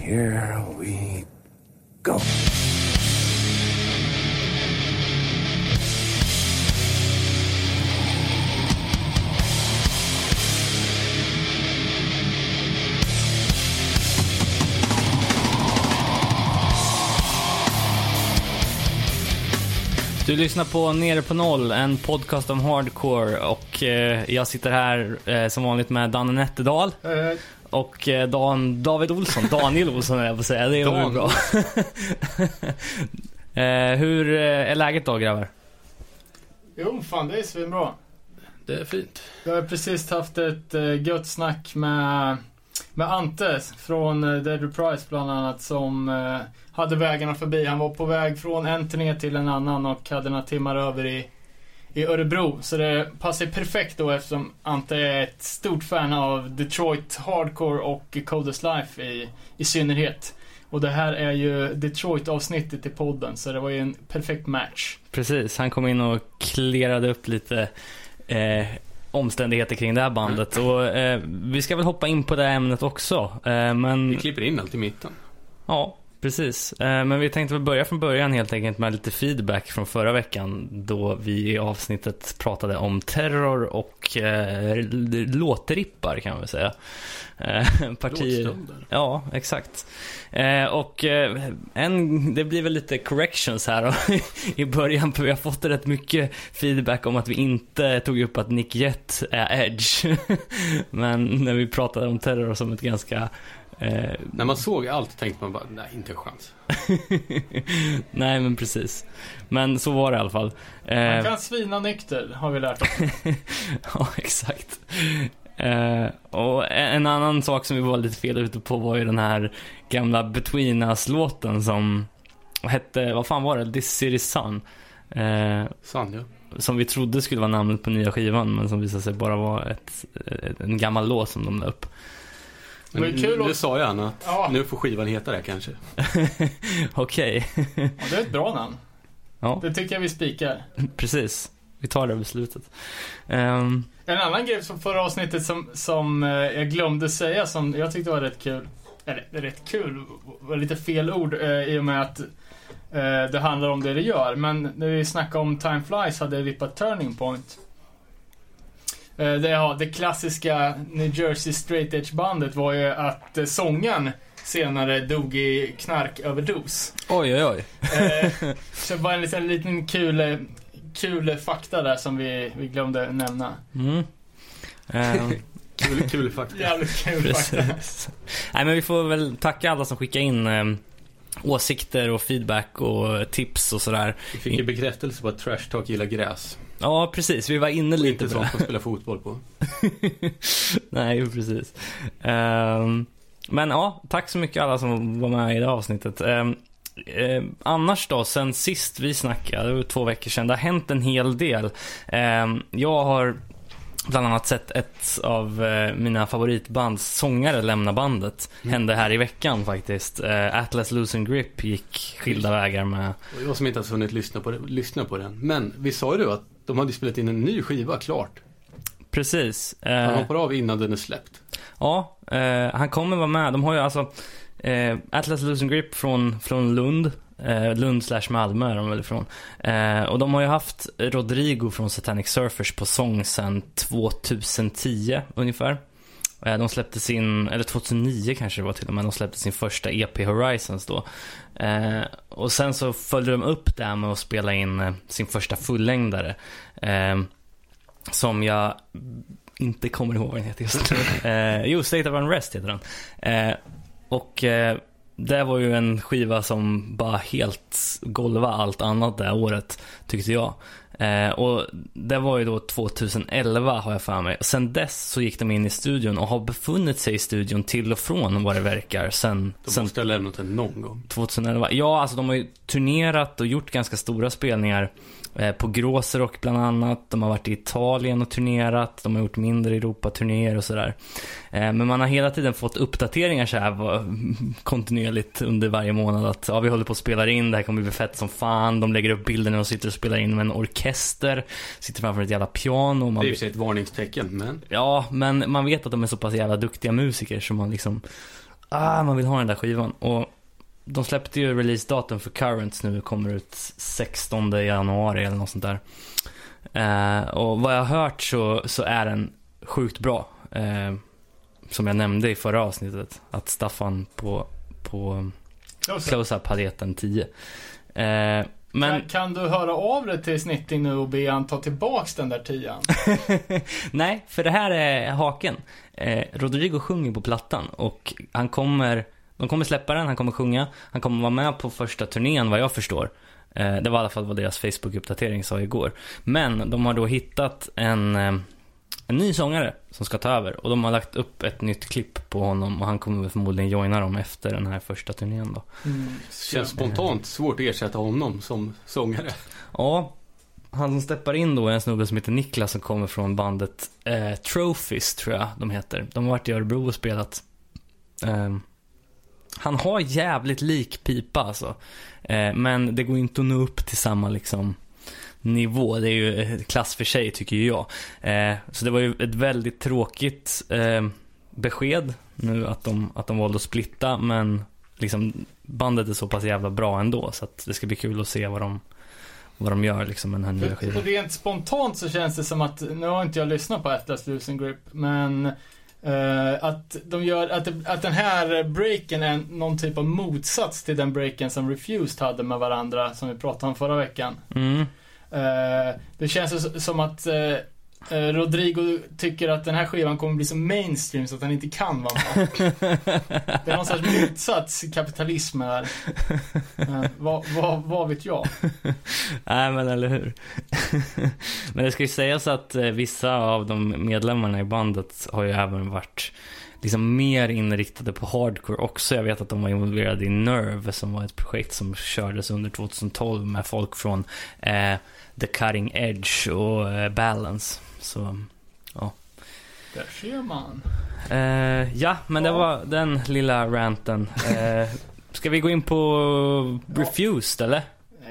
Here we go. Du lyssnar på Nere på Noll, en podcast om hardcore och eh, jag sitter här eh, som vanligt med Danne Nätterdal Eh, och eh, Dan, David Olsson, Daniel Olsson är jag på att säga, det är bra. eh, hur eh, är läget då grabbar? jo, fan det är svinbra. Det är fint. Jag har precis haft ett gött snack med, med Ante från Dead Reprise bland annat som hade vägarna förbi. Han var på väg från en turné till en annan och hade några timmar över i, i Örebro. Så det passar perfekt då eftersom Ante är ett stort fan av Detroit Hardcore och Coldest Life i, i synnerhet. Och det här är ju Detroit-avsnittet i podden så det var ju en perfekt match. Precis, han kom in och klerade upp lite eh, omständigheter kring det här bandet och eh, vi ska väl hoppa in på det här ämnet också. Eh, men Vi klipper in allt i mitten. Ja, precis. Eh, Men vi tänkte väl börja från början helt enkelt med lite feedback från förra veckan då vi i avsnittet pratade om terror och eh, låtrippar kan man väl säga. Eh, partier. Låtstunder. Ja, exakt. Eh, och eh, en, det blir väl lite corrections här i början, för vi har fått rätt mycket feedback om att vi inte tog upp att Nick Jett är Edge. Men när vi pratade om terror som ett ganska eh, När man såg allt tänkte man bara, nej inte en chans. Nej, men precis. Men så var det i alla fall. Eh, kan svina nykter, har vi lärt oss. ja, exakt. Eh, och en annan sak som vi var lite fel ute på var ju den här gamla Between Us-låten som hette, vad fan var det? This City Sun. Eh, Sanja. som vi trodde skulle vara namnet på nya skivan, men som visade sig bara vara ett, en gammal låt som de la upp. Men Men kul nu att- sa jag Anna att Ja. nu får skivan heta det kanske. Okej, Ja, det är ett bra namn. ja, Det tycker jag vi spikar. precis. Vi tar det beslutet. Ehm, En annan grej från förra avsnittet som, som eh, jag glömde säga som jag tyckte var rätt kul. Eller rätt kul var lite fel ord eh, i och med att eh, det handlar om det det gör. Men när vi snackade om Time Flies hade rippat Turning Point. Eh, det, ja, det klassiska New Jersey Straight Edge bandet var ju att eh, sången senare dog i knarköverdos. oj, oj, oj. Eh, så bara en liten, liten kul, kul fakta där som vi, vi glömde nämna. Mm. Ehm, Kul, kul fakta. Jävligt kul fakta. Precis. Nej, men vi får väl tacka alla som skickar in eh, åsikter och feedback och tips och sådär. Vi fick ju bekräftelse på att Trash Talk gillar gräs. Ja, precis. Vi var inne lite inte på det. sånt man spelar fotboll på. Nej, precis. Ehm, men ja, tack så mycket alla som var med i det avsnittet. Ehm, ehm, annars då, sen sist vi snackade, det var två veckor sedan, det har hänt en hel del. Ehm, jag har bland annat sett ett av eh, mina favoritbands sångare lämna bandet. Mm. Hände här i veckan faktiskt. Eh, Atlas Losing Grip gick skilda vägar med Och jag som inte ens hunnit lyssna på, det, lyssna på den. Men vi sa ju att de hade spelat in en ny skiva klart. Precis. Han Eh, hoppar av innan den är släppt. Ja, han kommer vara med. De har ju alltså Atlas Losing Grip från, från Lund. Eh, Lund slash Malmö är de väl ifrån. Eh, och de har ju haft Rodrigo från Satanic Surfers på sång sedan 2010 ungefär. Eh, de släppte sin, eller 2009 kanske det var till och med, de släppte sin första EP Horizons då. Eh, och sen så följde de upp det här med att spela in sin första fullängdare. Eh, som jag inte kommer ihåg vad den heter just nu. Eh, jo, State of Unrest heter den. Och det var ju en skiva som bara helt golvade allt annat det året, tyckte jag. Eh, och det var ju då 2011 har jag för mig. Sen dess så gick de in i studion och har befunnit sig i studion till och från vad det verkar sen, De sen måste ha lämnat den någon gång. 2011. Ja, alltså de har ju turnerat och gjort ganska stora spelningar på Gråserock bland annat. De har varit i Italien och turnerat. De har gjort mindre Europaturnéer och sådär. Eh, men man har hela tiden fått uppdateringar så här kontinuerligt under varje månad att ja, vi håller på att spela in, det här kommer bli fett som fan. De lägger upp bilder när de sitter och spelar in med en orkester, sitter framför ett jävla piano. och Det Man är ju ett varningstecken, men Ja, men man vet att de är så pass jävla duktiga musiker så man liksom ah, man vill ha den där skivan. Och de släppte ju releasedatum för Currents nu, kommer ut 16 januari eller något sånt där. Eh, och vad jag har hört så, så är den sjukt bra. Eh, som jag nämnde i förra avsnittet, att Staffan på, på Close-Up hade gett en 10. Eh, men... Kan, kan, du höra av dig till Snitting nu och be han ta tillbaks den där tian? Nej, för det här är haken. Eh, Rodrigo sjunger på plattan och han kommer, de kommer släppa den, han kommer sjunga, han kommer vara med på första turnén vad jag förstår. Eh, det var i alla fall vad deras Facebook-uppdatering sa igår. Men de har då hittat en, eh, en ny sångare som ska ta över och de har lagt upp ett nytt klipp på honom och han kommer förmodligen joina dem efter den här första turnén då. Mm. Känns spontant svårt att ersätta honom som sångare. Ja, han som steppar in då är en snubbe som heter Niklas som kommer från bandet eh, Trophies, tror jag de heter. De har varit i Örebro och spelat. Eh, han har jävligt lik pipa alltså. Eh, men det går inte att nå upp till samma liksom nivå. Det är ju klass för sig tycker jag. Eh, så det var ju ett väldigt tråkigt eh, besked nu att de, att de valde att splitta. Men liksom bandet är så pass jävla bra ändå. Så att det ska bli kul att se vad de vad de gör liksom med den här nya skivan. Rent spontant så känns det som att, nu har inte jag lyssnat på Atlas Losing Grip, men uh, att de gör, att, att den här breaken är någon typ av motsats till den breaken som Refused hade med varandra, som vi pratade om förra veckan. Mm. Uh, det känns som att Eh, Rodrigo tycker att den här skivan kommer bli så mainstream så att han inte kan vara med. Det är någon sorts motsats kapitalism här. Vad, vad, vad vet jag? Nej men eller hur. men det ska ju sägas att eh, vissa av de medlemmarna i bandet har ju även varit liksom mer inriktade på hardcore också. Jag vet att de var involverade i Nerve som var ett projekt som kördes under 2012 med folk från eh, The Cutting Edge och eh, Balance. Så, ja. Där ser man. Eh, ja, men det var den lilla ranten. Eh, ska vi gå in på Refused eller?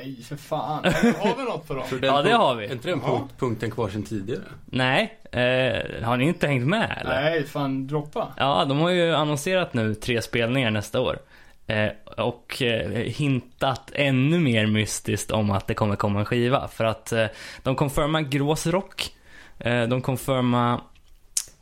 Nej, för fan. Har vi något på dem? Ja, det har vi. Är inte den ja. punkten kvar sen tidigare? Nej, eh, har ni inte hängt med eller? Nej, fan droppa. Ja, de har ju annonserat nu tre spelningar nästa år. Eh, och eh, hintat ännu mer mystiskt om att det kommer komma en skiva. För att eh, de confirmar gråsrock Eh, de confirma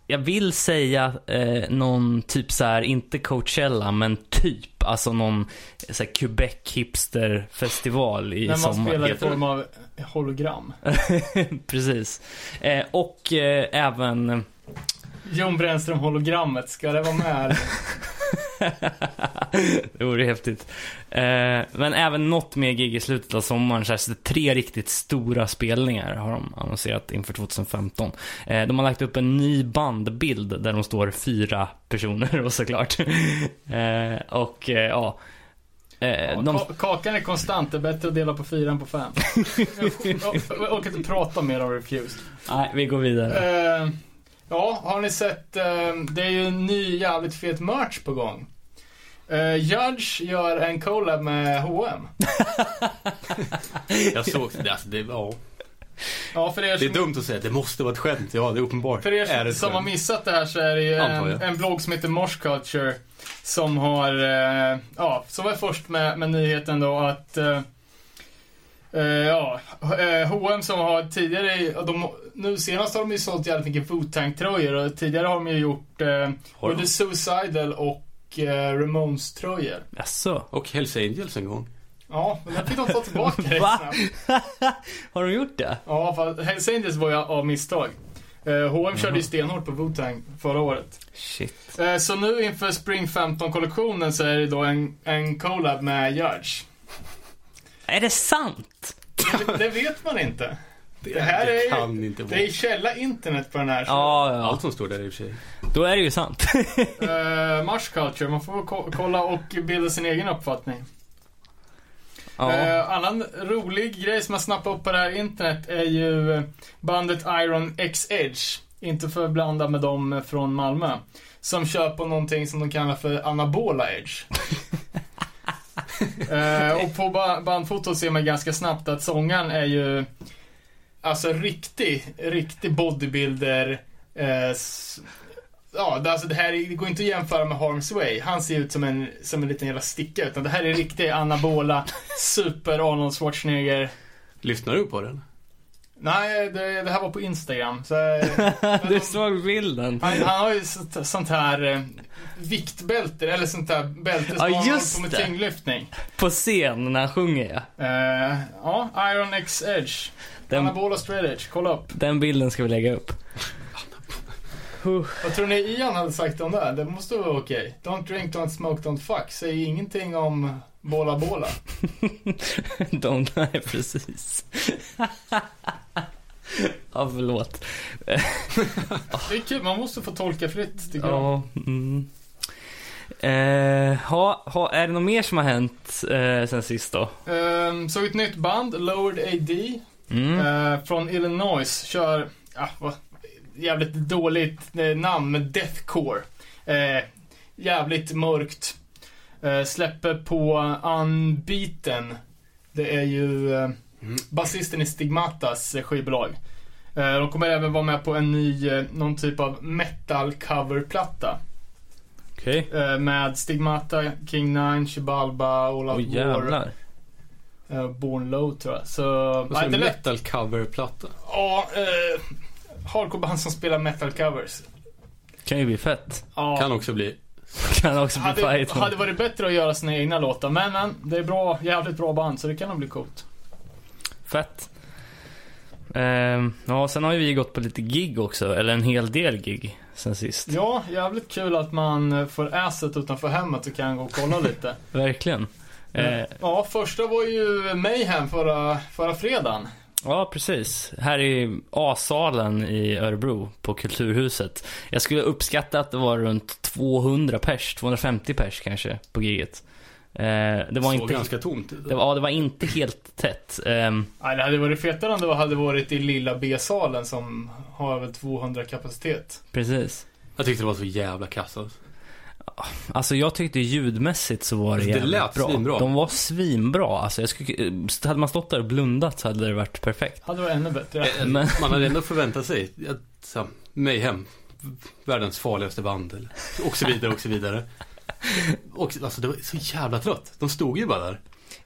jag vill säga eh, någon typ så här, inte Coachella, men typ, alltså någon så här, Quebec hipster festival i sommar. När man spelar i form av hologram. Precis. Eh, och eh, även... Jon Brännström hologrammet, ska det vara med? det vore häftigt. Eh, men även något mer gig i slutet av sommaren. Så, här, så tre riktigt stora spelningar har de annonserat inför 2015. Eh, de har lagt upp en ny bandbild där de står fyra personer och såklart. eh, och eh, ja. Eh, de... Kakan är konstant, det är bättre att dela på fyra än på fem. jag orkar inte prata mer om Refused. Nej, vi går vidare. Ja, har ni sett? Eh, det är ju en ny jävligt fet merch på gång. Uh, Judge gör en collab med H&M. Jag såg det. Alltså, det ja. Ja, för er det är dumt att säga, det måste vara ett skämt. Ja, det är uppenbart. För er är som, som har missat det här så är det ju en, en blogg som heter Mosh Culture. Som har, uh, ja, som var först med, med nyheten då att uh, Uh, ja, uh, H&M som har tidigare, de, nu senast har de ju sålt jävligt mycket Wu-Tang-tröjor och tidigare har de ju gjort uh, både Suicidal och uh, Ramones-tröjor. Jaså? Och Hells Angels en gång. Ja, men den fick de ta tillbaka rätt snabbt. har de gjort det? Ja, för Hells Angels var ju av misstag. H&M mm. körde ju stenhårt på Wu-Tang förra året. Shit. Uh, så nu inför Spring 15-kollektionen så är det då en, en collab med Judge. Är det sant? Det, det vet man inte. Det, här det är ju, inte det är källa internet på den här. Ja, ja. Allt som står där i och för sig. Då är det ju sant. uh, Mars Culture, man får ko kolla och bilda sin egen uppfattning. Ja. Uh, annan rolig grej som jag snappat upp på det här internet är ju bandet Iron X Edge. Inte för att blanda med dem från Malmö. Som kör på någonting som de kallar för anabola edge. uh, och på bandfotot ser man ganska snabbt att sångaren är ju Alltså riktig, riktig bodybuilder. Uh, ja, det, alltså det här är- det går inte att jämföra med Harm's Way. Han ser ut som en, som en liten jävla sticka. Utan det här är riktig anabola, super Arnold Schwarzenegger. Lyssnar du på den? Nej, det, det här var på Instagram. Så, men Du de- såg bilden. han, han har ju sånt, sånt här eh, viktbälte, eller sånt där bälte som Ja, just på med det. tyngdlyftning. På scen när han sjunger ja. Eh, ja, Iron X Edge. Den, Anabola straight edge, kolla upp. den bilden ska vi lägga upp. Vad tror ni Ian hade sagt om det? Det måste vara okej. Don't drink, don't smoke, don't fuck. Säger ingenting om Bola Bola. De, nej, precis. ja, förlåt. Det är kul, man måste få tolka fritt tycker jag. Ja, mm. Eh, ha, ha, är det något mer som har hänt eh, sen sist då? Um, såg ett nytt band, Lowered AD, Mm. eh, från Illinois. Kör, ah, vad, jävligt dåligt eh, namn, men Deathcore. Eh, jävligt mörkt. Eh, släpper på Unbeaten. Det är ju eh, Mm. basisten i Stigmatas eh, skivbolag. Eh, de kommer även vara med på en ny, eh, någon typ av metal coverplatta. Okej. Eh, med Stigmata, King Nine, Chibalba, Olaf War, jävlar. eh, Born Low tror jag. Så, Vad det du? metal cover-platta? Ja, eh, hardcoreband som spelar metal covers. Kan ju bli fett. Ja, Kan också bli. Kan också bli hade, fight. hade varit bättre att göra sina egna låtar, men, men det är bra, jävligt bra band så det kan nog bli coolt. Fett. Ehm, ja, sen har ju vi gått på lite gig också, eller en hel del gig sen sist. Ja, jävligt kul att man eh, får asset utanför hemmet och kan gå och kolla lite. Verkligen. Eh, Ja, första var ju Mayhem förra, förra fredagen. ja, precis. Här i A-salen i Örebro på Kulturhuset. Jag skulle uppskatta att det var runt 200 pers, 250 pers kanske, på giget. Eh, det var Såg inte... ganska tomt ut. Det var, ja, det var inte helt tätt. Ehm, Nej, det hade varit fetare om det hade varit i lilla B-salen som har väl 200 kapacitet. precis. Jag tyckte det var så jävla kass alltså. Alltså jag tyckte ljudmässigt så var det Alltså, det lät bra. svinbra. De var svinbra. Alltså jag skulle, hade man stått där och blundat så hade det varit perfekt. Hade varit ännu bättre. Men, Man hade ändå förväntat sig att så, Mayhem, världens farligaste band eller, och så vidare och så vidare. Och alltså det var så jävla trött. De stod ju bara där.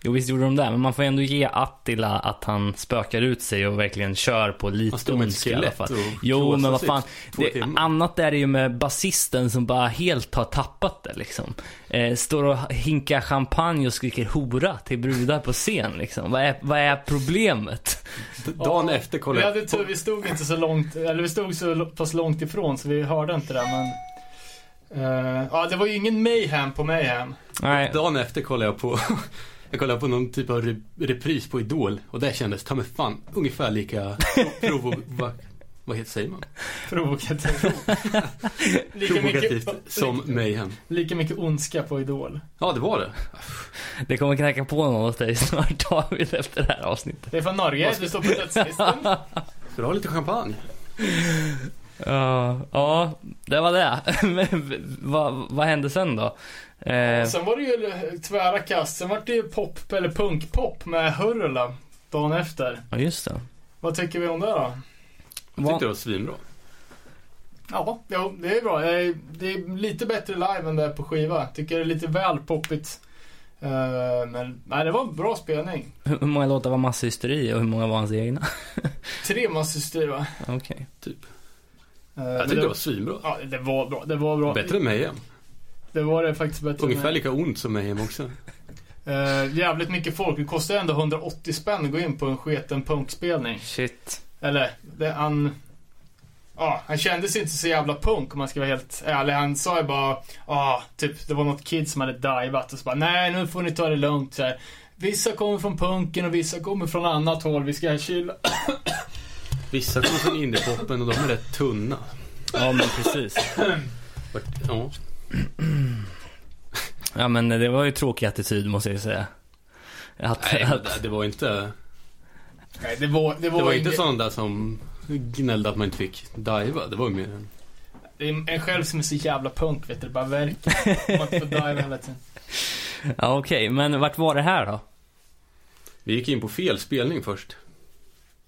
jo visst gjorde de det, men man får ändå ge Attila att han spökar ut sig och verkligen kör på lite ondska i alla fall. Jo, men vad fan. Det, annat är det ju med basisten som bara helt har tappat det liksom. Eh, står och hinkar champagne och skriker hora till brudar på scen liksom. Vad är, vad är problemet? Dagen efter Vi kollade hade jag tur, vi stod inte så långt, eller vi stod så pass långt ifrån så vi hörde inte det men... eh, ja, det var ju ingen Mayhem på Mayhem. Nej, Dagen efter kollade jag på Jag kollade på någon typ av re- repris på Idol och det kändes ta mig fan ungefär lika provo... va, vad heter, säger man? Provokativt. lika, Provokativt mycket, som lika, Mayhem. lika mycket ondska på Idol. Ja, det var det. det kommer knacka på någon hos dig snart David efter det här avsnittet. Det är från Norge, du står på dödslistan. Ska du ha lite champagne? Ja, ja, det var det. Men vad, vad hände sen då? Eh, Sen var det ju tvära kast, sen var det ju pop, eller punkpop med Hurula dagen efter. ja, just det. Vad tycker vi om det då? Jag tyckte det var svinbra. Ja, jo, det är bra. Det är lite bättre live än det är på skiva. Tycker det är lite väl poppigt. Eh, Men nej, det var en bra spelning. Hur många låtar var masshysteri och hur många var hans egna? Tre massysteri va? Okej. Typ. Eh, Jag men tyckte det var svinbra. Ja, det var bra. Det var bra. Bättre än Mayhem. Det var det faktiskt bättre. Ungefär med. lika ont som Mayhem också. Eh, jävligt mycket folk. Det kostar ändå 180 spänn att gå in på en sketen punkspelning. Shit. Eller, det, han... Ja, han kändes inte så jävla punk om man ska vara helt ärlig. Han sa ju bara, ja, typ, det var något kid som hade divat och så bara, nej nu får ni ta det lugnt så här. Vissa kommer från punken och vissa kommer från annat håll. Vi ska chilla. Vissa kommer från indiepopen och de är rätt tunna. Ja, men precis. Ja. Ja, men det var ju tråkig attityd måste jag säga. Att, Nej, att, det, det var inte... Nej, det var, det var, Det var inte sådana där som gnällde att man inte fick diva. Det var ju mer en... Det är en själv som är så jävla punk, vet du. Det bara verkar. Man får diva hela tiden. ja, okej. Men vart var det här då? Vi gick in på fel spelning först.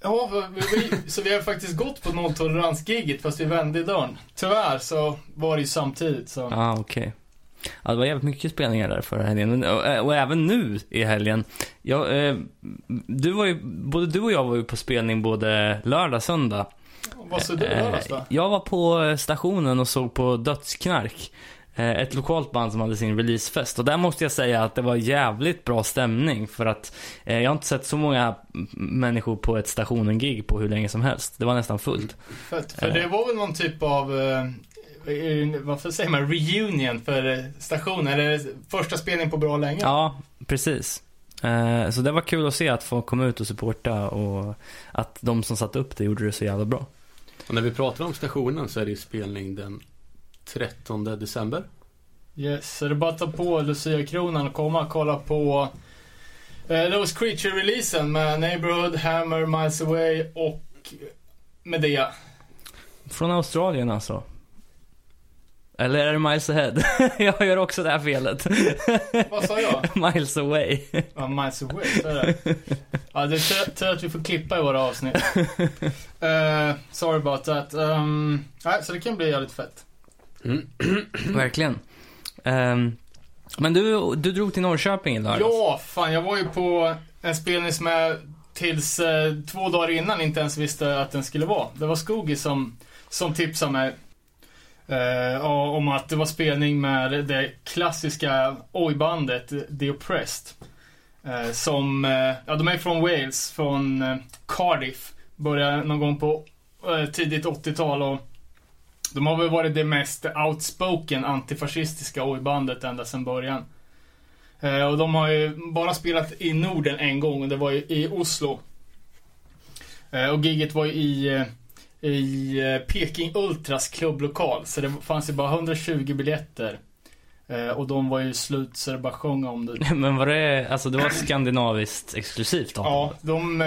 Ja, vi, så vi har faktiskt gått på nolltoleransgiget fast vi vände i dörren. Tyvärr så var det ju samtidigt så. Ja, ah, okej. Ja, det var jävligt mycket spelningar där förra helgen. Och, och även nu i helgen. Jag, eh, du var ju, både du och jag var ju på spelning både lördag och söndag. Vad såg du i lördags då? Eh, Jag var på stationen och såg på Dödsknark. Eh, Ett lokalt band som hade sin releasefest. Och där måste jag säga att det var jävligt bra stämning. För att eh, jag har inte sett så många människor på ett stationen-gig på hur länge som helst. Det var nästan fullt. För, att- för det var väl någon typ av, eh, eh, varför säger man, reunion för eh, stationen? Eller första spelning på bra länge? Ja, precis. Eh, Så det var kul att se att folk kom ut och supporta och att de som satte upp det gjorde det så jävla bra. Och när vi pratar om stationen så är det ju spelning den 13 december. Yes, så det är bara att ta på Lucia-kronan och komma och kolla på eh, Those Creature-releasen med Neighborhood, Hammer, Miles Away och Medea. Från Australien alltså. Eller är det Miles Ahead? jag gör också det här felet. Vad sa jag? Miles Away. Ja, Miles Away, så är det. Ja, det är tur- att vi får klippa i våra avsnitt. Eh, sorry about that. Um, nej, så det kan bli jävligt fett. Mm. Verkligen. Um, men du, du drog till Norrköping idag? Ja, fan jag var ju på en spelning som jag tills eh, två dagar innan inte ens visste att den skulle vara. Det var Skogi som, som tipsade mig eh, om att det var spelning med det klassiska oj-bandet The Oppressed. Eh, som, eh, ja de är från Wales, från eh, Cardiff. Började någon gång på eh, tidigt 80-tal och de har väl varit det mest outspoken antifascistiska oj-bandet ända sedan början. Eh, och de har ju bara spelat i Norden en gång och det var ju i Oslo. Eh, och giget var ju i, eh, i Peking Ultras klubblokal. Så det fanns ju bara 120 biljetter. Och de var ju slut så det bara sjöng om det. Men var det, alltså det var skandinaviskt exklusivt då? Ja, de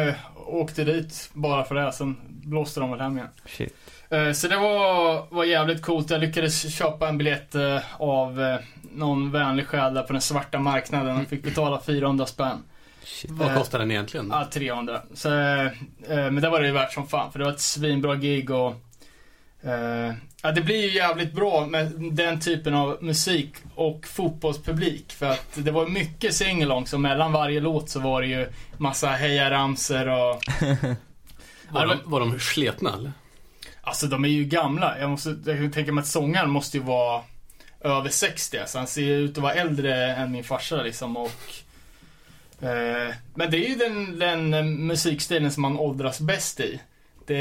åkte dit bara för det. Sen blåste de väl hem igen. Shit. Eh, Så det var, var jävligt coolt. Jag lyckades köpa en biljett eh, av eh, någon vänlig själ där på den svarta marknaden och fick betala 400 spänn. Shit. Vad kostar den egentligen? Ja, 300. Så, men det var det ju värt som fan för det var ett svinbra gig och ja, det blir ju jävligt bra med den typen av musik och fotbollspublik för att det var mycket singalong så mellan varje låt så var det ju massa hejaramsor och Var de, var de sletna eller? Alltså de är ju gamla. Jag måste jag kan tänka mig att sångaren måste ju vara över 60. Så han ser ut att vara äldre än min farsa liksom och eh, Men det är ju den, den musikstilen som man åldras bäst i. Det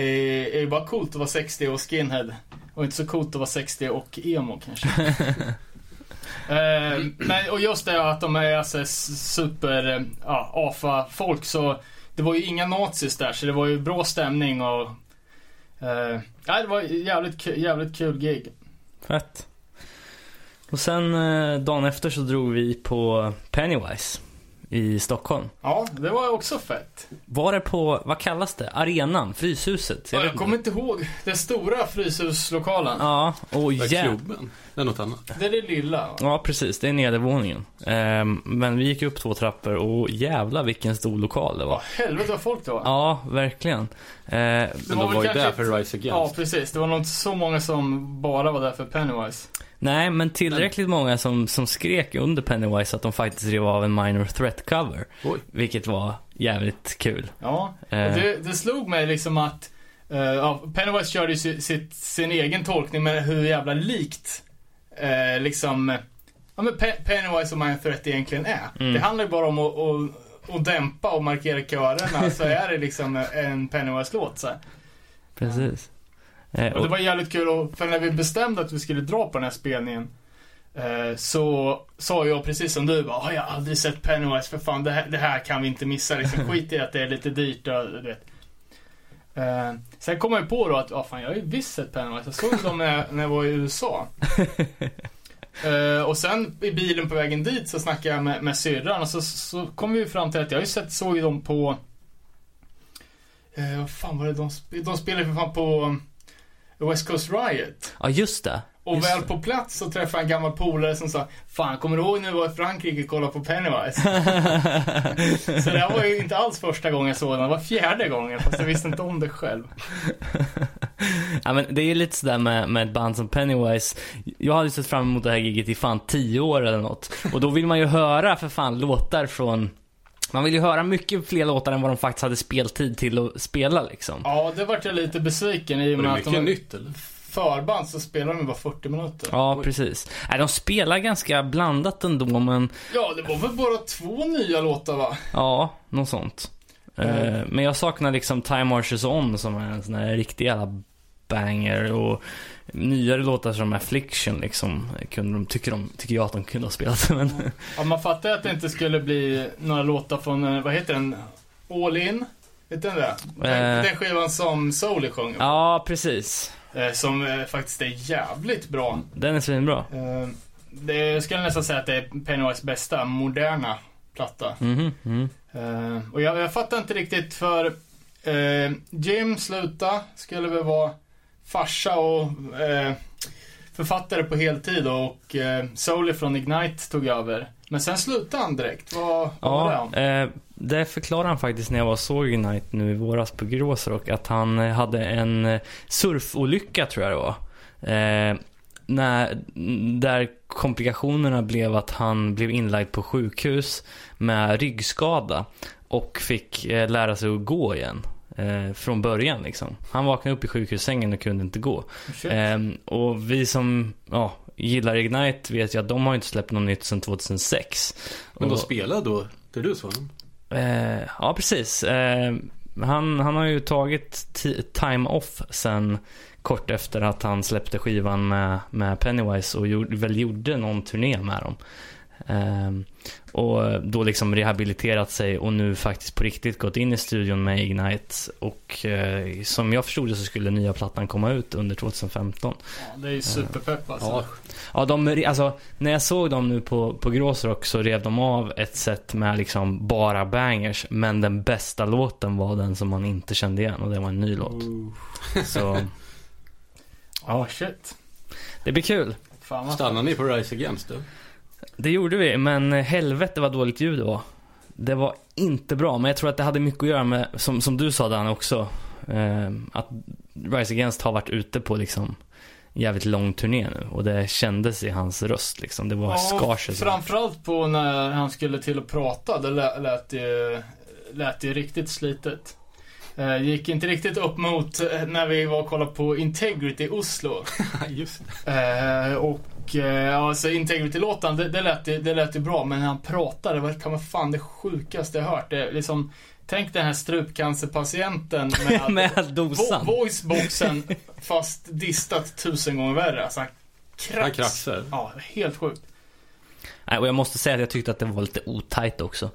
är ju bara coolt att vara 60 och skinhead. Och inte så coolt att vara 60 och emo kanske. eh, men, och just det att de är alltså super, eh, ja, AFA-folk så det var ju inga nazis där så det var ju bra stämning och Uh, ja, det var jävligt, jävligt kul gig. Fett. Och sen eh, dagen efter så drog vi på Pennywise i Stockholm. Ja, det var också fett. Var det på, vad kallas det? Arenan? Fryshuset? Jag, vet jag kommer inte ihåg. Den stora Fryshusslokalen. Ja, och jävlar. klubben? Det är något annat. Det är det lilla. Ja, precis. Det är nedervåningen. Ehm, men vi gick upp två trappor och jävla vilken stor lokal det var. Vad helvete vad folk det var. Ja, verkligen. Eh, Men var de väl var ju där ett- för Rise Ja, Against. precis. Det var nog inte så många som bara var där för Pennywise. nej, men tillräckligt många som, som skrek under Pennywise att de faktiskt rev av en minor threat cover. Oj. Vilket var jävligt kul. Ja, Eh. och det, det slog mig liksom att ja, Pennywise körde ju si- sitt, sin egen tolkning med hur jävla likt eh, liksom ja, men Pe- Pennywise och Mind Threat egentligen är. Mm. Det handlar ju bara om att, att, att dämpa och markera körerna så är det liksom en Pennywise-låt. Så här. Precis. Eh, Och det var jävligt kul och för när vi bestämde att vi skulle dra på den här spelningen eh, så sa jag precis som du bara, "Ah, jag har aldrig sett Pennywise för fan, det här, det här kan vi inte missa liksom. Skit i att det är lite dyrt och du vet. Eh, sen kom jag på då att, ah, fan jag har ju visst sett Pennywise. Jag såg dem när, jag- när jag var i USA. Eh, och sen i bilen på vägen dit så snackade jag med, med syrran och så, så kom vi ju fram till att jag har ju sett, såg ju dem på eh, vad fan var det de, de spelade för fan på West Coast Riot. ja, just det. Och Just väl det. på plats så träffade jag en gammal polare som sa Fan, kommer du ihåg när vi var i Frankrike och kollade på Pennywise? så det här var ju inte alls första gången jag såg den, det var fjärde gången fast jag visste inte om det själv. ja, men det är ju lite sådär med, med ett band som Pennywise. Jag hade sett fram emot det här giget i fan tio år eller något. Och då vill man ju höra för fan låtar från man vill ju höra mycket fler låtar än vad de faktiskt hade speltid till att spela liksom. Ja, det vart jag lite besviken i och det med att mycket de var nytt eller? Förband så spelar de ju bara 40 minuter. Ja, precis. Nej, de spelar ganska blandat ändå, men Ja, det var väl bara två nya låtar va? ja, något sånt. Mm. Men jag saknar liksom Time Marches On som är en sån här riktig jävla banger och nyare låtar som Affliction liksom, kunde de, tycker, de, tycker jag att de kunde ha spelat. Men, Ja, man fattar ju att det inte skulle bli några låtar från, eh, vad heter den? All In? Vet du den där? Den, Eh. den skivan som Souley sjunger på. ja, precis. Eh, Som eh, faktiskt är jävligt bra. Den är svinbra. Eh, Det, jag skulle nästan säga att det är Pennywise bästa moderna platta. Mhm. Eh, och jag, jag fattar inte riktigt för Jim sluta skulle väl vara farsa och författare på heltid och eh, Souley från Ignite tog över. Men sen slutade han direkt. Vad, vad var det Ja, om? eh, det förklarar han faktiskt när jag var såg Unite nu i våras på Gråsrock. Att han eh, hade en eh, surfolycka tror jag det var. Eh, när, där komplikationerna blev att han blev inlagd på sjukhus med ryggskada. Och fick eh, lära sig att gå igen. Eh, från början liksom. Han vaknade upp i sjukhussängen och kunde inte gå. Ehm, och vi som ja, gillar Ignite vet ju att de har inte släppt något nytt sedan 2006. Men de Och- spelar då, där du såg dem? Eh, ja, precis. Eh, han, han har ju tagit time off sen kort efter att han släppte skivan med, med Pennywise och gjorde, väl gjorde någon turné med dem. Eh, och då liksom rehabiliterat sig och nu faktiskt på riktigt gått in i studion med Ignite. Och eh, som jag förstod det så skulle nya plattan komma ut under 2015. Ja, det är ju superpepp alltså. Ja, Ja, de, alltså, när jag såg dem nu på, på Gråsrock så rev de av ett set med liksom bara bangers. Men den bästa låten var den som man inte kände igen och det var en ny låt. Ooh. Så Ja, shit. det blir kul. Stannar ni på Rise Against då? Det gjorde vi, men helvete vad dåligt ljud det var. Det var inte bra, men jag tror att det hade mycket att göra med, som, som du sa Dan också, eh, att Rise Against har varit ute på liksom jävligt lång turné nu och det kändes i hans röst liksom. Det var skar sig. så. framförallt på när han skulle till att prata. Det lät, ju, lät ju riktigt slitet. Eh, gick inte riktigt upp mot eh, när vi var och kollade på Integrity i Oslo. Just det. Eh, och eh, ja, alltså Integrity-låten, det, det, lät det lät ju bra. Men när han pratade, det kan vara fan det sjukaste jag hört. Det, liksom, tänk den här strupcancerpatienten med, Med dosan. vo- voiceboxen fast distat tusen gånger värre. Alltså, han krax. Han kraxar. Ja, helt sjukt. Nej, och jag måste säga att jag tyckte att det var lite otajt också.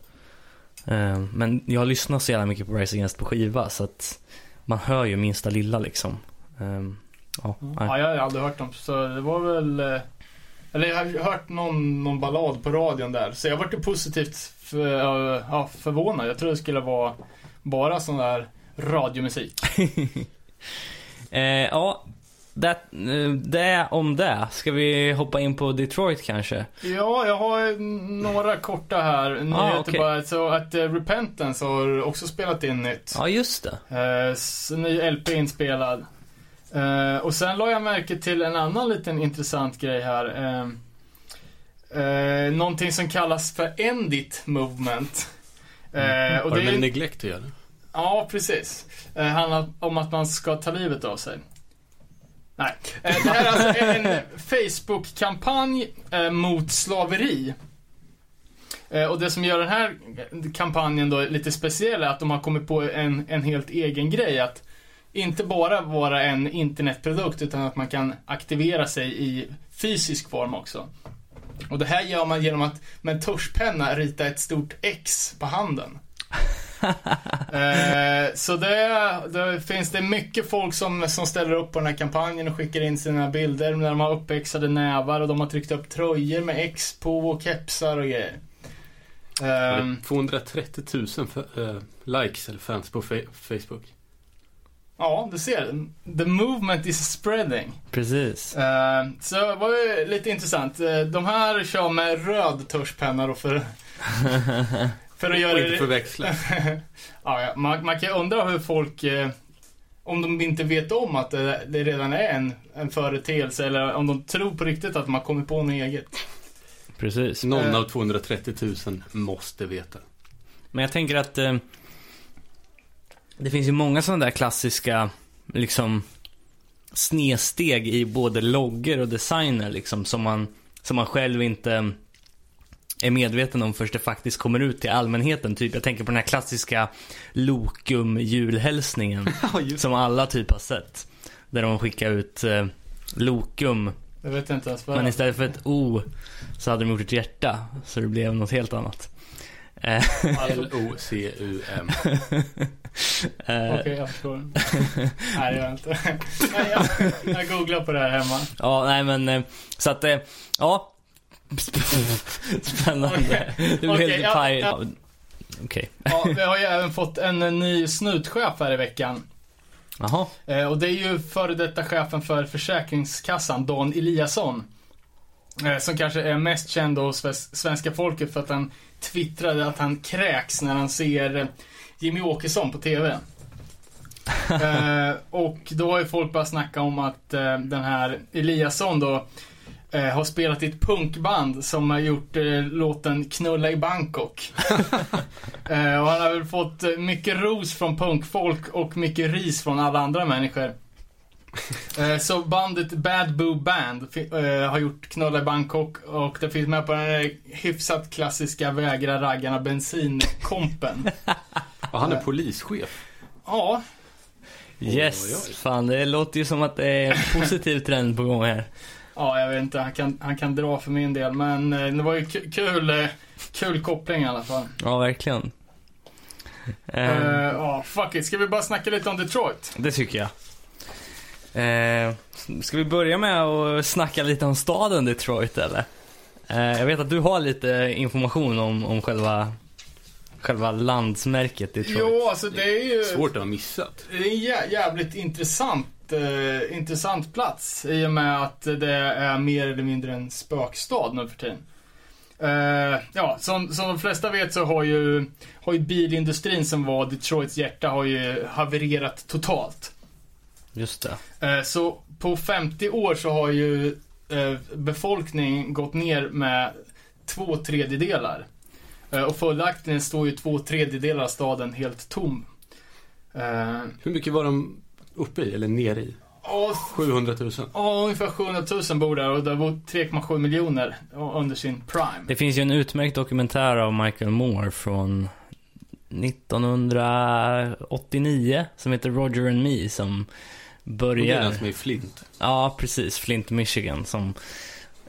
Eh, Men jag lyssnar så jävla mycket på Rise Against på skiva så att man hör ju minsta lilla liksom. Eh, Ja, nej. Ja, jag har aldrig hört dem, så det var väl... Eller jag har hört någon, någon ballad på radion där, så jag vart positivt för, ja, förvånad. Jag trodde det skulle vara bara sån där radiomusik. Eh, ja, det, det om det. Ska vi hoppa in på Detroit kanske? Ja, jag har några korta här. Nyheter okej. bara. Så att eh, Repentance har också spelat in nytt. Ja, just det. Eh, ny LP inspelad. Eh, och sen la jag märke till en annan liten intressant grej här. Eh, eh, någonting som kallas för Endit Movement. Eh, och Har det är, med neglect att göra? ja, precis. Eh, handlar om att man ska ta livet av sig. Nej. Det här är alltså en Facebook-kampanj mot slaveri. Och det som gör den här kampanjen då lite speciell är att de har kommit på en, en helt egen grej. Att inte bara vara en internetprodukt utan att man kan aktivera sig i fysisk form också. Och det här gör man genom att med en tuschpenna rita ett stort X på handen. eh, så det, det finns det mycket folk som, som ställer upp på den här kampanjen och skickar in sina bilder när de har uppexade nävar och de har tryckt upp tröjor med X på och kepsar och grejer. Det 230 000 för, eh, likes eller fans på fe- Facebook. Ja, du ser. The movement is spreading. Precis. Eh, så det var ju lite intressant. Eh, de här kör med röd tuschpenna då för, för att göra Och inte det... förväxla. ja, ja, man, man kan ju undra hur folk, eh, om de inte vet om att det, det redan är en, en företeelse eller om de tror på riktigt att man kommit på något eget. Precis. Någon Eh. av 230 000 måste veta. Men jag tänker att eh, det finns ju många sådana där klassiska, liksom, snedsteg i både logger och designer liksom, som man, som man själv inte är medveten om först det faktiskt kommer ut till allmänheten. Typ, jag tänker på den här klassiska Lokum julhälsningen som alla typ har sett. Där de skickar ut eh, Lokum, men istället för ett O så hade de gjort ett hjärta. Så det blev något helt annat. L-O-C-U-M. eh, Okej, jag förstår. Nej, det gör jag inte. Nej, jag, jag googlar på det här hemma. Ja, nej men eh, så att, eh, ja. Spännande. Det blev Okej, helt paj. ja. Ja. Okej. Ja, vi har ju även fått en, ny snutchef här i veckan. Jaha. Och det är ju före detta chefen för Försäkringskassan, Dan Eliasson. Eh, som kanske är mest känd hos svenska folket för att han twittrade att han kräks när han ser eh, Jimmy Åkesson på TV. eh, och då har ju folk börjat snacka om att eh, den här Eliasson då eh, har spelat i ett punkband som har gjort eh, låten Knulla i Bangkok. och han har väl fått mycket ros från punkfolk och mycket ris från alla andra människor. Eh, så bandet Bad Boo Band eh, har gjort Knulla i Bangkok och det finns med på den här hyfsat klassiska Vägra raggarna bensin-kompen. Ja, han är polischef. Ja, Yes. Fan, det låter ju som att det är en positiv trend på gång här. Ja, jag vet inte. Han kan, han kan dra för min del. Men eh, det var ju ku- kul, kul koppling i alla fall. Ja, verkligen. Eh, Eh, Ja, fuck it. Ska vi bara snacka lite om Detroit? det tycker jag. Eh, ska vi börja med att snacka lite om staden Detroit eller? Eh, jag vet att du har lite information om, om själva, själva landsmärket Detroit. Jo, alltså det är ju... Svårt att ha missat. Det är en jä- jävligt intressant, eh, intressant plats i och med att det är mer eller mindre en spökstad nu för tiden. Eh, ja, som, som de flesta vet så har ju, har ju bilindustrin som var Detroits hjärta har ju havererat totalt. Just det. Eh, Så på 50 år så har ju eh, befolkningen gått ner med två tredjedelar. Eh, Och följaktligen står ju två tredjedelar av staden helt tom. Hur mycket var de uppe i, eller nere i? Och 700 000. Ja, ungefär 700 000 bor där och det var 3,7 miljoner under sin prime. Det finns ju en utmärkt dokumentär av Michael Moore från 1989 som heter Roger and Me som Och det är börjar... den som är i Flint. Ja, precis. Flint, Michigan som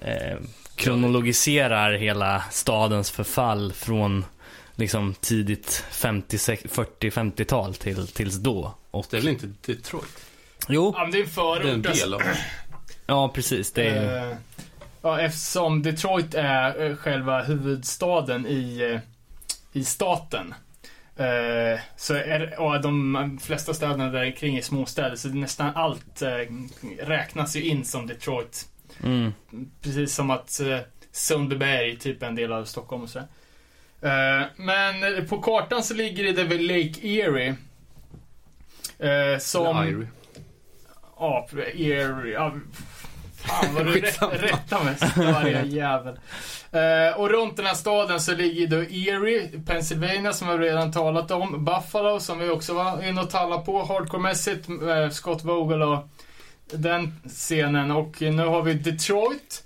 eh, kronologiserar hela stadens förfall från liksom tidigt 50, 40-50-tal till, tills då. Och, Det är väl inte Detroit? jo, Ja, men det är en förort. Det är en del av ja precis. Det är, Eh, Ja, eftersom Detroit är eh, själva huvudstaden i, eh, i staten. Eh, Så är, och de flesta städerna där kring är småstäder, så nästan allt eh, räknas ju in som Detroit. mm, Precis som att eh, Sundbyberg typ är en del av Stockholm och. Eh, men på kartan så ligger det vid Lake Erie. Som... Eller Irie. Ja, Erie. Fan vad du Skitsamma. rä- rättar mig, störiga jävel. Eh, och runt den här staden så ligger då Erie, Pennsylvania som vi redan talat om. Buffalo som vi också var inne och tallade på hardcore-mässigt. Eh, Scott Vogel och den scenen. Och nu har vi Detroit.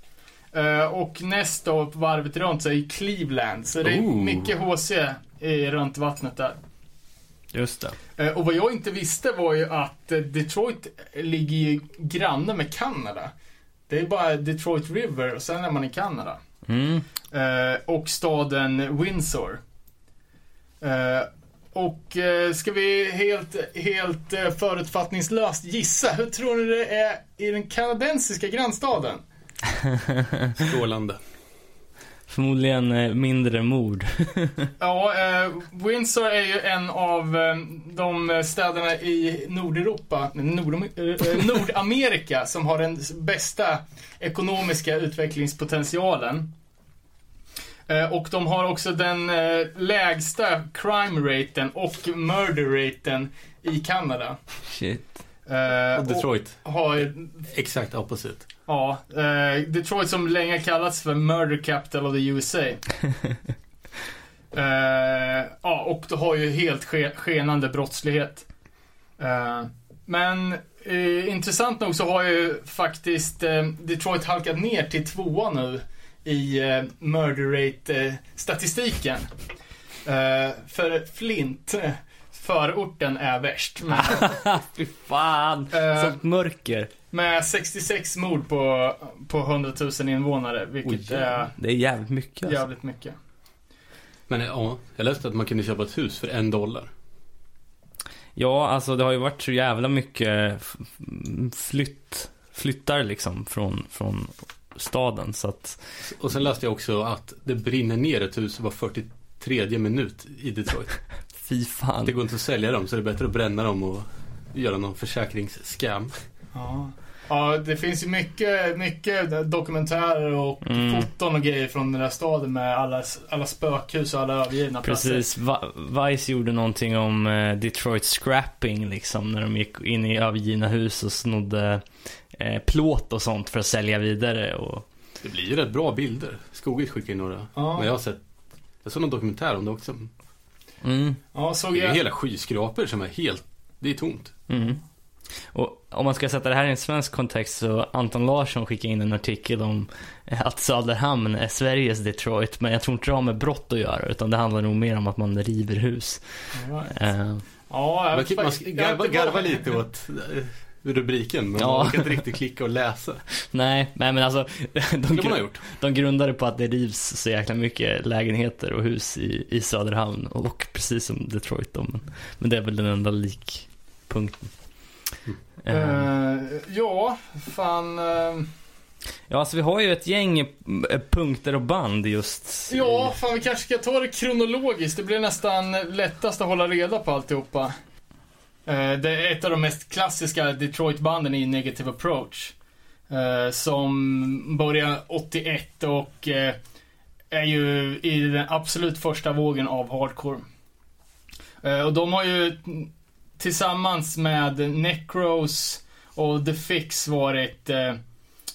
Eh, och nästa då på varvet runt så är Cleveland. Så det är Ooh. mycket HC i, runt vattnet där. just det. Eh, Och vad jag inte visste var ju att eh, Detroit ligger ju granne med Kanada. Det är bara Detroit River och sen är man i Kanada. Mm. Eh, och staden Windsor. Eh, och eh, ska vi helt, helt eh, förutfattningslöst gissa, hur tror ni det är i den kanadensiska grannstaden? Strålande. Förmodligen eh, mindre mord. Ja, eh, Windsor är ju en av eh, de städerna i Nordeuropa, Nord, eh, Nordamerika som har den bästa ekonomiska utvecklingspotentialen. Eh, och de har också den eh, lägsta crime-raten och murder-raten i Kanada. Shit. Eh, Och Detroit, och har exakt opposite. Ja, eh, Detroit som länge kallats för Murder Capital of the USA. eh, ja, och det har ju helt ske skenande brottslighet. Eh, men eh, intressant nog så har ju faktiskt eh, Detroit halkat ner till tvåa nu i eh, murder rate-statistiken. Eh, för Flint, förorten, är värst. Men, Fy fan. Sånt mörker. Med 66 mord på, på 100 000 invånare, vilket Oj, är Det är jävligt mycket alltså. jävligt mycket. Men ja, jag läste att man kunde köpa ett hus för en dollar. Ja, alltså det har ju varit så jävla mycket flytt, flyttar liksom från, från staden så att Och sen läste jag också att det brinner ner ett hus var 43 minut i Detroit. fy fan. Det går inte att sälja dem så det är bättre att bränna dem och göra någon försäkringsskam. Ja. Ja, det finns ju mycket, mycket dokumentärer och Mm. foton och grejer från den där staden med alla, alla spökhus och alla övergivna platser. Precis, Va- Vice gjorde någonting om eh, Detroit scrapping liksom när de gick in i övergivna hus och snodde eh, plåt och sånt för att sälja vidare och Det blir ju rätt bra bilder. Skogis skickade in några. Ja. Men jag har sett, jag såg någon dokumentär om det också. mm, Ja, såg Det är jag. hela skyskrapor som är helt, det är tomt. mm. Och om man ska sätta det här i en svensk kontext så Anton Larsson skickade in en artikel om att Söderhamn är Sveriges Detroit men jag tror inte det har med brott att göra utan det handlar nog mer om att man river hus. Ja, Eh, ja, jag Man, har garva, garva lite åt eh, rubriken men Ja. man orkar inte riktigt klicka och läsa. nej, nej men alltså de, ha gjort. De grundade på att det rivs så jäkla mycket lägenheter och hus i, i Söderhamn och precis som Detroit då, men, men det är väl den enda likpunkten. Eh, ja, fan. eh, ja, alltså vi har ju ett gäng eh, punkter och band just. ja, fan vi kanske ska ta det kronologiskt. Det blir nästan lättast att hålla reda på alltihopa. Eh, det är ett av de mest klassiska Detroit-banden i Negative Approach. Eh, som börjar 81 och eh, är ju i den absolut första vågen av hardcore. Och de har ju tillsammans med Necros och The Fix varit eh,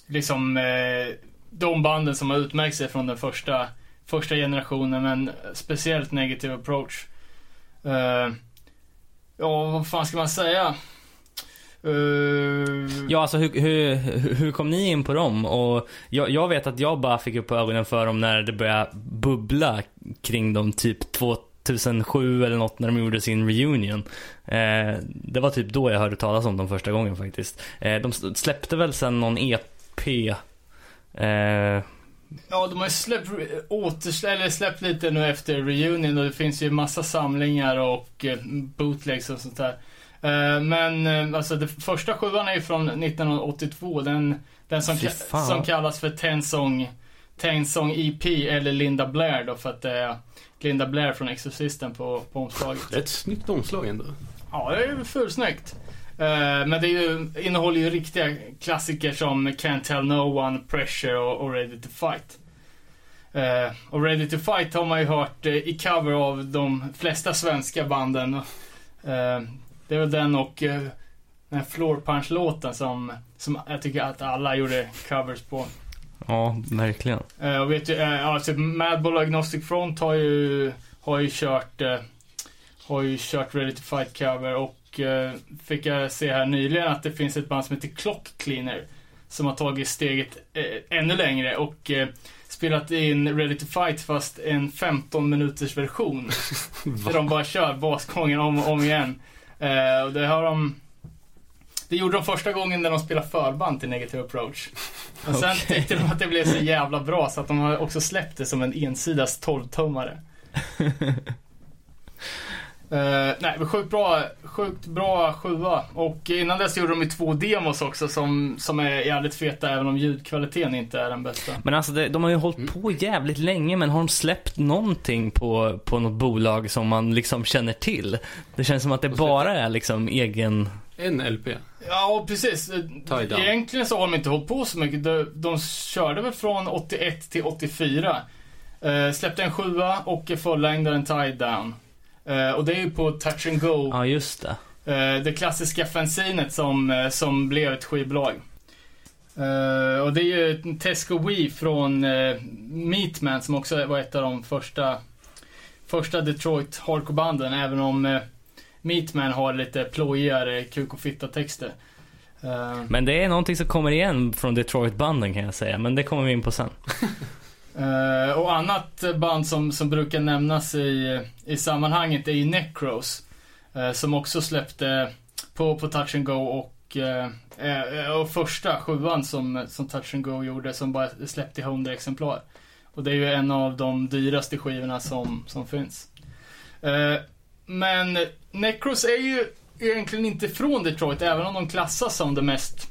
liksom eh, de banden som har utmärkt sig från den första, första generationen, men speciellt Negative Approach. Eh, ja, vad fan ska man säga? Uh... Ja, alltså hur, hur, hur- kom ni in på dem? Och jag, jag vet att jag bara fick upp ögonen för dem när det började bubbla kring dem typ 2007 eller något när de gjorde sin reunion. Eh, det var typ då jag hörde talas om dem första gången faktiskt. Eh, de släppte väl sen någon EP. Eh, Ja, de har ju släppt, eller släppt lite nu efter reunion och det finns ju massa samlingar och eh, bootlegs och sånt där. Eh, men eh, alltså det första sjuan är ju från 1982. Den, den som, som kallas för Ten Song, Ten Song EP eller Linda Blair då för att det är Linda Blair från Exorcisten på, på omslaget. Det är ett snyggt omslag ändå. Ja, det är ju fulsnyggt. Eh, men det ju, innehåller ju riktiga klassiker som Can't Tell No One, Pressure och, och Ready to Fight. Eh, och Ready to Fight har man ju hört eh, i cover av de flesta svenska banden. Eh, det är väl den och eh, den här Floor Punch-låten som, som jag tycker att alla gjorde covers på. Ja, verkligen. Eh, och vet ju, eh, alltså Madball och Agnostic Front har ju, har ju kört, eh, har ju kört Ready to Fight cover och eh, fick jag se här nyligen att det finns ett band som heter Clock Cleaner som har tagit steget eh, ännu längre och eh, spelat in Ready to Fight fast en 15 minuters version. Där de bara kör basgången om och om igen. Och det har de det gjorde de första gången när de spelade förband till Negative Approach. Och sen Okej. tyckte de att det blev så jävla bra så att de har också släppt det som en ensidas 12-tummare. Eh, nej, men sjukt bra, sjukt bra sjua. Och innan dess gjorde de ju två demos också som, som är jävligt feta även om ljudkvaliteten inte är den bästa. Men alltså det, de har ju hållit Mm. på jävligt länge men har de släppt någonting på, på något bolag som man liksom känner till? Det känns som att det bara är liksom egen... En LP. Ja, precis. Egentligen så har de inte hållit på så mycket. De, de körde väl från 81 till 84. Eh, släppte en sjua och fullängdaren Tie Down. Eh, och det är ju på Touch and Go. Ja, just det. Eh, det klassiska fanzinet som, eh, som blev ett skivbolag. Eh, och det är ju Tesco Wee från eh, Meatman som också var ett av de första, första Detroit hardcore-banden. Även om Meatman har lite plojigare kuk och fitta-texter. Eh, Men det är någonting som kommer igen från Detroit-banden kan jag säga. Men det kommer vi in på sen. Eh, och annat band som, som brukar nämnas i, i sammanhanget är ju Necros. eh, som också släppte på, på Touch and Go och, eh, eh, och första sjuan som, som Touch and Go gjorde som bara släppte i 100 exemplar. Och det är ju en av de dyraste skivorna som, som finns. Men Necros är ju egentligen inte från Detroit även om de klassas som det mest,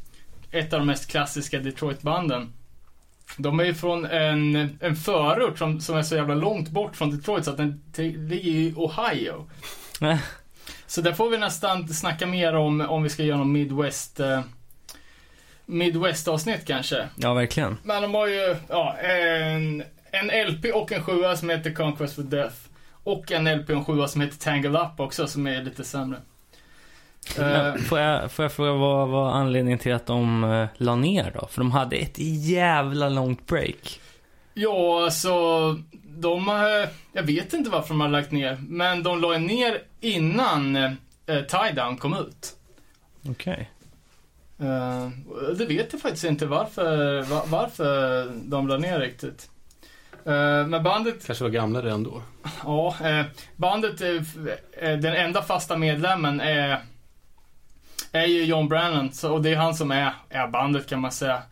ett av de mest klassiska Detroit-banden. De är ju från en, en förort som, som är så jävla långt bort från Detroit så att den ligger i Ohio. Så där får vi nästan snacka mer om, om vi ska göra någon Midwest eh, Midwest-avsnitt kanske. Ja, verkligen. Men de har ju ja, en, en LP och en sjua som heter Conquest for Death. Och en LP en sjua som heter Tangle Up också som är lite sämre. Eh, Men får, jag, får jag fråga vad var anledningen till att de uh, la ner då? För de hade ett jävla långt break. Ja, alltså de har, jag vet inte varför de har lagt ner, men de la ner innan eh, Tie Down kom ut. Okej. Eh, det vet jag faktiskt inte varför, va, varför de la ner riktigt. Eh, men bandet, Kanske var gamla redan då. ja, eh, bandet, eh, den enda fasta medlemmen är, är ju John Brennan, så, och det är han som är, är bandet kan man säga.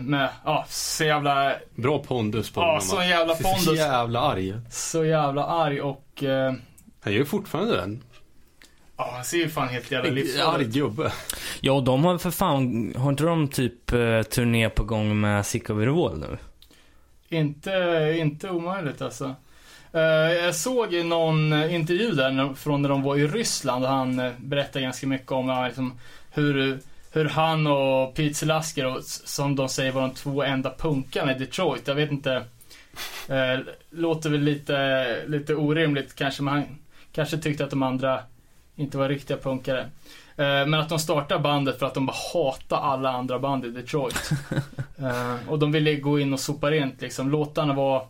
Med, ja, så jävla, Bra pondus på ja, honom. så va? jävla Så pondus. jävla arg. Så jävla arg och, Han gör ju fortfarande den. ja, han ser ju fan helt jävla livsfarlig ut. gubbe. Ja, och de har för fan, har inte de typ turné på gång med Sick of It All nu? Inte, inte omöjligt alltså. Eh, jag såg i någon eh, intervju där från när de var i Ryssland och han eh, berättade ganska mycket om liksom, hur, hur han och Pete Selasker, som de säger var de två enda punkarna i Detroit. Jag vet inte. Låter väl lite, lite orimligt kanske, men han kanske tyckte att de andra inte var riktiga punkare. Eh, men att de startade bandet för att de bara hatade alla andra band i Detroit. Eh, och de ville gå in och sopa rent liksom. Låtarna var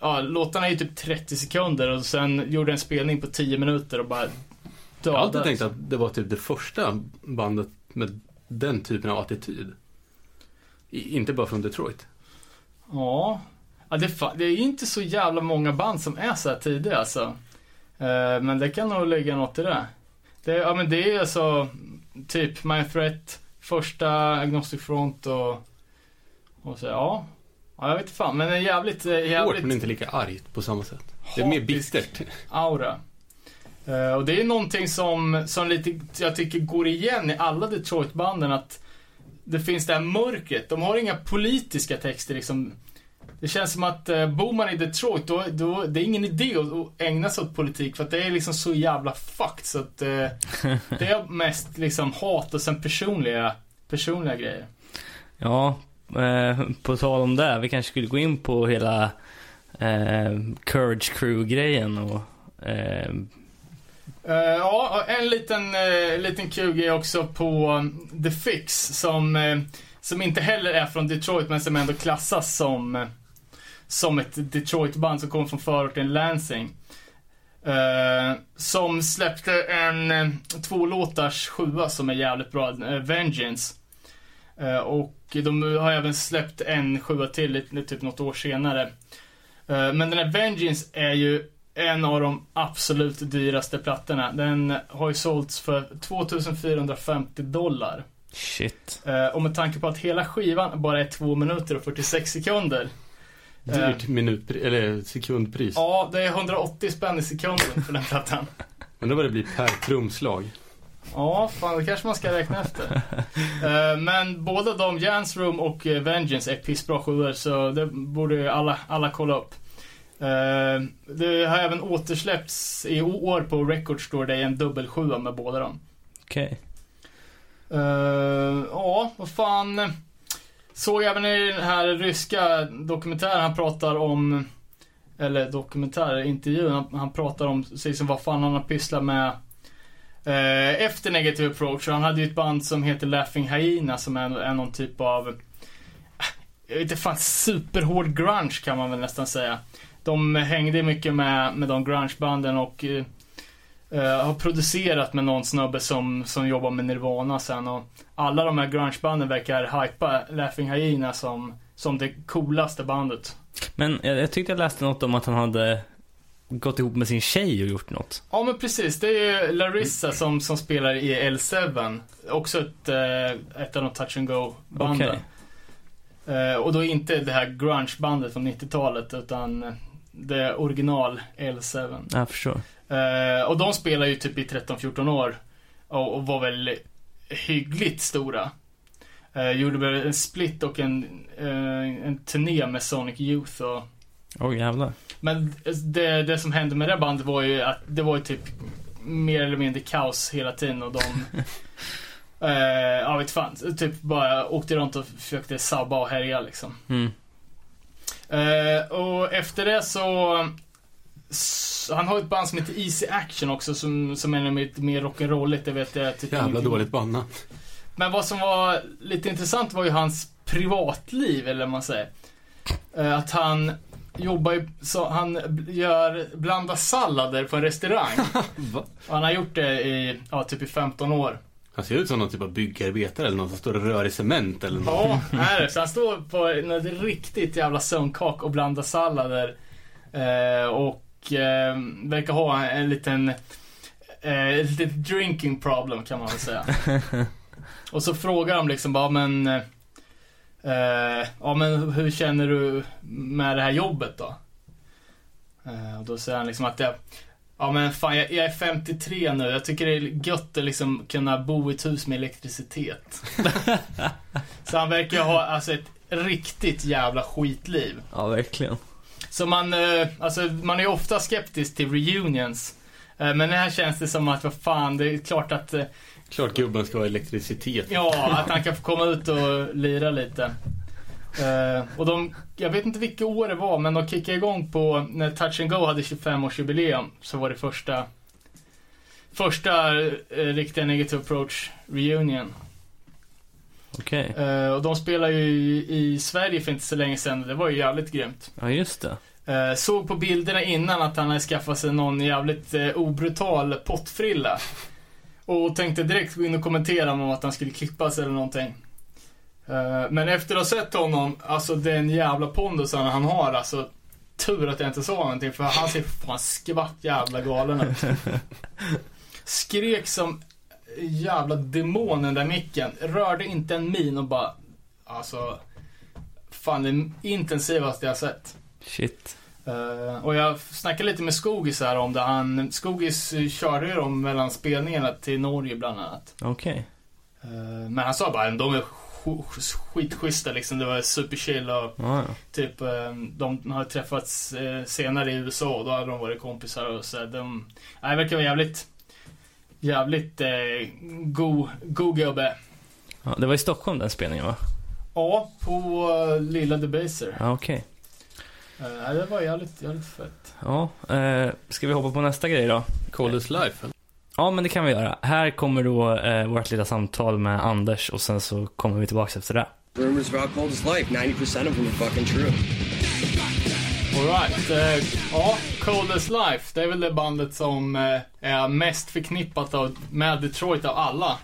Ja, låtarna är ju typ 30 sekunder och sen gjorde en spelning på 10 minuter och bara dödade. Jag har alltid tänkt att det var typ det första bandet med den typen av attityd. I, inte bara från Detroit. Ja. ja det, det är inte så jävla många band som är så här tidiga alltså. Eh, men det kan nog ligga något i det. Det ja men det är alltså typ My Threat, första Agnostic Front och, och så ja. Ja, jag vet inte fan, men en jävligt, eh, Hårt jävligt men inte lika argt på samma sätt. Det är mer bittert. aura. Eh, och det är någonting som, som lite, jag tycker går igen i alla Detroit-banden att det finns det här mörkret. De har inga politiska texter liksom. Det känns som att eh, bor man i Detroit, då, då det är ingen idé att, att ägna sig åt politik för att det är liksom så jävla fucked så att eh, det är mest liksom hat och sen personliga, personliga grejer. Ja, eh, på tal om det. Vi kanske skulle gå in på hela eh, Courage Crew-grejen och eh, Eh, ja, en liten, uh, liten kul grej också på um, The Fix som, eh, som inte heller är från Detroit men som ändå klassas som, som ett Detroit-band som kommer från förorten Lansing. Eh, som släppte en uh, två låtars sjua som är jävligt bra, eh, Vengeance. Och de har även släppt en sjua till, typ något år senare. Men den här Vengeance är ju en av de absolut dyraste plattorna. Den har ju sålts för 2450 dollar. shit. Och med tanke på att hela skivan bara är 2 minuter och 46 sekunder. Dyrt minutpris, eller sekundpris. Ja, det är 180 spänn i sekunden för den plattan. Undrar vad det blir per trumslag. Ja, fan det kanske man ska räkna efter. Eh, men båda de, Jans Room och eh, Vengeance, är pissbra sjuor så det borde ju alla, alla kolla upp. Eh, det har även återsläppts i år på Record Store, det är en dubbel sjua med båda dem. Okej. Eh, ja, vad fan. Såg även i den här ryska dokumentären han pratar om, eller dokumentärintervjun, han, han pratar om sig som vad fan han har pysslat med eh, efter Negative Approach. Och Han hade ju ett band som heter Laughing Hyena som är, är någon typ av, jag vet inte fan, superhård grunge kan man väl nästan säga. De hängde mycket med, med de grungebanden och eh, eh, har producerat med någon snubbe som, som jobbar med Nirvana sen och alla de här grungebanden verkar hypa Laughing Hyena som, som det coolaste bandet. Men jag, jag tyckte jag läste något om att han hade gått ihop med sin tjej och gjort något. Ja men precis, det är ju Larissa som, som spelar i L7. Också ett, eh, ett av de touch and go banden. Okej. Eh, och då inte det här grungebandet från 90-talet utan det original L7. Jag förstår. Eh, och de spelar ju typ i 13-14 år. Och, var väl hyggligt stora. Eh, gjorde väl en split och en, eh, en turné med Sonic Youth och Åh jävlar. Men det, det som hände med det bandet var ju att det var ju typ mer eller mindre kaos hela tiden och de eh, Ja vet fan, typ bara åkte runt och försökte sabba och härja liksom. Mm. Eh, och efter det så han har ett band som heter Easy Action också som, som är lite mer rock'n'rolligt, det vet jag. Typ Jävla dåligt bandnamn. Men vad som var lite intressant var ju hans privatliv, eller vad man säger. Eh, Att han jobbar ju, så han gör, blandar sallader på en restaurang. Och han har gjort det i, ja, typ i 15 år. Han ser ut som någon typ av byggarbetare eller någon som står och rör i cement eller något. Ja, det. Så han står på något riktigt jävla sömnkak och blandar sallader. Eh, och eh, verkar ha en liten, eh, ett litet drinking problem kan man väl säga. och så frågar de liksom bara, men, eh, ja men hur känner du med det här jobbet då? Eh, och då säger han liksom att det, ja men fan jag, jag är 53 nu, jag tycker det är gött att liksom kunna bo i ett hus med elektricitet. Så han verkar ha alltså ett riktigt jävla skitliv. Ja, verkligen. Så man, eh, alltså man är ofta skeptisk till reunions. Eh, men här känns det som att, vad fan, det är klart att, eh, Klart gubben ska ha elektricitet. ja, att han kan få komma ut och lira lite. Eh, och de, jag vet inte vilka år det var, men de kickade igång på, när Touch and Go hade 25-årsjubileum, så var det första, första eh, riktiga Negative Approach reunion. Okej. Eh, och de spelar ju i, i Sverige för inte så länge sedan, det var ju jävligt grymt. Ja, just det. Eh, såg på bilderna innan att han hade skaffat sig någon jävligt eh, obrutal pottfrilla. Och tänkte direkt gå in och kommentera om att han skulle klippas eller någonting. Eh, men efter att ha sett honom, alltså den jävla pondusen han har, alltså tur att jag inte sa någonting för han ser fan skvatt jävla galen ut. Skrek som jävla demon den där micken. Rörde inte en min och bara, alltså, fan det intensivaste jag har sett. Shit. Eh, och jag snackade lite med Skogis här om det. Han, Skogis körde ju dem mellan spelningarna till Norge bland annat. Okej. Eh, men han sa bara de är sk- skitschyssta liksom. Det var superchill och Ja, ja. typ eh, de har träffats senare i USA och då hade de varit kompisar och så. De, nej, verkar vara jävligt, jävligt eh, god, god gubbe. ja. Det var i Stockholm den spelningen va? Ja, på uh, Lilla Debaser. Ja, okej. Eh, nej, det var jävligt, jävligt fett. Ja, eh, ska vi hoppa på nästa grej då? Coldest life. eller? Ja, men det kan vi göra. Här kommer då eh, vårt lilla samtal med Anders och sen så kommer vi tillbaka efter det. Rumors about Coldest Life, 90% of them are fucking true. Alright, eh, ja, Coldest Life, det är väl det bandet som eh, är mest förknippat av, med Detroit av alla.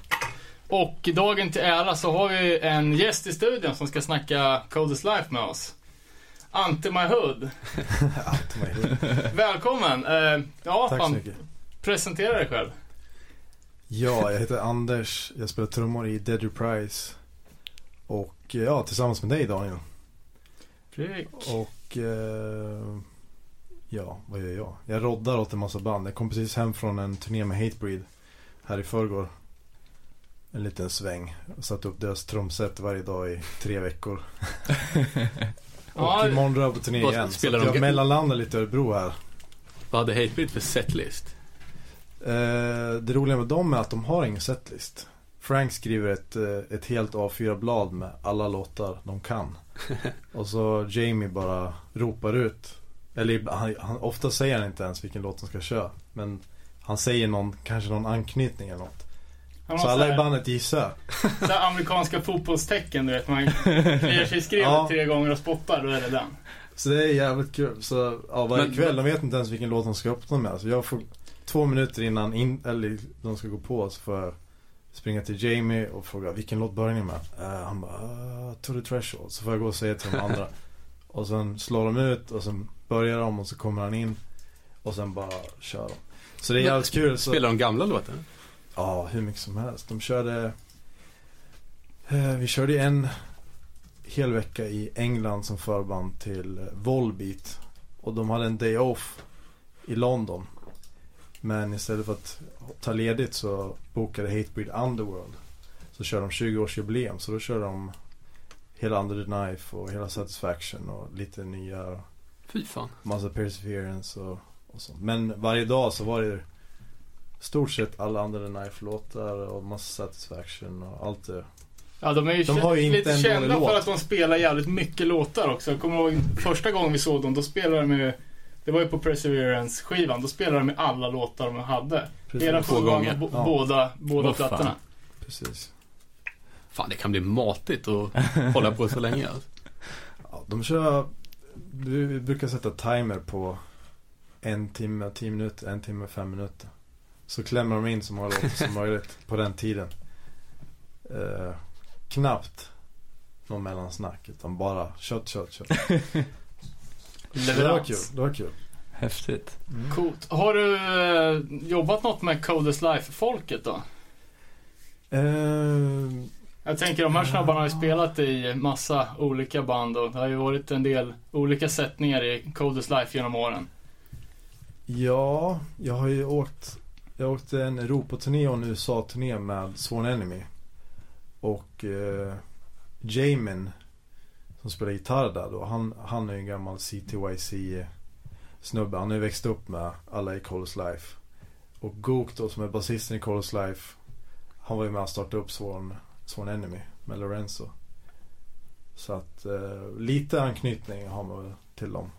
Och dagen till ära så har vi en gäst i studion som ska snacka Coldest Life med oss. Ante My Hood. Allt var helt- Välkommen! Eh, ja, Tack så fan, mycket. presentera dig själv. Ja, jag heter Anders. Jag spelar trummor i Dead Reprise. Och eh, ja, tillsammans med dig Daniel. Fredrik. Och eh, Ja, vad gör jag? Jag roddar åt en massa band. Jag kom precis hem från en turné med Hatebreed här i förrgår. En liten sväng. Jag satte upp deras trumset varje dag i tre veckor. Ja, och imorgon drar jag på turné vad igen. Så spelar att de- jag mellanlandar lite i Örebro här. Vad hade Hatebreed för setlist? Eh, det roliga med dem är att de har ingen setlist. Frank skriver ett, eh, ett helt A4-blad med alla låtar de kan. Och så Jamie bara ropar ut. Eller han, han, ofta säger han inte ens vilken låt de ska köra. Men han säger någon, kanske någon anknytning eller något. Han Så har alla så i bandet gissar. så amerikanska fotbollstecken, du vet. Man kliar sig i skrevet Ja. tre gånger och spottar, då är det den. Så det är jävligt kul. Så ja, varje Men- kväll, de vet inte ens vilken låt de ska öppna med. Så jag får två minuter innan in, eller de ska gå på så får jag springa till Jamie och fråga vilken låt börjar ni med? Eh, han bara, uh, To the Threshold. Så får jag gå och säga till de andra. och sen slår de ut och sen börjar de och så kommer han in. Och sen bara kör de. Så det är jävligt kul. Så, Spelar de gamla låtar? Ja, hur mycket som helst. De körde eh, Vi körde en hel vecka i England som förband till eh, Volbeat. Och de hade en day off i London. Men istället för att ta ledigt så bokade Hatebreed Underworld. Så körde de 20-årsjubileum. Så då körde de hela Under the Knife och hela Satisfaction och lite nya Fy fan. massa Perseverance och, och sånt. Men varje dag så var det stort sett alla andra The Knife-låtar och massa Satisfaction och allt det. Ja, de är ju, De kä- har ju inte lite en kända för att de spelar jävligt mycket låtar också. Jag kommer ihåg första gången vi såg dem, då spelade de ju Det var ju på Perseverance-skivan, då spelade de med alla låtar de hade. Hela. Två gånger. Ja. båda, båda fan. plattorna. Precis. Fan, det kan bli matigt att hålla på så länge. Alltså. Ja, de kör, vi brukar sätta timer på en timme, tio minuter, en timme, fem minuter. Så klämmer de in så många låtar som möjligt på den tiden. Eh, knappt någon mellansnack utan bara kött, kött, kött. Det var kul, det var kul. Häftigt. Coolt. Har du eh, jobbat något med Coldest Life-folket då? Eh, Jag tänker de här snabbarna har ju spelat i massa olika band och det har ju varit en del olika sättningar i Coldest Life genom åren. Ja, jag har ju åkt jag åkte en Europaturné och en USA-turné med Sworn Enemy. Och eh, Jamin Som spelar gitarr där då Han, han är ju en gammal CTYC snubbe Han har ju växt upp med alla i Colors Life. Och Gook då som är basisten i Colors Life Han var ju med och startade upp Sworn, Sworn Enemy med Lorenzo. Så att eh, lite anknytning har man väl till dem.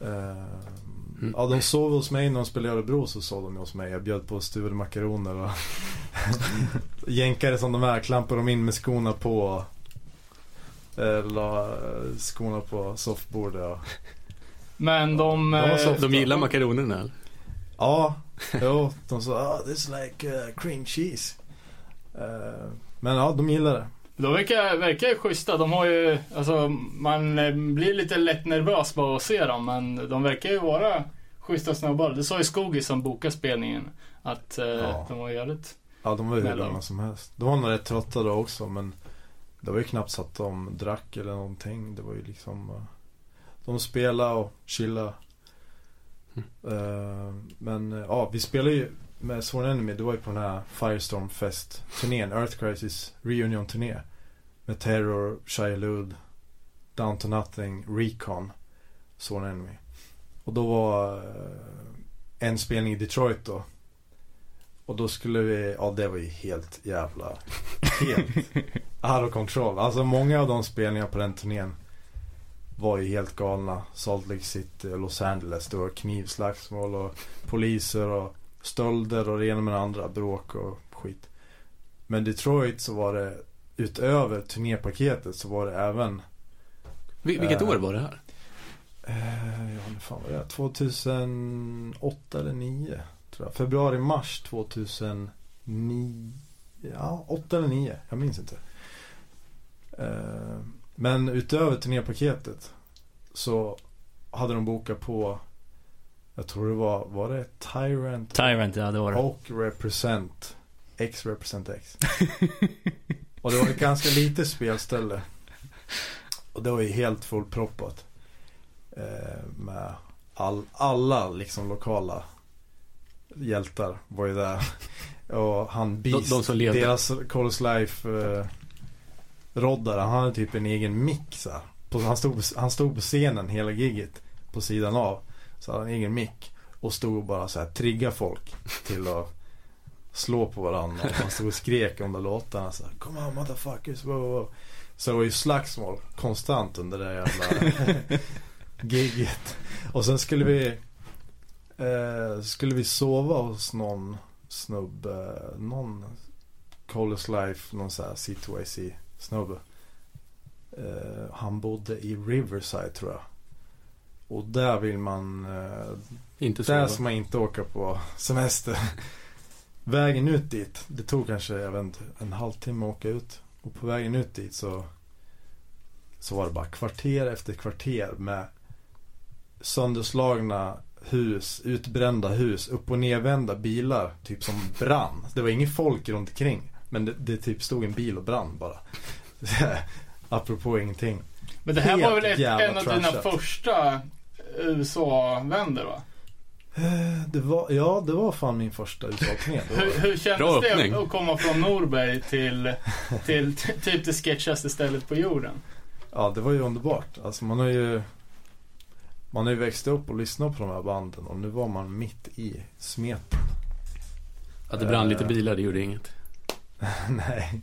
Mm. Ja de sov hos mig när de spelade i Örebro så sov de hos mig. Jag bjöd på stuvade makaroner och jänkare som de är klampade de in med skorna på. Eh, la eh, skorna på soffbordet och... Men de... De eh, De gillar makaronerna eller? Ja, jo, de sa oh, this is like uh, cream cheese. Eh, men ja, de gillar det. De verkar, verkar ju schyssta. De har ju, alltså man eh, blir lite lätt nervös bara att se dem men de verkar ju vara schyssta snubbar. Det sa ju Skogis som bokade spelningen. Att eh, Ja. de var jävligt... Ja, de var ju hur lugna som helst. De var nog rätt trötta då också men det var ju knappt så att de drack eller någonting. Det var ju liksom eh, De spelade och chillade. Eh, men ja, vi spelade ju med Sworn Enemy. Det var ju på den här Firestorm Fest turnén. Earth Crisis Reunion turné. Med Terror, Shia Lud, Down to Nothing, Recon, Sworn Enemy. Och då var eh, en spelning i Detroit då. Och då skulle vi, ja det var ju helt jävla, helt out of control. Alltså många av de spelningarna på den turnén var ju helt galna. Salt Lake City Los Angeles. Det var knivslagsmål och poliser och stölder och det ena med det andra. Bråk och skit. Men Detroit så var det utöver turnépaketet så var det även Vil- vilket Eh. år var det här? Eh, ja, vad fan var det? 2008 eller 9 tror jag. Februari, mars 2009. Ja, 8 eller 9. Jag minns inte. Eh, men utöver turnépaketet så hade de bokat på jag tror det var, var det Tyrant Tyrant, ja det var det. och Represent X Represent X. och det var ett ganska litet spelställe. Och det var ju helt fullproppat. Eh, med all, alla liksom lokala hjältar var ju där. Och han Beast, De- de som levde. deras Chorus Life eh, roddare, han hade typ en egen mick så här. På, han, stod, han stod på scenen hela giget på sidan av. Så hade han en egen mick. Och stod och bara så här trigga folk till att slå på varandra. Och han stod och skrek under låtarna så här, Come on motherfuckers, wow, wow. Så det var ju slagsmål konstant under det jävla giget. Och sen skulle vi eh, Skulle vi sova hos någon snubbe, någon College Life, någon sån här C2AC snubbe. Eh, han bodde i Riverside tror jag. Och där vill man eh, Inte där ska man inte åka på semester. vägen ut dit, det tog kanske jag vet inte, en halvtimme att åka ut. Och på vägen ut dit så Så var det bara kvarter efter kvarter med Sönderslagna hus, utbrända hus, upp och nedvända bilar typ som brann. Det var inget folk runt omkring. Men det, det typ stod en bil och brann bara. Apropå ingenting. Men det här var väl ett, en av dina första USA-vänder va? Eh, Det var, ja det var fan min första USA-turné. Hur, hur kändes det att komma från Norberg till, till typ det sketchigaste stället på jorden? Ja, det var ju underbart. Alltså man har ju Man har ju växt upp och lyssnat på de här banden och nu var man mitt i smeten. Att det brann lite Eh. bilar, det gjorde inget. Nej.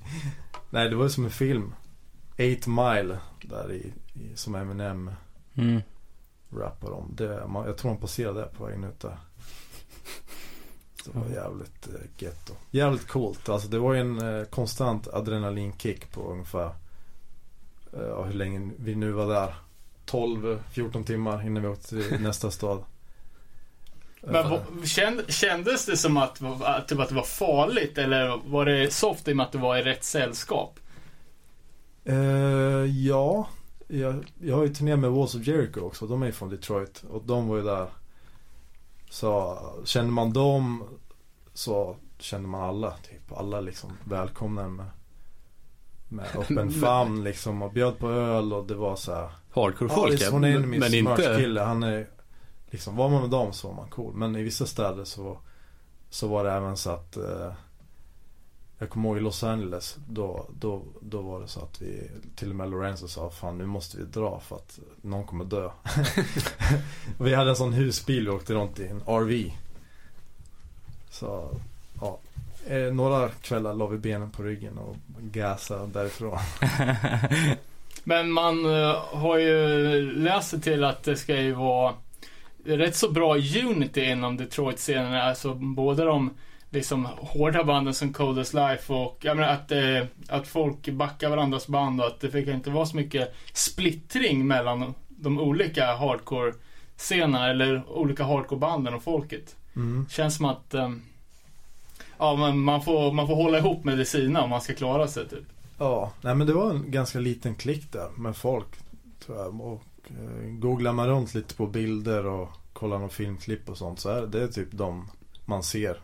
Nej, det var ju som en film. 8 Mile där i, i som Eminem Mm. rappar om. Det, man, jag tror han passerade det på vägen ut där. Det var jävligt eh, getto. Jävligt coolt. Alltså det var ju en eh, konstant adrenalinkick på ungefär eh, hur länge vi nu var där. 12-14 timmar innan vi åkte till nästa stad. Men känd, kändes det som att, att, typ att det var farligt eller var det soft i och med att du var i rätt sällskap? Eh, ja, jag, jag har ju turnerat med Walls of Jericho också. De är ju från Detroit och de var ju där. Så kände man dem så kände man alla. Typ alla liksom välkomna med, med öppen famn liksom och bjöd på öl och det var så här. Hardcore-folk, ja, ja, men, men, men inte... kille. Han är liksom, var man med dem så var man cool. Men i vissa städer så, så var det även så att eh, jag kommer ihåg i Los Angeles då, då, då var det så att vi till och med Lorenzo sa fan nu måste vi dra för att någon kommer dö. vi hade en sån husbil vi åkte runt i, en RV. Så ja, eh, några kvällar la vi benen på ryggen och gasade därifrån. Men man eh, har ju läst sig till att det ska ju vara rätt så bra unity inom Detroit-scenen. Alltså både de liksom hårda banden som Coldest Life och jag menar att, eh, att folk backar varandras band och att det fick inte vara så mycket splittring mellan de olika hardcore-scenerna eller olika hardcore-banden och folket. Mm. Känns som att eh, ja, men man, får, man får hålla ihop med det sina om man ska klara sig typ. Ja, nej men det var en ganska liten klick där med folk tror jag. Och eh, googlar man runt lite på bilder och kollar någon filmklipp och sånt så är det, det är typ de man ser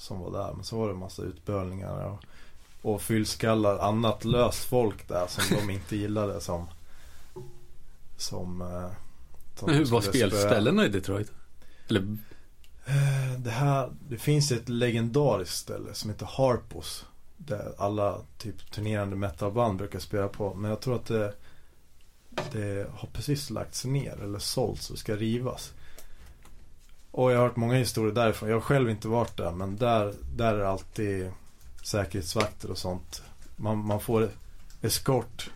som var där. Men så var det en massa utbölningar och, och fyllskallar, annat löst folk där som de inte gillade som som, eh, som Men hur var spelställena i Detroit? Eller, Eh, Det här, det finns ett legendariskt ställe som heter Harpos. Där alla typ turnerande metalband brukar spela på. Men jag tror att det, det har precis lagts ner eller sålts och ska rivas. Och jag har hört många historier därifrån. Jag har själv inte varit där men där, där är det alltid säkerhetsvakter och sånt. Man, man får eskort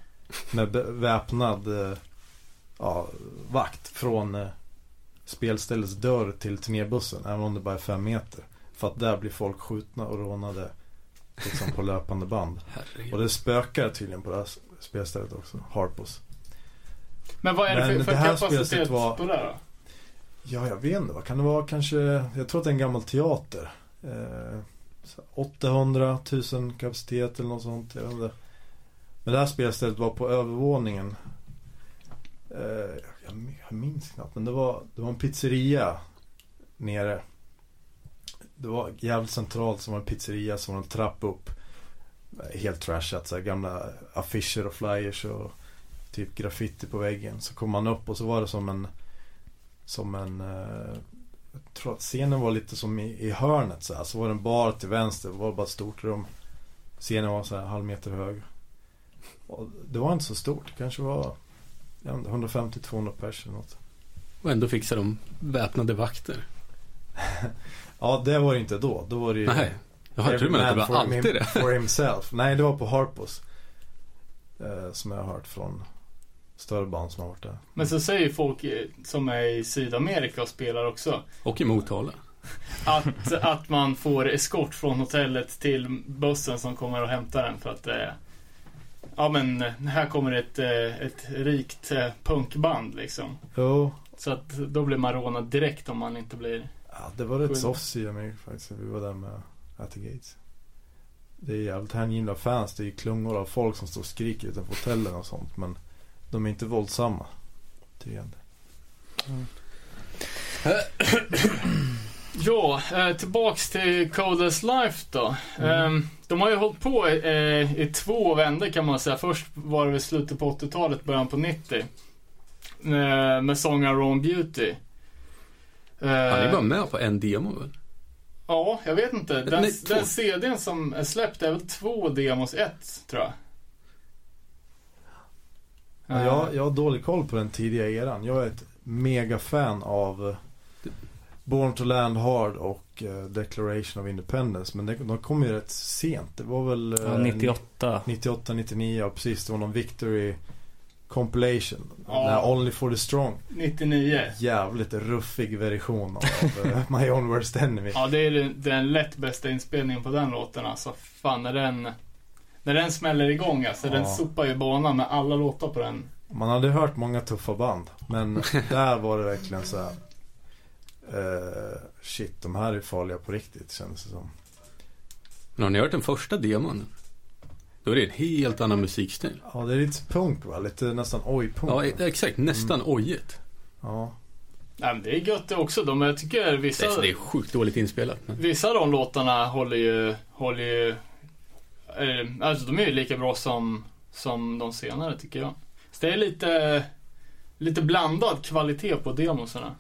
med väpnad eh, ja, vakt från eh, spelställets dörr till turnébussen. Även om det bara är fem meter. För att där blir folk skjutna och rånade liksom på löpande band. Och det spökar tydligen på det här spelstället också. Harpos. Men vad är det för, för det här kapacitet var- på det då? Ja, jag vet inte. Vad kan det vara? Kanske, jag tror att det är en gammal teater. Eh, 800 000 kapacitet eller något sånt. Jag vet inte. Men det här spelstället var på övervåningen. Eh, jag, jag minns knappt. Men det var, det var en pizzeria nere. Det var jävligt centralt som var en pizzeria som var en trapp upp. Helt trashat. Så här, gamla affischer och flyers och typ graffiti på väggen. Så kom man upp och så var det som en som en, eh, jag tror att scenen var lite som i, i hörnet så här. Så var det en bar till vänster, det var bara ett stort rum. Scenen var så här halv meter hög. Och det var inte så stort, det kanske var jag vet inte, 150-200 pers eller något. Och ändå fixar de väpnade vakter. Ja, det var det inte då. Då var det ju Nej. Jag tror men att det var alltid him- det. For himself. Nej, det var på Harpos. Eh, som jag har hört från större band som har varit där. Men så säger folk eh, som är i Sydamerika och spelar också Och i Motala. att, att man får eskort från hotellet till bussen som kommer och hämtar den för att eh, Ja men eh, här kommer ett, eh, ett rikt eh, punkband liksom. Jo, Så att då blir man rånad direkt om man inte blir ja, det var rätt soft Sydamerika faktiskt. Vi var där med At the Gates. Det är jävligt hängivna fans. Det är klungor av folk som står och skriker utanför hotellen och sånt. Men de är inte våldsamma. Tydligen. Ja, eh, tillbaks till Codeless Life då. Mm. Eh, de har ju hållit på eh, i två vändor kan man säga. Först var det slutet på 80-talet, början på 90. Eh, med sångaren Ron Beauty. Han är bara med på en demo väl? Ja, jag vet inte. Den, Nej, den CDn som är släppt är väl två demos, ett tror jag. Ja, jag, jag har dålig koll på den tidiga eran. Jag är ett mega fan av eh, Born to Land Hard och eh, Declaration of Independence. Men de, de kom ju rätt sent. Det var väl Ja, 98. 98, 99, ja precis. Det var någon Victory Compilation. Ja. Only for the Strong. 99. Jävligt ruffig version av eh, My Own Worst Enemy. Ja, det är den, den lätt bästa inspelningen på den låten alltså. Fan, när den, när den smäller igång alltså. Den Ja. sopar ju banan med alla låtar på den. Man hade hört många tuffa band. Men där var det verkligen så här. eh, shit, de här är farliga på riktigt kändes det som. Men har ni hört den första demon? Då är det en helt annan musikstil. Ja, det är lite punk va? Lite nästan oj-punk. Ja, exakt. Nästan Mm. ojigt. Ja. Nej, men det är gött det också. De, jag tycker vissa, Det är, det är sjukt dåligt inspelat. Men... vissa av de låtarna håller ju, håller ju, alltså de är ju lika bra som, som de senare tycker jag. Så det är lite, lite blandad kvalitet på demosarna.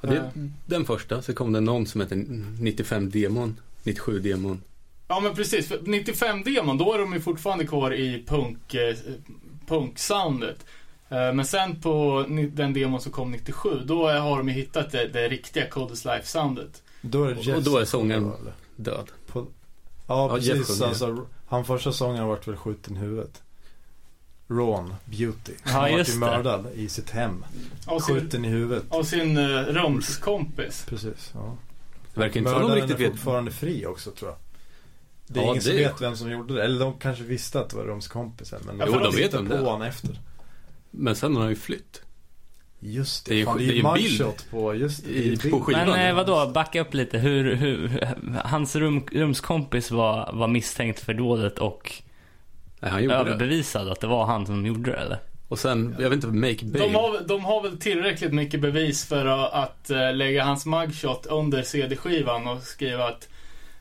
Ja, det är den första. Så kom det någon som heter 95 demon. 97 demon. Ja men precis, för 95-demon då är de ju fortfarande kvar i punk, eh, punksoundet. Eh, men sen på ni- den demon som kom 97, då har de ju hittat det, det riktiga Codes Life-soundet. Då är det Och- och då är sångaren-? Död. På... Ja, Ja, precis. Alltså, han första sångaren vart väl skjuten i huvudet. Ron Beauty. Ja, han vart just ju det. mördad i sitt hem. Av sin, Skjuten i huvudet. av sin uh, rumskompis. Precis, ja. Det verkar inte Mördaren riktigt är vet. fortfarande fri också tror jag. Det är Ja, ingen det som är- vet vem som gjorde det. Eller de kanske visste att det var Roms kompisar. Men Jo, de vet på det. honom efter. Men sen har han ju flytt. Just Det är det. ju- Fan, det det är är ju en bild på, just det. i- det är på skivan. Men eh, vadå, backa upp lite. Hur, hur, hans rum, rumskompis var, var misstänkt för dådet och Nej, han gjorde det. överbevisad att det var han som gjorde det eller? Och sen, jag vet inte, Make Babe. De har, de har väl tillräckligt mycket bevis för att, att eh, lägga hans mugshot under CD-skivan och skriva att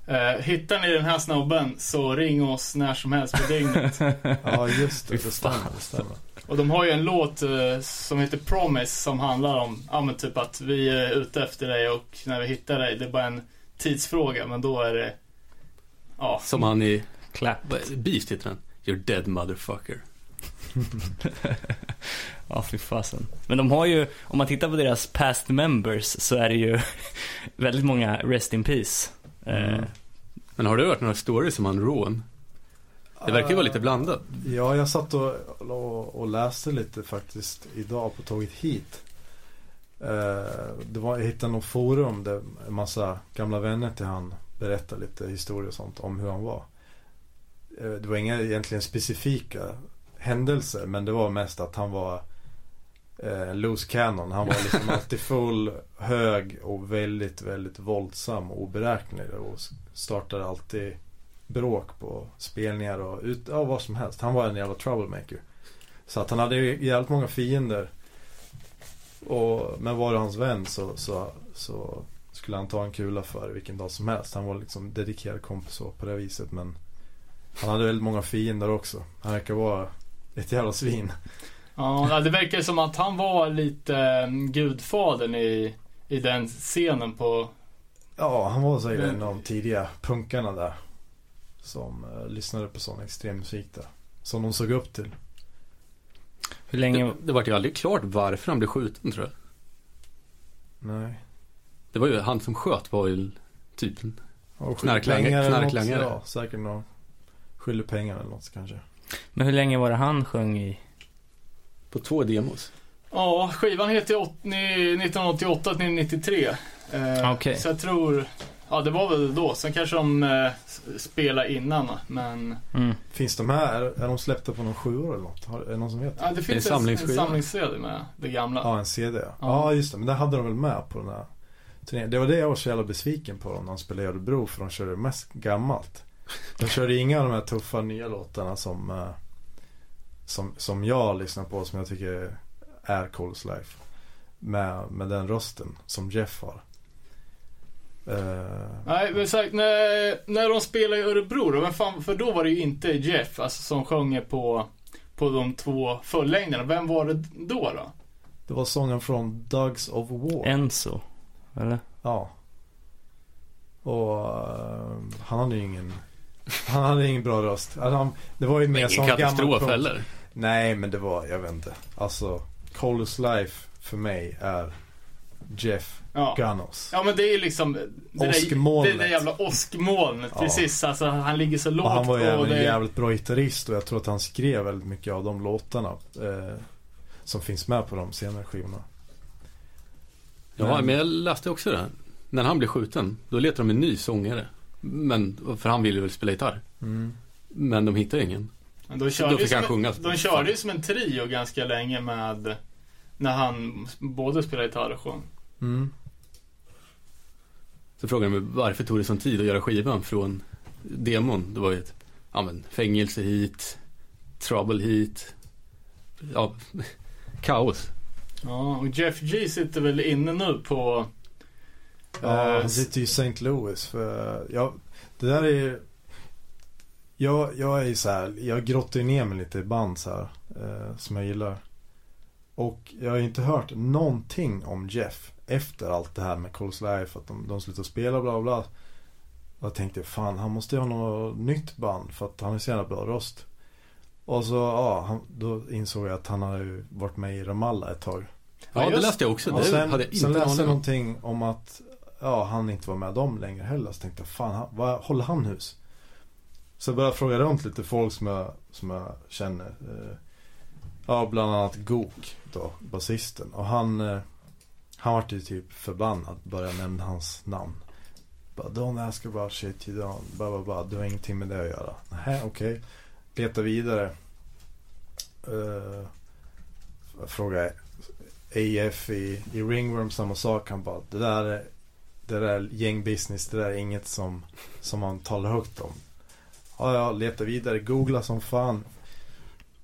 eh, hittar ni den här snubben så ring oss när som helst på dygnet. Ja, just det. Fy Det stämmer. Det stämmer. Och de har ju en låt eh, som heter Promise som handlar om, ja men typ att vi är ute efter dig och när vi hittar dig, det är bara en tidsfråga men då är det, ja. Som han i, Clap. Beast heter han. You're dead motherfucker. Ja, fy fasen. Men de har ju, om man tittar på deras past members så är det ju väldigt många rest in peace. Eh, Mm. Men har du hört några stories om han Ron? Det verkar ju vara lite blandat. Ja, jag satt och, och, och läste lite faktiskt idag på tåget hit. Eh, det var, jag hittade något forum där en massa gamla vänner till han berättade lite historier och sånt om hur han var. Eh, det var inga egentligen specifika händelser men det var mest att han var eh, loose cannon. Han var liksom alltid full, hög och väldigt, väldigt våldsam och oberäknelig och startade alltid bråk på spelningar och ut, ja, vad som helst. Han var en jävla troublemaker. Så att han hade ju jävligt många fiender. Och, men var det hans vän så, så, så skulle han ta en kula för vilken dag som helst. Han var liksom dedikerad kompis så på det viset. Men han hade väldigt många fiender också. Han verkar vara ett jävla svin. Ja, det verkar som att han var lite mm, gudfadern i, i den scenen på... Ja, han var säkert Men- en av de tidiga punkarna där. Som eh, lyssnade på sån extrem musik där. Som de såg upp till. Hur länge... Det, det var ju aldrig klart varför han blev skjuten tror jag. Nej. Det var ju han som sköt var ju typ Och Knarklangare- knarklangare. Ja, säkert någon. Skyller pengar eller något kanske. Men hur länge var det han sjöng i? på två demos. Ja, skivan heter åt- ni- 1988 till 93. Eh, Okej. Så jag tror... Ja, det var väl då. Sen kanske de eh, spelade innan, men... Mm. Finns de här? Är, de släppta på någon sjuor eller något? Har, är det någon som vet? Ja, det finns en, en samlingsserie med det gamla. Ja, en CD ja. Ja. Ja, just det. Men det hade de väl med på den här turnén. Det var det jag var så jävla besviken på dem när de spelade i Örebro. För de körde mest gammalt. De körde inga av de här tuffa nya låtarna som, eh, som, som jag lyssnar på. Som jag tycker är Coles Life. Med, med den rösten som Jeff har. Eh, Nej, men sagt, när, när de spelade i Örebro då, vem fan, för då var det ju inte Jeff alltså, som sjunger på, på de två fullängderna. Vem var det då då? det var sången från Dogs of War. Enzo? Eller? Ja. Och eh, han hade ju ingen Han hade ingen bra röst. Alltså, han, det var ju mer som gammal katastrof heller. Nej men det var, jag vet inte. Alltså Coldest Life för mig är Jeff Ja. Ganos. Ja men det är ju liksom det där, det där jävla åskmolnet. Ja. Precis, alltså han ligger så lågt Och han var ju även det... jävligt bra gitarrist och jag tror att han skrev väldigt mycket av de låtarna eh, som finns med på de senare skivorna. Ja, Men- men jag läste också det. När han blev skjuten, då letade de en ny sångare. Men, för han ville väl spela gitarr. Mm. Men de hittade ingen. Men de Då körde, ju fick som, han en- sjunga. de körde ju som en trio ganska länge med när han både spelade gitarr och sjöng. Mm. Så frågade de mig varför tog det sån tid att göra skivan från demon. Det var ju ett, ja men, fängelse hit, trouble hit, ja, kaos. Ja, och Jeff G sitter väl inne nu på... Ja, eh, han sitter ju i St. Louis för, ja, det där är jag, jag är ju så här, jag grottar ju ner mig lite i band så här, eh, som jag gillar. Och jag har ju inte hört någonting om Jeff efter allt det här med Coles Life, att de, de slutar spela bla bla. Och jag tänkte, fan han måste ju ha något nytt band för att han har så jävla bra röst. Och så, ja, han, då insåg jag att han har ju varit med i Ramallah ett tag. Ja, Ja, det läste jag också. Och Det sen, hade jag sen inte läste aning jag någonting om att ja, han inte var med dem längre heller. Så tänkte jag, fan, han, vad, håller han hus? Så jag började fråga runt lite folk som jag, som jag känner. Eh, ja, bland annat Gok då, basisten. Och han, eh, han vart ju typ förbannad, började nämna hans namn. Bara, don't ask about shit you don't, Bara, bara, bara. du har ingenting med det att göra. Nähä, okej. Leta vidare. Uh, fråga AF i, i Ringworm samma sak. Han bara, det där är, det där är gängbusiness, det där är inget som, som man talar högt om. Ja, ja, leta vidare, googla som fan.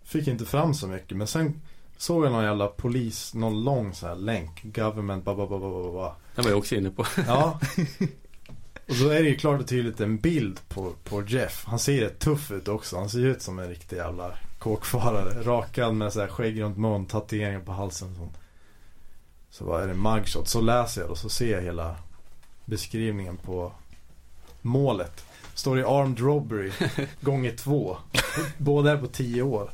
Fick inte fram så mycket, men sen såg jag någon jävla polis, någon lång så här länk, government, ba, ba, ba, ba, ba. Den var jag också inne på. Ja. Och då är det ju klart och tydligt en bild på, på Jeff. Han ser rätt tuff ut också. Han ser ut som en riktig jävla kåkfarare. Rakad med så här skägg runt mun, tatueringar på halsen. och Sånt. Så vad är det mugshot? Så läser jag och så ser jag hela beskrivningen på målet. Står det armed robbery gånger två. Båda är på tio år.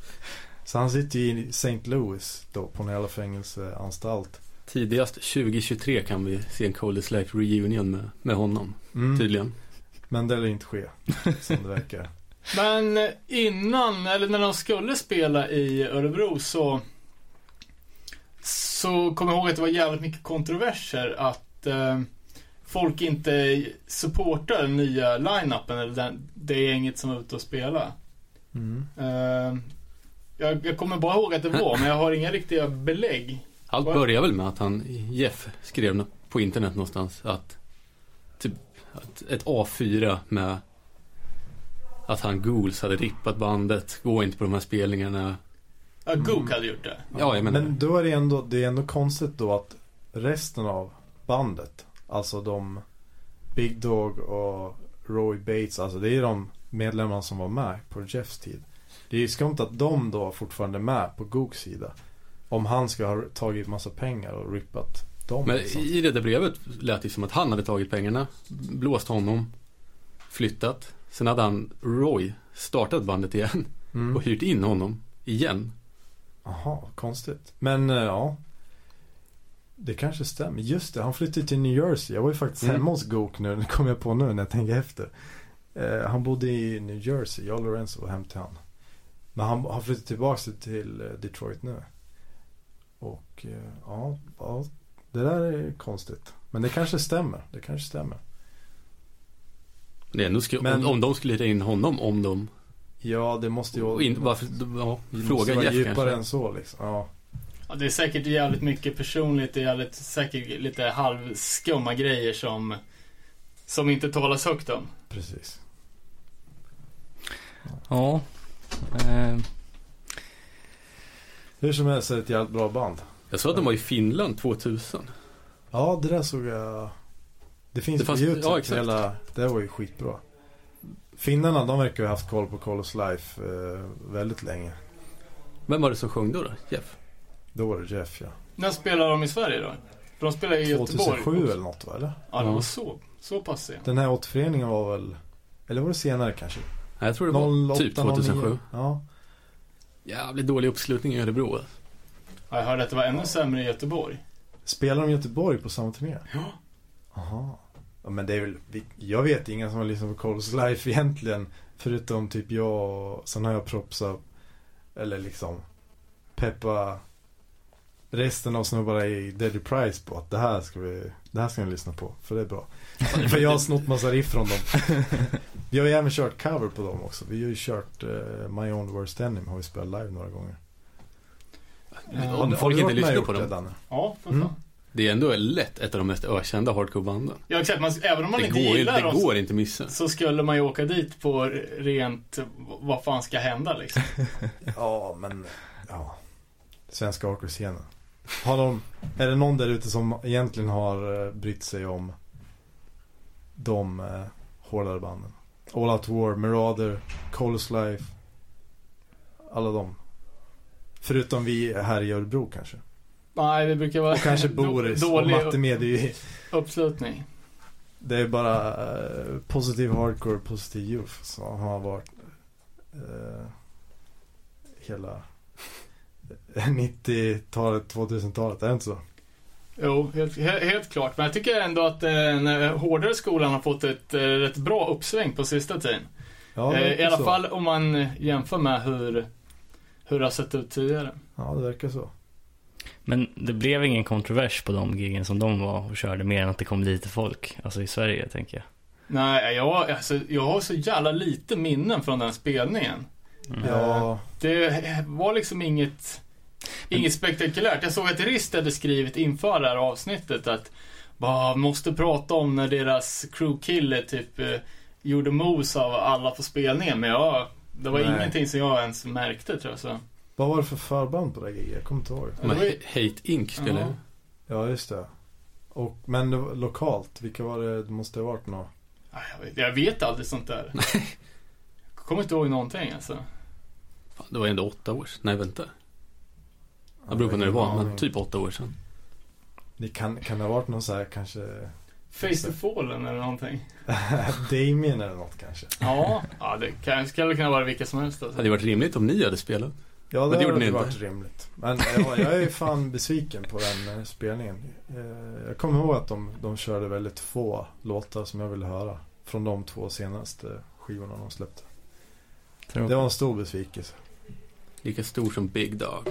Så han sitter ju i St. Louis då på en jävla fängelseanstalt. Tidigast 2023 kan vi se en Coldest Life reunion med, med honom. Mm. Tydligen. Men det lär inte ske, som det verkar. Men eh, innan, eller när de skulle spela i Örebro så så kommer jag ihåg att det var jävligt mycket kontroverser att eh, folk inte supportar den nya line-upen eller den, det gänget som var ute och spela. Mm. Eh, jag, jag kommer bara ihåg att det var, men jag har inga riktiga belägg. Allt börjar väl med att han, Jeff, skrev på internet någonstans att typ att ett A4 med att han Ghouls hade rippat bandet, gå inte på de här spelningarna. Ja, Gook hade gjort det. Ja, jag menar Men då är det ändå, det är ändå konstigt då att resten av bandet, alltså de Big Dog och Roy Bates, alltså det är de medlemmarna som var med på Jeffs tid. Det är skumt att de då fortfarande är med på Gooks sida. Om han ska ha tagit massa pengar och rippat dem. Men liksom. i det där brevet lät det som att han hade tagit pengarna, blåst honom, flyttat. Sen hade han, Roy, startat bandet igen Mm. och hyrt in honom igen. Jaha, konstigt. Men eh, ja. Det kanske stämmer. Just det, han flyttade till New Jersey. Jag var ju faktiskt Mm. hemma hos Gook nu. Det kom jag på nu när jag tänker efter. Eh, han bodde i New Jersey. Jag och Lorenzo var hem till han. Men han har flyttat tillbaka till eh, Detroit nu. Och eh, ja, ja, det där är konstigt. Men det kanske stämmer. Det kanske stämmer. Det är ändå sku- Men- om, om de skulle hyra in honom, om de... Ja, det måste ju Och in, varför, ja, fråga Jeff djupare kanske. än så liksom. Ja, Ja, det är säkert jävligt mycket personligt, det är jävligt, säkert lite halvskumma grejer som, som inte talas högt om. precis. Ja. Eh, Hur som helst är det ett jävligt bra band. Jag sa att de var i Finland 2000. Ja, det där såg jag. Det finns Det fanns- på YouTube. ja, exakt. Hela, det var ju skitbra. Finnarna, de verkar ju ha haft koll på Colors Life eh, väldigt länge. Vem var det som sjöng då? då? Jeff? Då var det Jeff ja. När spelar de i Sverige då? För de spelar i Göteborg. 2007 också. eller något va, eller? Ja, det Ja. var så, så pass sent. Den här återföreningen var väl, eller var det senare kanske? Nej, jag tror det var 08, typ 2007. 09. Ja. Jävligt dålig uppslutning i Örebro. Ja, jag hörde att det var ännu sämre i Göteborg. Spelar de i Göteborg på samma turné? Ja. Aha. Ja, men det är väl, jag vet inga som har lyssnat på Colors Life egentligen. Förutom typ jag och sen har jag propsat, eller liksom peppa resten av snubbarna i Deadly Price på att det här ska vi, det här ska ni lyssna på. För det är bra. för jag har snott massa riff från dem. vi har ju även kört cover på dem också. Vi har ju kört eh, My Own Worst Enemy har vi spelat live några gånger. Ja, Om Har folk inte lyssnar på det, dem. Danne? Ja, för Mm. fan. Det är ändå lätt ett av de mest ökända hardcore-banden. Ja, exakt. Man, även om man Det, inte går, gillar det går inte missa. så skulle man ju åka dit på rent, vad fan ska hända liksom. Ja, men ja. Svenska hardcore-scenen. Har de, är det någon där ute som egentligen har eh, brytt sig om de eh, hårdare banden? All Out War, Marauder, Colors Life. Alla de. Förutom vi här i Örebro kanske. Nej, det brukar vara Och kanske Boris och dålig Matte med ju- uppslutning. Det är bara eh, positiv hardcore, positiv youth som har varit eh, hela 90-talet, 2000-talet. Är det inte så? Jo, helt, he- helt klart. Men jag tycker ändå att eh, den eh, hårdare skolan har fått ett eh, rätt bra uppsving på sista tiden. Ja, det eh, I alla så. fall om man eh, jämför med hur, hur det har sett ut tidigare. Ja, det verkar så. men det blev ingen kontrovers på de giggen som de var och körde mer än att det kom lite folk. Alltså i Sverige tänker jag. Nej, jag, alltså, jag har så jävla lite minnen från den spelningen. Mm. Ja, Det var liksom inget, inget spektakulärt. Jag såg att Rist hade skrivit inför det här avsnittet att bara måste prata om när deras crewkille typ eh, gjorde mos av alla på spelningen. Men ja, det var Nej. ingenting som jag ens märkte tror jag. Så. vad var det för förband på det här? Jag kommer inte ihåg. Men Hate Inc spelar Ja. ju. Ja, just det. Och, men det var lokalt, vilka var det? Det måste ha varit något. Nej, Jag vet, jag vet aldrig sånt där. Jag kommer inte ihåg någonting alltså. Fan, Det var ändå åtta år. Nej, vänta. Det beror på när det var, men typ åtta år sedan. Det kan, kan det ha varit någon så här kanske Face to Fallen eller någonting. Damien eller något kanske? Ja, ja det kan, skulle kunna vara vilka som helst Det alltså. hade ju varit rimligt om ni hade spelat. Ja, Men det, det gjorde hade ni varit inte. rimligt. Men ja, jag är fan besviken på den eh, spelningen. Eh, Jag kommer ihåg att de, de körde väldigt få låtar som jag ville höra. Från de två senaste skivorna de släppte. Det var en stor besvikelse. Lika stor som Big Dog.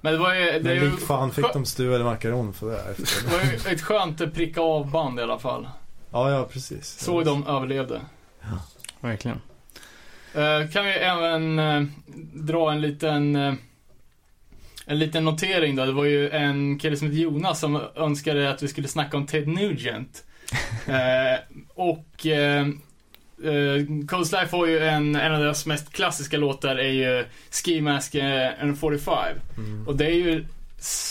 Men det var ju, det är Men lik fan fick de stuvade makaroner för det. Efter. det var ju ett skönt pricka av band i alla fall. Ja, ja precis. Så de överlevde. Verkligen. Eh, kan vi även eh, dra en liten eh, en liten notering då. Det var ju en kille som heter Jonas som önskade att vi skulle snacka om Ted Nugent. Och eh, eh, Coast Life har ju en, en av deras mest klassiska låtar är ju Ski Mask eh, and 45. Mm. Och det är ju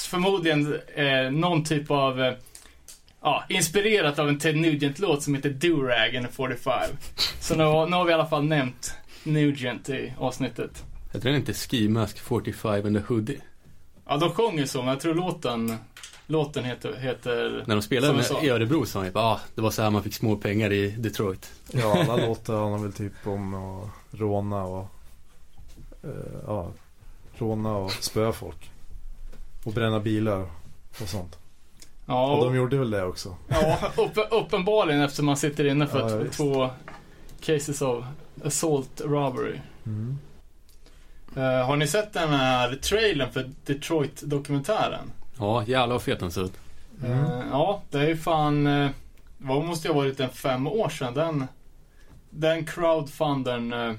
förmodligen eh, någon typ av eh, Ja, inspirerat av en Ted Nugent-låt som heter Do-Rag and 45. Så nu, har- nu har vi i alla fall nämnt Nugent i avsnittet. Heter den inte Ski Mask 45 and the Hoodie? Ja, de sjunger så, men jag tror låten, låten heter, heter När de spelade med, i Örebro sa han ju bara, ah, det var så här man fick små pengar i Detroit. Ja, alla låtar handlar väl typ om att råna och eh, ja, råna och spöa folk. Och bränna bilar och sånt. Ja, Och och, de gjorde väl det också. ja upp, uppenbarligen eftersom man sitter inne för Ja, två cases of assault robbery. Mm. Eh, har ni sett den här trailern för Detroit-dokumentären? Ja, jävlar vad fet den ser ut. Mm. Eh, ja, det är ju fan... Uh, vad måste ju ha varit en fem år sedan den, den crowdfundern uh,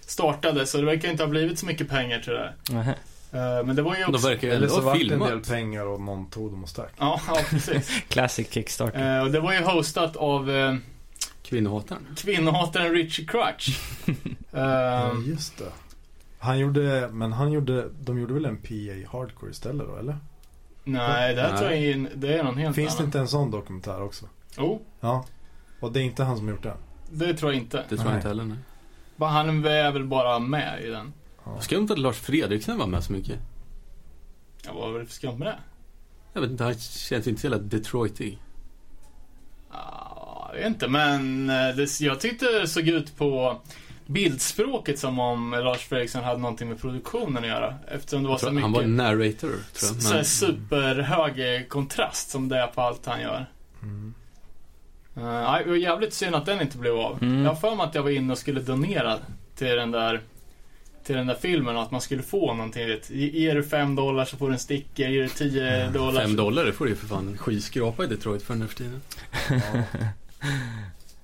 startade. Så det verkar inte ha blivit så mycket pengar till det. Eh, men det var ju De också... verkar ju ändå ha det en del filmat. pengar och någon tog dem och stack. Ja, ja, precis. Classic Kickstarter. Eh, och det var ju hostat av Kvinnohataren. kvinnohataren Richie Crutch. Eh, Ja, just det. Han gjorde, men han gjorde, de gjorde väl en PA Hardcore istället då, eller? Nej, det tror jag är, det är någon helt Finns det annan. inte en sån dokumentär också? Jo, Ja. Och det är inte han som gjort den? det tror jag inte. Det tror jag inte heller. Nej. Bara Han är väl bara med i den. Ja. Skumt att Lars Fredriksen var med så mycket. Ja, vad var det för skumt med det? Jag vet inte, han känns inte så jävla Detroitig. Ja, jag vet inte, men eh, det, jag tyckte det såg ut på bildspråket som om Lars Fredriksson hade någonting med produktionen att göra. Eftersom det var så mycket han var narrator, tror jag. så här superhög eh, kontrast som det är på allt han gör. Mm. Uh, det var jävligt synd att den inte blev av. Mm. Jag har för mig att jag var inne och skulle donera till den där till den där filmen och att man skulle få någonting. vet. Ge- Ger du fem dollar så får du en sticker, ger du tio dollar fem så... dollar, det får du ju för fan en skyskrapa i Detroit för nu för tiden. Ja.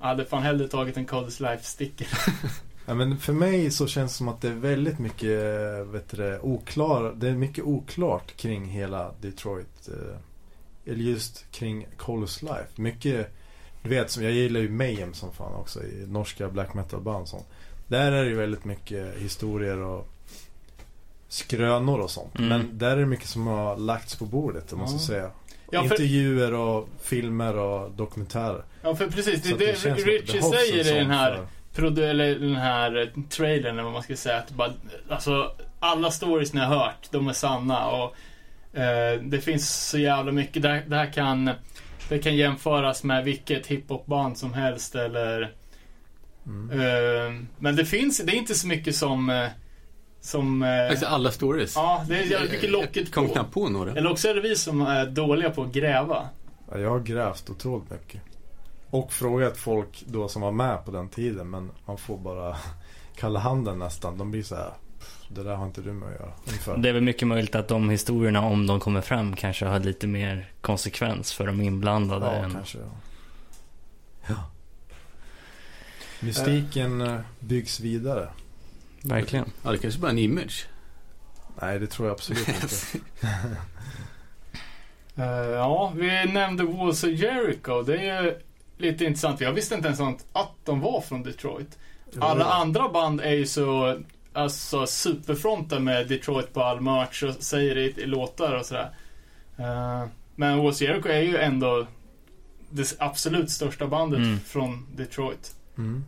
Jag hade fan hellre tagit en Coldest Life-sticker. Ja, men för mig så känns det som att det är väldigt mycket vet du, oklar, det är mycket oklart kring hela Detroit. Eh, eller just kring Colors Life. Mycket, du vet, jag gillar ju Mayhem som fan också i norska black metal band sånt. Där är det ju väldigt mycket historier och skrönor och sånt. Mm. Men där är det mycket som har lagts på bordet, om man ska säga. Ja, för, Intervjuer och filmer och dokumentärer. ja, för precis. Det det det, Richie säger i den här för- produ- eller den här trailern eller vad man ska säga. Att bara, alltså, alla stories ni har hört, de är sanna. Och eh, Det finns så jävla mycket. Det här, det här kan det kan jämföras med vilket hiphopband som helst eller Mm. eh, Men det finns, det är inte så mycket som eh, Som Faktiskt alla stories. Ja, det är jävligt mycket locket Jag kom på. knappt på några. Eller också är det vi som är dåliga på att gräva. Ja, jag har grävt otroligt mycket. Och frågat folk då som var med på den tiden men man får bara kalla handen nästan. De blir så här. "Pff, Det där har inte du med att göra. Ungefär. Det är väl mycket möjligt att de historierna, om de kommer fram, kanske har lite mer konsekvens för de inblandade. ja, än... kanske. Ja. ja. Mystiken eh, byggs vidare. Verkligen. Ja, det kanske bara är en image. Nej, det tror jag absolut inte. Eh, ja, vi nämnde Walls of Jericho. Det är ju lite intressant. Jag visste inte ens att de var från Detroit. Alla andra band är ju så alltså, superfronta med Detroit på all merch och säger det i, låtar och sådär. Eh, men Walls of Jericho är ju ändå det absolut största bandet Mm. från Detroit. Mm.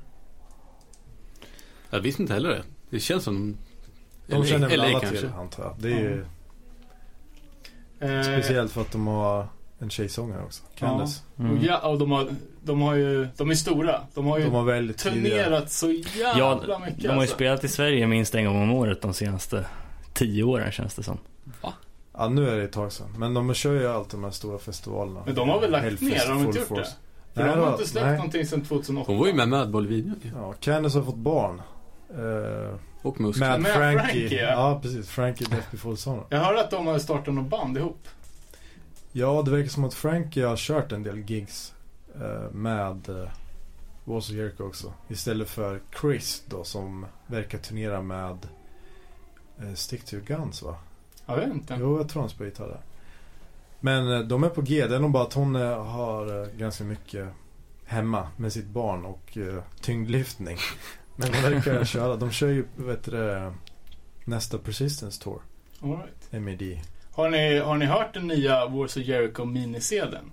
Jag visste inte heller det. Det känns som... De känner väl LA alla kanske. till antar jag. Det är ju Eh, speciellt för att de har en tjejsångare också. Candace. Och, Mm. ja, och de, har, de har ju, de är stora. De har ju De har väldigt turnerat så jävla Ja, mycket. de har ju alltså. spelat i Sverige minst en gång om året de senaste tio åren känns det som. Ja, nu är det ett tag sedan. Men de kör ju alltid de här stora festivalerna. Men de har väl lagt Hellfest, ner, har de inte gjort Force. det? För Nej, de har då- inte släppt nej. någonting sedan 2008. Hon var ju med i Madball-videon. Ja, Candace har fått barn. Eh, Och muskler. med, Med Frankie. Frankie, ja. ja. precis. Frankie Death Before Dishonor. Jag hörde att de har startat något band ihop. Ja, det verkar som att Frankie har kört en del gigs eh, med eh, Walls of Jericho också. Istället för Chris då som verkar turnera med eh, Stick to your guns va? Jag vet inte. Jo, jag tror han spelar gitarr där. Men de är på G. Det är nog bara att hon har ganska mycket hemma med sitt barn och tyngdlyftning. Men de verkar köra. De kör ju, vet du nästa Persistence Tour. All right. MED. Har, ni, har ni hört den nya Wars of Jericho minisedeln?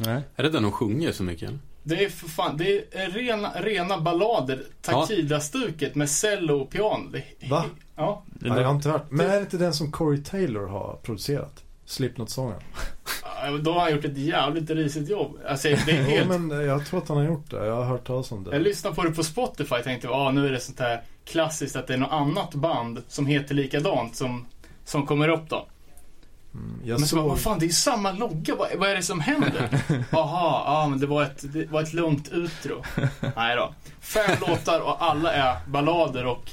Nej. Är det där de sjunger så mycket eller? Det är för fan, det är rena, rena ballader. Takida-stuket med cello och piano. Det Va? Ja. Det jag har där, inte hört. Men är det inte den som Corey Taylor har producerat? Slipknot-sången? Ja, Då har han gjort ett jävligt risigt jobb. Alltså, det är Jo, helt... men eh, jag tror att han har gjort det. Jag har hört talas om Jag det. lyssnade på det på Spotify och tänkte, ah, nu är det sånt här klassiskt att det är något annat band som heter likadant som, som kommer upp då. Mm, jag men så såg... vad fan, det är samma logga. Vad, vad är det som händer? Jaha, ja men det var ett, det var ett lugnt utro. Nej då. Fem låtar och alla är ballader och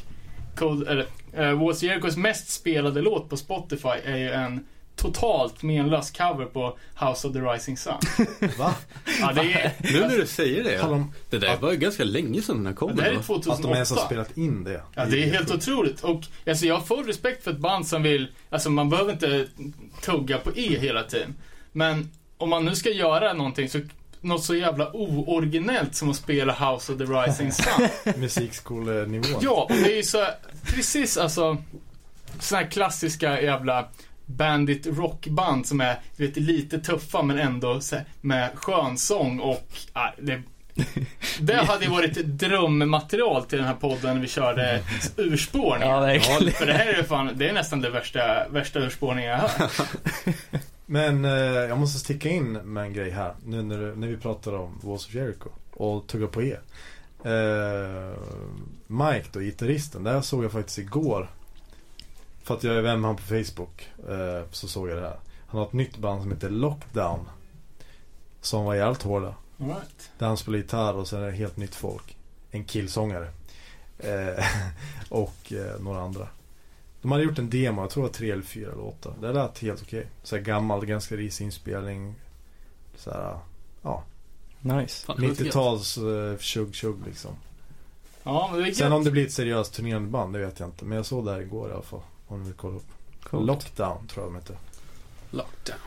Cold, eller, uh, Was Jerichos mest spelade låt på Spotify är ju en totalt menlös cover på House of the Rising Sun. Va? Ja, det är, Nu när du säger det. Om Det där var ju ganska länge sedan den här kom. det här är va? att 2008. de ens har spelat in det. Ja, det är helt otroligt. Och alltså, jag har full respekt för ett band som vill, alltså man behöver inte tugga på E hela tiden. Men om man nu ska göra någonting så, något så jävla ooriginellt som att spela House of the Rising Sun. Musikskolenivån. ja, och det är ju så, precis alltså, såna här klassiska jävla bandit rockband som är, du vet, lite tuffa men ändå så här, med skönsång och, ah, det det hade ju varit drömmaterial till den här podden när vi körde urspårning. ja, verkligen. För det här är fan, det är nästan det värsta, värsta urspårningen jag har. Men eh, jag måste sticka in med en grej här. Nu när, när vi pratar om Walls of Jericho och tugga på E. Eh, Mike då, gitarristen. Där såg jag faktiskt igår. För att jag är vän med han på Facebook. Eh, så såg jag det här. Han har ett nytt band som heter Lockdown. Som var jävligt hårda. Right. Där han spelar gitarr och sen är det helt nytt folk. En killsångare. Eh, och eh, några andra. De hade gjort en demo, jag tror det var tre eller fyra låtar. Det lät helt okej. Så här gammal, ganska risig inspelning. Så här, ja. Nice. Fan, det låter gött. 90-tals uh, tjugg tjugg liksom. Ja, men det är Sen om det blir ett seriöst turnerande band, det vet jag inte. Men jag såg det här igår i alla fall. Om ni vill kolla upp. Coolt. Lockdown tror jag de heter. Lockdown.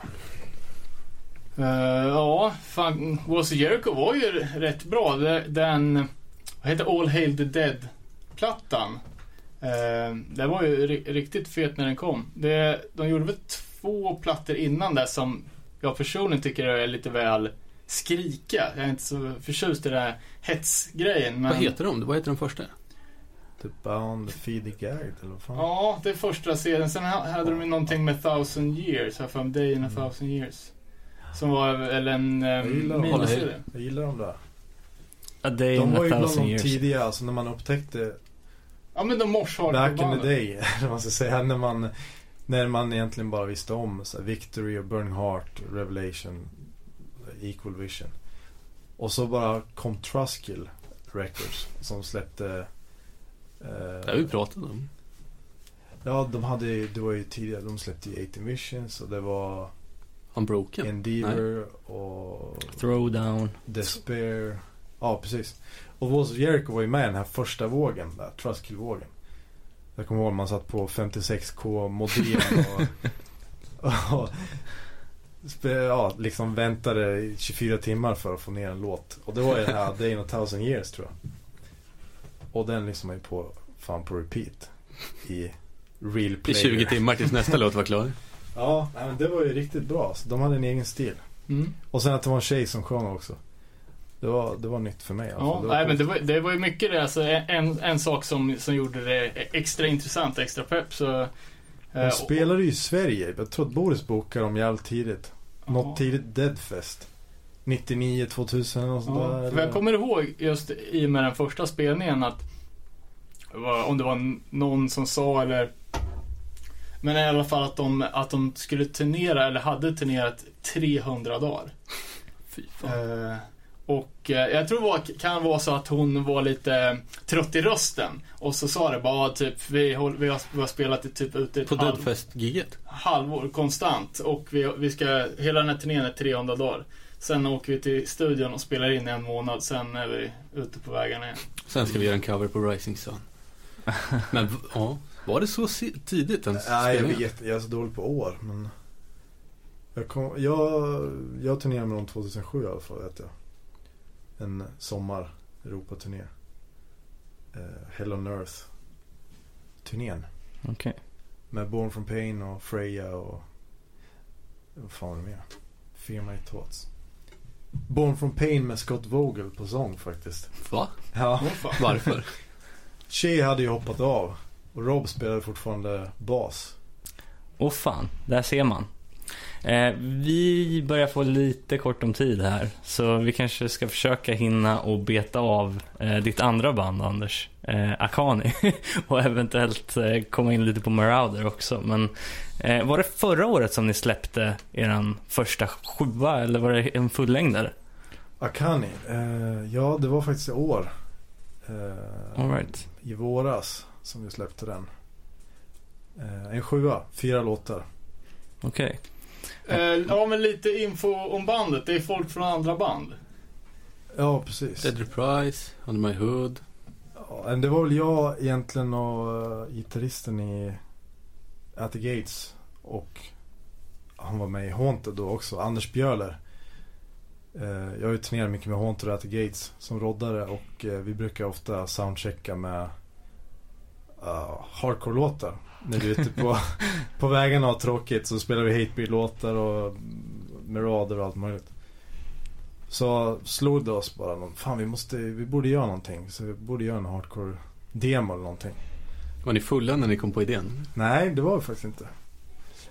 Eh, ja, fan, Was Jericho var ju rätt bra. Den, vad heter All Hail the Dead-plattan. Uh, den var ju ri- riktigt fet när den kom. Det, de gjorde väl två plattor innan det som jag personligen tycker är lite väl skrika. Jag är inte så förtjust i den här hetsgrejen. Men... Vad heter de? Vad heter den första? The Bound, Feed the Gagged eller vad fan. Ja, det är första serien. Sen ha- hade de ju någonting med Thousand Years, här för Day in a Mm. Thousand Years. Som var väl en um, dem. miniserie. Jag gillar dem där. A day De in var a ju bland thousand de years. tidiga, alltså när man upptäckte Ja men de morsar Back in the day, eller vad man ska säga. När man, när man egentligen bara visste om så här, Victory och Burning Heart, Revelation, Equal Vision. Och så bara kom Truskill Records som släppte... Det har vi pratat om. ja, de hade ju- det var ju tidigare, de släppte ju 18 Visions och det var Unbroken. Endeavor och Throwdown. Despair. Ja, precis. Och Walls of Jericho var ju med i den här första vågen där, Truskill-vågen. Jag kommer ihåg man satt på 56k modem och, och ja, liksom väntade i 24 timmar för att få ner en låt. Och det var ju den här Day in a thousand years tror jag. Och den liksom är på, fan på repeat. I real I player. 20 timmar tills nästa låt var klar. Ja, nej, men det var ju riktigt bra. Så de hade en egen stil. Mm. Och sen att det var en tjej som sjöng också. Det var, det var nytt för mig i alla Ja. Det var nej, men det var, det var ju mycket det. Alltså, en, en sak som, som gjorde det extra intressant, extra pepp. Så, eh, De spelade ju i Sverige. Jag tror att Boris bokade dem jävligt tidigt. Något tidigt Deadfest. 99, 2000 och sådär. Ja, jag kommer ihåg just i och med den första spelningen att om det var någon som sa eller men i alla fall att de, att de skulle turnera eller hade turnerat 300 dagar. Fy fan. Eh, och eh, jag tror det var, kan vara så att hon var lite trött i rösten. Och så sa det bara typ, vi, håll, vi, har, vi har spelat i typ ute ett På halv, Deadfest-giget. halvår konstant. Och vi, vi ska, hela den här turnén är 300 dagar. Sen åker vi till studion och spelar in en månad. Sen är vi ute på vägarna igen. Sen ska vi göra en cover på Rising Sun. Men ja, var det så tidigt den Nej, jag vet. Jag är så dålig på år. Men... Jag, kom, jag, jag turnerade med dem 2007 i alla fall, vet jag. En sommar Europaturné. Uh, Hell on Earth. Turnén. Okej. Med Born from Pain och Freja och... Vad fan var det mer? Fear My Thoughts. Born from Pain med Scott Vogel på sång faktiskt. Va? Ja. Varför? Shea hade ju hoppat av. Och Rob spelade fortfarande bas. Åh fan, där ser man. Eh, vi börjar få lite kort om tid här, så vi kanske ska försöka hinna och beta av eh, ditt andra band, Anders, eh, Akani. och eventuellt eh, komma in lite på Marauder också. Men eh, var det förra året som ni släppte eran första sjua, eller var det en fullängdare? Akani. Eh, ja, det var faktiskt i år. Right. I våras som vi släppte den. En sjua, fyra låtar. Okej. Eh, ja, men lite info om bandet. Det är folk från andra band. Ja, precis. Dead Reprise, Under My Hood. Ja, men det var väl jag egentligen och uh, gitarristen i At the Gates. Och han var med i Haunted då också, Anders Björler. Eh, jag har ju turnerat mycket med Haunted och At the Gates som roddare och eh, vi brukar ofta soundchecka med uh, hardcore-låtar. När vi är ute på, på vägarna och har tråkigt så spelar vi Hatebreed-låtar och Merader och allt möjligt. Så slog det oss bara, någon, fan vi måste, vi borde göra någonting. Så vi borde göra en hardcore-demo eller någonting. Var ni fulla när ni kom på idén? Nej, det var vi faktiskt inte.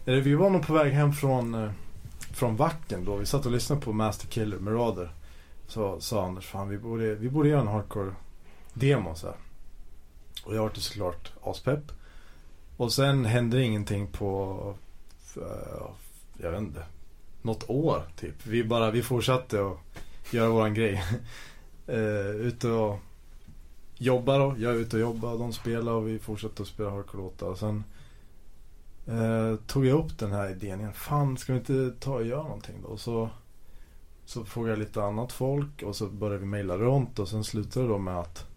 Eller vi var nog på väg hem från, eh, från Vacken då. Vi satt och lyssnade på Master Killer, Marauder. Så sa Anders, fan vi borde, vi borde göra en hardcore-demo så här. Och jag var såklart aspepp. Och sen hände ingenting på, eh, jag vet inte, något år typ. Vi bara, vi fortsatte att göra våran grej. uh, ute och jobba då. Jag är ute och jobbar, de spelar och vi fortsatte att spela hardcore-låtar. Och sen eh, tog jag upp den här idén igen. Fan, ska vi inte ta och göra någonting då? Och så, så frågade jag lite annat folk och så började vi mejla runt och sen slutade det då med att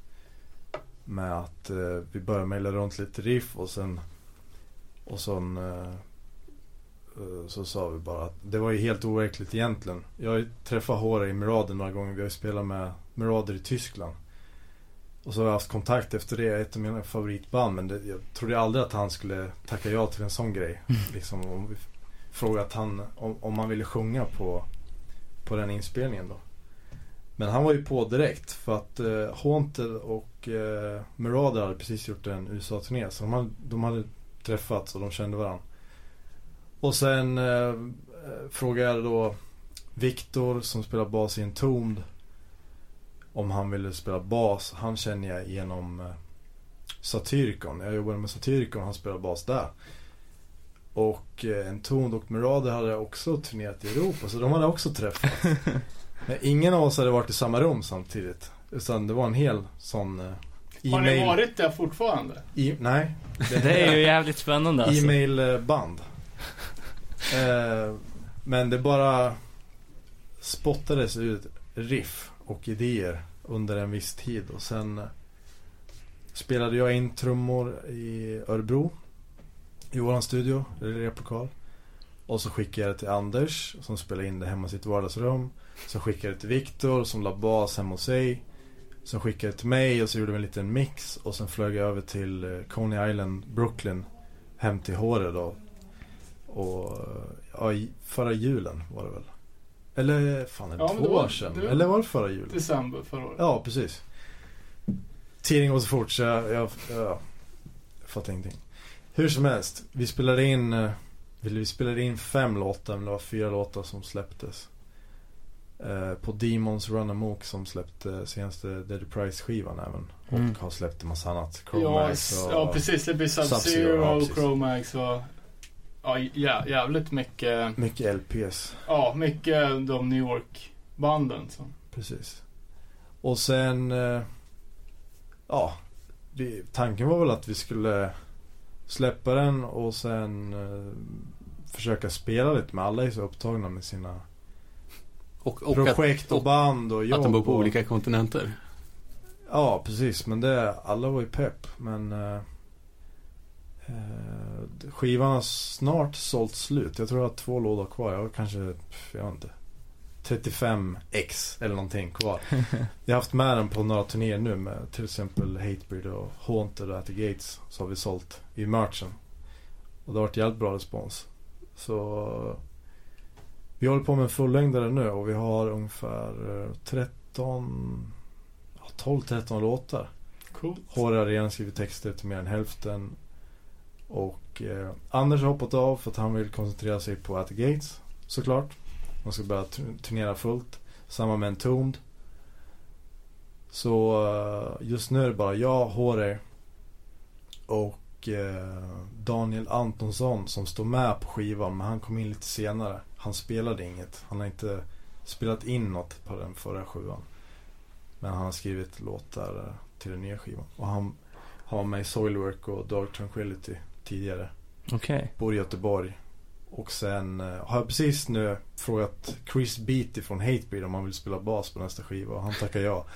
med att eh, vi började mejla runt lite riff och sen och sen eh, eh, så sa vi bara att det var ju helt overkligt egentligen. Jag har ju träffat Hora i Merader några gånger. Vi har ju spelat med Merader i Tyskland. Och så har jag haft kontakt efter det. Ett av mina favoritband. Men det, jag trodde aldrig att han skulle tacka ja till en sån grej. Liksom om vi frågat han om, om han ville sjunga på, på den inspelningen då. Men han var ju på direkt. För att eh, Haunted och eh, Marauder hade precis gjort en USA-turné. Så de hade, de hade träffats och de kände varandra. Och sen eh, frågade jag då Viktor som spelar bas i Entombed om han ville spela bas. Han känner jag genom eh, Satyricon. Jag jobbade med Satyricon och han spelar bas där. Och eh, Entombed och Marauder hade också turnerat i Europa så de hade också träffats. Men ingen av oss hade varit i samma rum samtidigt. Utan det var en hel sån eh, Har ni varit där fortfarande? E- nej. Det är ju jävligt spännande alltså. E-mailband. eh, men det bara spottades ut riff och idéer under en viss tid. Och sen eh, spelade jag in trummor i Örebro. I våran studio, eller replokal. Och så skickade jag det till Anders som spelade in det hemma i sitt vardagsrum. Så skickade jag det till Viktor som la bas hemma hos sig. Sen skickade jag till mig och så gjorde vi en liten mix. Och sen flög jag över till eh, Coney Island, Brooklyn. Hem till Håre då. Och eh, ja, förra julen var det väl. Eller fan, är det Ja, två det var- år sedan? det- Eller var det förra julen? December förra året. Ja, precis. Tiden går så fort så jag, jag, jag, jag fattar ingenting. Hur som helst, vi spelade in, eh, vi spelade in fem låtar, men det var fyra låtar som släpptes. Eh, på Demons Run Amok som släppte senaste Dead Price skivan även. Och Mm. har släppt en massa annat. Ja, Chromax s- och... ja, precis. Det blir Sub-Zero, ja, precis. Chromax och... Ja, jä, jävligt mycket. Mycket LPs. Ja, mycket de New York-banden. Så. Precis. Och sen, eh, ja, vi, tanken var väl att vi skulle släppa den och sen eh, försöka spela lite med alla är så upptagna med sina Och, och projekt och, och band och att, jobb. att de bor på och, olika kontinenter. Ja, precis. Men det, alla var ju pepp. Men eh, eh, skivan har snart sålt slut. Jag tror jag har två lådor kvar. Jag har kanske, jag vet inte, 35 x eller någonting kvar. Jag har haft med den på några turnéer nu med till exempel Hatebreed och Haunted och At the Gates. Så har vi sålt i merchen. Och det har varit jävligt bra respons. Så Vi håller på med en fullängdare nu och vi har ungefär eh, 13, ja, 12-13 låtar. Coolt. HR har redan skrivit texter till mer än hälften. Och eh, Anders har hoppat av för att han vill koncentrera sig på At the Gates såklart. Han ska börja tu- turnera fullt. Samma med Entombed. Så eh, just nu är det bara jag, HR och eh, Daniel Antonsson som står med på skivan. Men han kom in lite senare. Han spelade inget. Han har inte spelat in något på den förra sjuan. Men han har skrivit låtar eh, till den nya skivan. Och han har med i Soilwork och Dark Tranquility tidigare. Okej. Bor i Göteborg. Och sen eh, har jag precis nu frågat Chris Beatty från Hatebreed om han vill spela bas på nästa skiva och han tackar ja.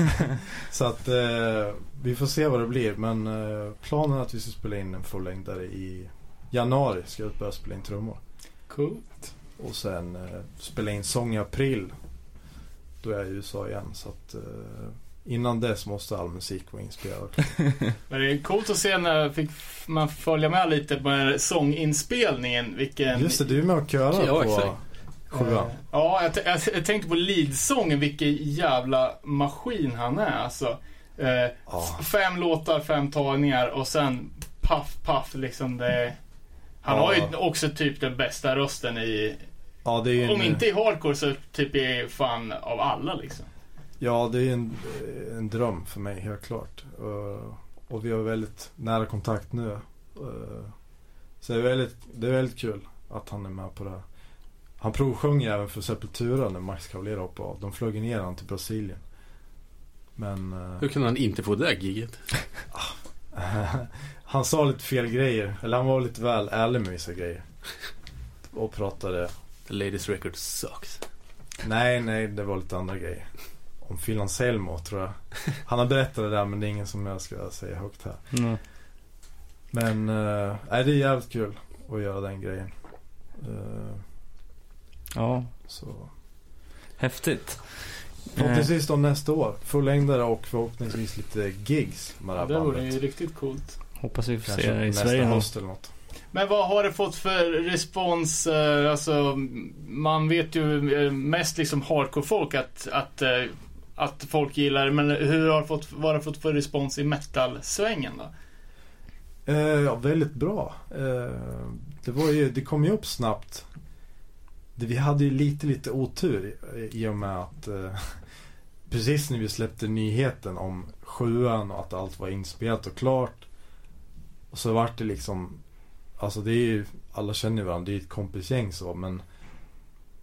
Så att eh, vi får se vad det blir. Men eh, planen är att vi ska spela in en fullängdare i januari. Ska jag börja spela in trummor. Coolt. Och sen eh, spela in sång i april. Då är jag i USA igen. Så att eh, innan dess måste all musik vara inspelad. Men det är coolt att se när fick man följa med lite på den här sånginspelningen. Vilken... Just det, du är med och körar Ja, på sjuan. Eh, Ja, jag, jag, jag tänkte på leadsången, vilken jävla maskin han är alltså. Eh, Ja. Fem låtar, fem tagningar och sen paff, paff liksom det. Han Ja. har ju också typ den bästa rösten i, Ja, det är ju en, om inte i hardcore så typ i fan av alla liksom. Ja, det är en, en dröm för mig, helt klart. Uh, och vi har väldigt nära kontakt nu. Uh, så det är, väldigt, det är väldigt kul att han är med på det här. Han provsjöng även för Sepultura när Max Cavalera hoppade av. De flög ner han till Brasilien. Men uh, Hur kan han inte få det där giget? han sa lite fel grejer. Eller han var lite väl ärlig med vissa grejer. Och pratade The latest record sucks. Nej, nej, det var lite andra grejer. Om Phil Anselmo tror jag. Han har berättat det där men det är ingen som jag ska säga högt här. Mm. Men, uh, nej, det är jävligt kul att göra den grejen. Eh, Ja, så häftigt. förhoppningsvis då nästa år. Fullängdare och förhoppningsvis lite gigs med det här Det vore bandet. ju riktigt coolt. Hoppas vi får Kanske se det i Sverige höst eller något. Men vad har det fått för respons? eh, Alltså, man vet ju eh, mest liksom hardcore-folk att, att, eh, att folk gillar det. Men hur har det fått, vad har det fått för respons i metal-svängen då? Eh, ja, väldigt bra. Eh, det, var ju, det kom ju upp snabbt. Det, vi hade ju lite, lite otur i, i och med att eh, precis när vi släppte nyheten om sjuan och att allt var inspelat och klart. Och så vart det liksom, alltså det är ju, alla känner varandra, det är ju ett kompisgäng så men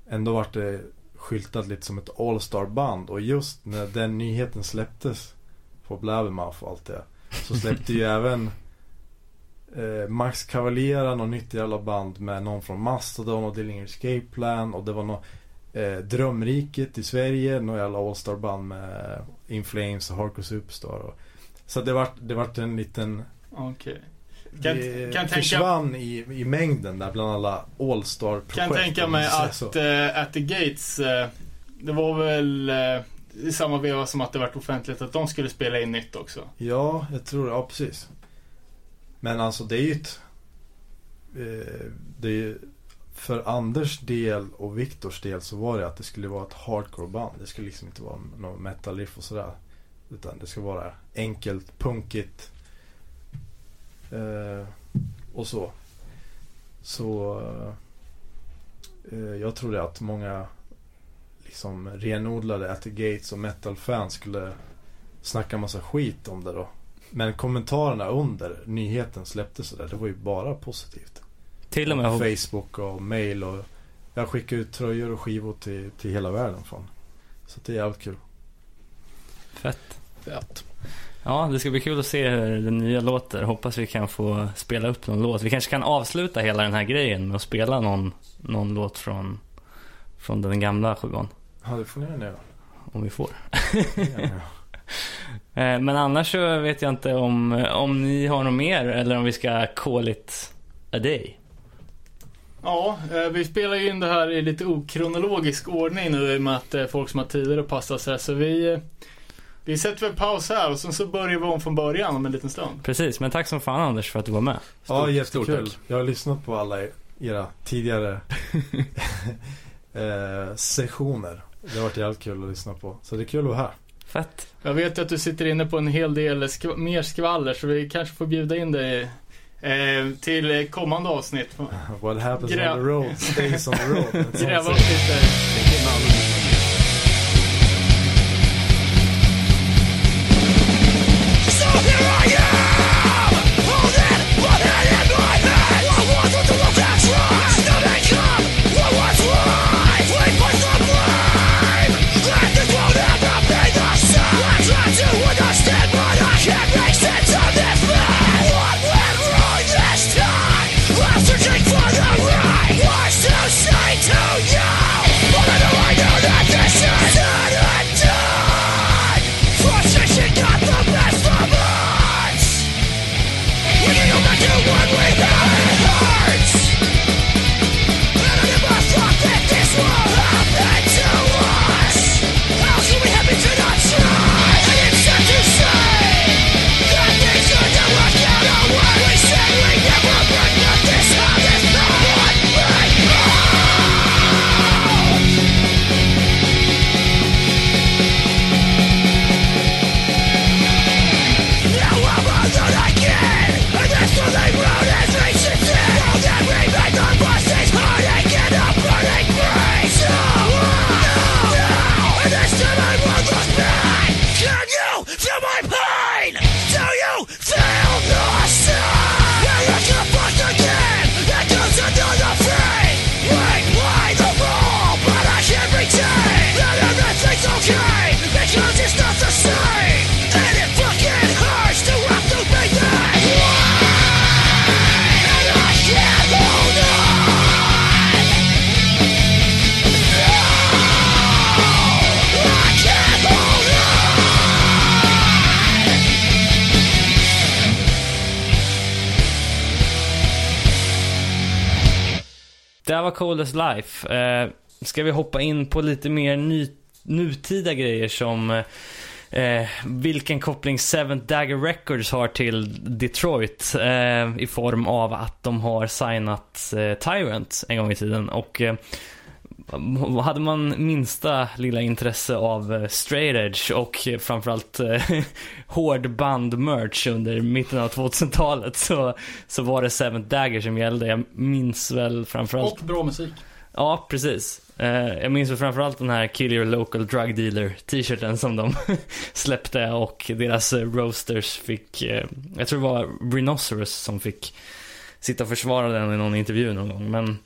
ändå vart det skyltat lite som ett All-Star band och just när den nyheten släpptes på Blabbermouth och allt det så släppte ju även eh, Max Cavalera, något nytt jävla band med någon från Mastodon och Dillinger Escape Plan. Och det var något eh, Drömriket i Sverige, något jävla All-Star band med In Flames och Hardcore Superstar. Och, Så det vart, det vart en liten Okej. Kan, Det kan, tänka, försvann i, i mängden där bland alla All-Star projekt kan tänka mig att uh, At the Gates, eh, det var väl uh, i samma veva som att det vart offentligt att de skulle spela in nytt också. Ja, jag tror det. Ja, precis. Men alltså det är ju ett... Eh, det är för Anders del och Viktors del så var det att det skulle vara ett hardcore-band. Det skulle liksom inte vara någon metal-riff och sådär. Utan det ska vara enkelt, punkigt. Eh, och så. Så... Eh, jag trodde att många liksom renodlade At the Gates och metal-fans skulle snacka massa skit om det då. Men kommentarerna under nyheten släpptes sådär, det var ju bara positivt. Till och med På Facebook och mail och jag skickar ut tröjor och skivor till, till hela världen från. Så det är jävligt kul. Fett. Fett. Ja, det ska bli kul att se hur den nya låter. Hoppas vi kan få spela upp någon låt. Vi kanske kan avsluta hela den här grejen med att spela någon, någon låt från, från den gamla sjuan. Ja, det får ni göra. Om vi får. Eh, Men annars så vet jag inte om, om ni har något mer eller om vi ska call it a day. Ja, eh, vi spelar ju in det här i lite okronologisk ordning nu i och med att det är folk som har tider att passa sig. Så vi, eh, vi sätter väl paus här och sen så börjar vi om från början om en liten stund. Precis, men tack som fan Anders för att du var med. Ja, Stort- jättekul. stort tack. Jag har lyssnat på alla era tidigare eh, sessioner. Det har varit jävligt kul att lyssna på. Så det är kul att vara här. Fett. Jag vet att du sitter inne på en hel del skv- mer skvaller så vi kanske får bjuda in dig eh, till kommande avsnitt. What happens Grä- on the road stays on the road. Gräva upp lite. Cold As Life. Eh, ska vi hoppa in på lite mer ny, nutida grejer som eh, vilken koppling Seventh Dagger Records har till Detroit eh, i form av att de har signat eh, Tyrant en gång i tiden. Och eh, hade man minsta lilla intresse av eh, straight edge och eh, framförallt eh, hårdband-merch under mitten av 2000-talet så, så var det Seventh Dagger som gällde. Jag minns väl framförallt Och bra musik. Ja, precis. Jag minns väl framförallt den här Kill Your Local Drug Dealer t-shirten som de släppte och deras roasters fick, jag tror det var Rhinoceros som fick sitta och försvara den i någon intervju någon gång. Men,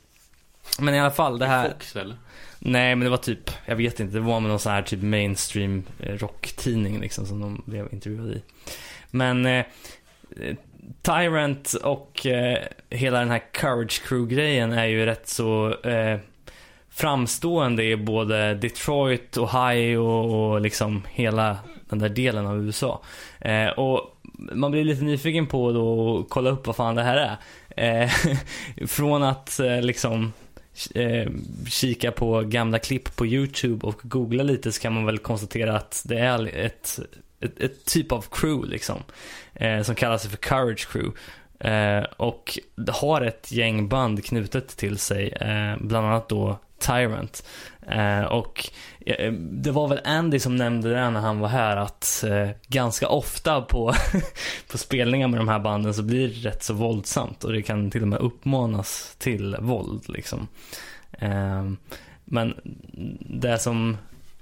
men i alla fall det här. Fox eller? Nej, men det var typ, jag vet inte, det var med någon sån här typ mainstream eh, rocktidning liksom som de blev intervjuade i. Men eh, eh, Tyrant och eh, hela den här Courage Crew-grejen är ju rätt så eh, framstående i både Detroit, Ohio och liksom hela den där delen av USA. Eh, och man blir lite nyfiken på då att kolla upp vad fan det här är. Eh, från att eh, liksom eh, kika på gamla klipp på YouTube och googla lite så kan man väl konstatera att det är ett, ett, ett typ av crew liksom. Eh, som kallas för Courage Crew. Eh, och det har ett gäng band knutet till sig, eh, bland annat då Tyrant. Eh, och eh, det var väl Andy som nämnde det när han var här att eh, ganska ofta på, på spelningar med de här banden så blir det rätt så våldsamt och det kan till och med uppmanas till våld liksom. Eh, men det som,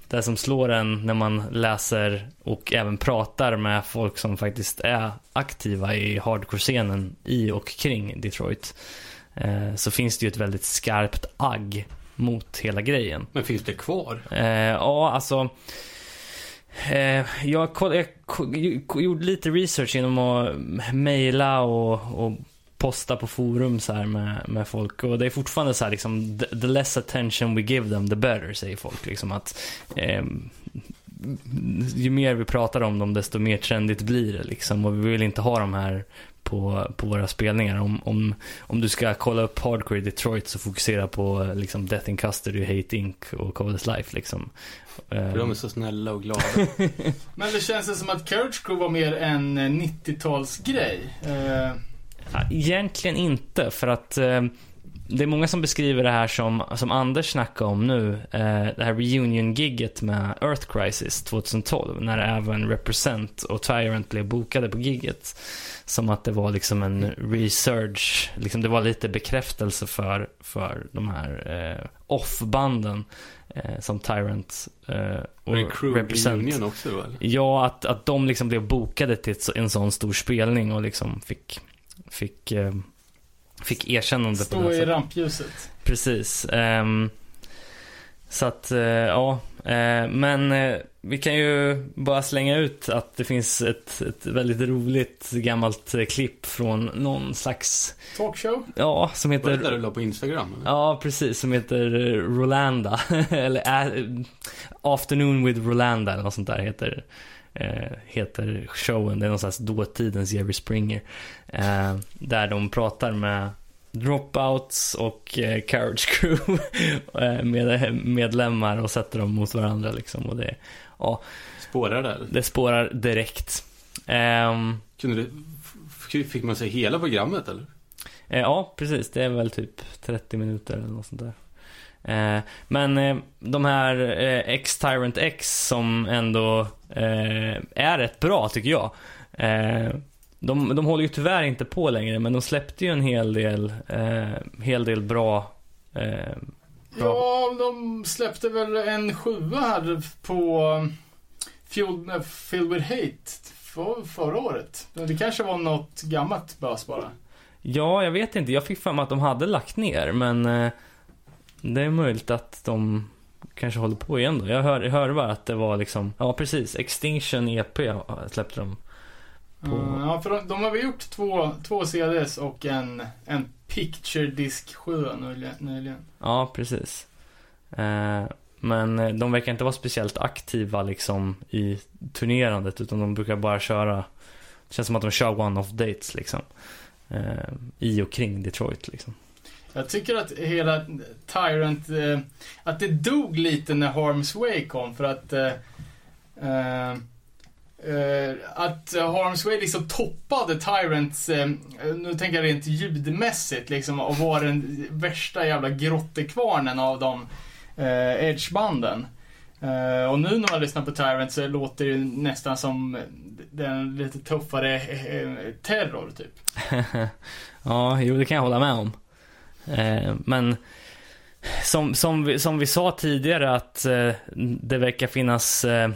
det som slår en när man läser och även pratar med folk som faktiskt är aktiva i hardcore-scenen i och kring Detroit eh, så finns det ju ett väldigt skarpt agg mot hela grejen. Men finns det kvar? Eh, ja, alltså. Eh, jag, koll, jag jo- gjorde lite research genom att mejla och, och posta på forum så här med, med folk. Och det är fortfarande så här liksom, the, the less attention we give them the better, säger folk. Liksom att ehm, ju mer vi pratar om dem, desto mer trendigt blir det liksom. Och vi vill inte ha de här på, på våra spelningar. Om, om, om du ska kolla upp Hardcore i Detroit så fokusera på liksom Death in Custody, Hate Inc och Coldest Life liksom. För de är så snälla och glada. Men det känns som att Courage Crew var mer en eh, 90-talsgrej. Eh, Ja, Egentligen inte, för att eh, det är många som beskriver det här som, som Anders snackade om nu. Eh, det här reunion-gigget med Earth Crisis 2012. När även Represent och Tyrant blev bokade på gigget. Som att det var liksom en research. Liksom det var lite bekräftelse för, för de här eh, off-banden. Eh, som Tyrant eh, och Represent. Också eller? Ja, att, att de liksom blev bokade till en sån stor spelning och liksom fick, fick, eh, fick erkännande på Stå det i rampljuset. Precis. ehm, så att, eh, ja. Eh, men eh, vi kan ju bara slänga ut att det finns ett, ett väldigt roligt gammalt klipp från någon slags, Talkshow. ja, som Var det där heter du la på Instagram? Eller? Ja, precis. Som heter Rolanda. eller Afternoon with Rolanda eller något sånt där heter, heter showen. Det är någon slags dåtidens Jerry Springer. Eh, där de pratar med dropouts och eh, Carriage Crew eh, med, medlemmar och sätter dem mot varandra liksom. Och det, ja, Spårar där? det spårar direkt. Ehm, Kunde du, fick man se hela programmet eller? Eh, ja, precis. Det är väl typ 30 minuter eller något sånt där. Eh, men eh, de här eh, X-Tyrant X som ändå eh, är rätt bra tycker jag. Eh, de, de håller ju tyvärr inte på längre men de släppte ju en hel del, eh, hel del bra eh, Bra. Ja, de släppte väl en sjua här på Fueled, eh, Filled with Hate för, förra året. Det kanske var något gammalt bös bara. Ja, jag vet inte. Jag fick för mig att de hade lagt ner, men eh, det är möjligt att de kanske håller på igen då. Jag, hör, jag hörde bara att det var liksom, ja precis, Extinction EP släppte de. På- Mm, ja, för de, de har väl gjort två, två CDs och en, en Picture Disc 7 nyligen. nyligen. Ja, precis. Eh, men eh, de verkar inte vara speciellt aktiva liksom i turnerandet, utan de brukar bara köra, det känns som att de kör one-off dates liksom. Eh, I och kring Detroit liksom. Jag tycker att hela Tyrant, eh, att det dog lite när Harm's Way kom för att eh, eh, eh att Harm's Way liksom toppade Tyrants, eh, nu tänker jag rent ljudmässigt liksom, och var den värsta jävla grottekvarnen av de eh, Edge-banden. Eh, och nu när man lyssnar på Tyrant så låter det nästan som den lite tuffare terror typ. ja, jo det kan jag hålla med om. Eh, men som, som, vi, som vi sa tidigare att eh, det verkar finnas eh,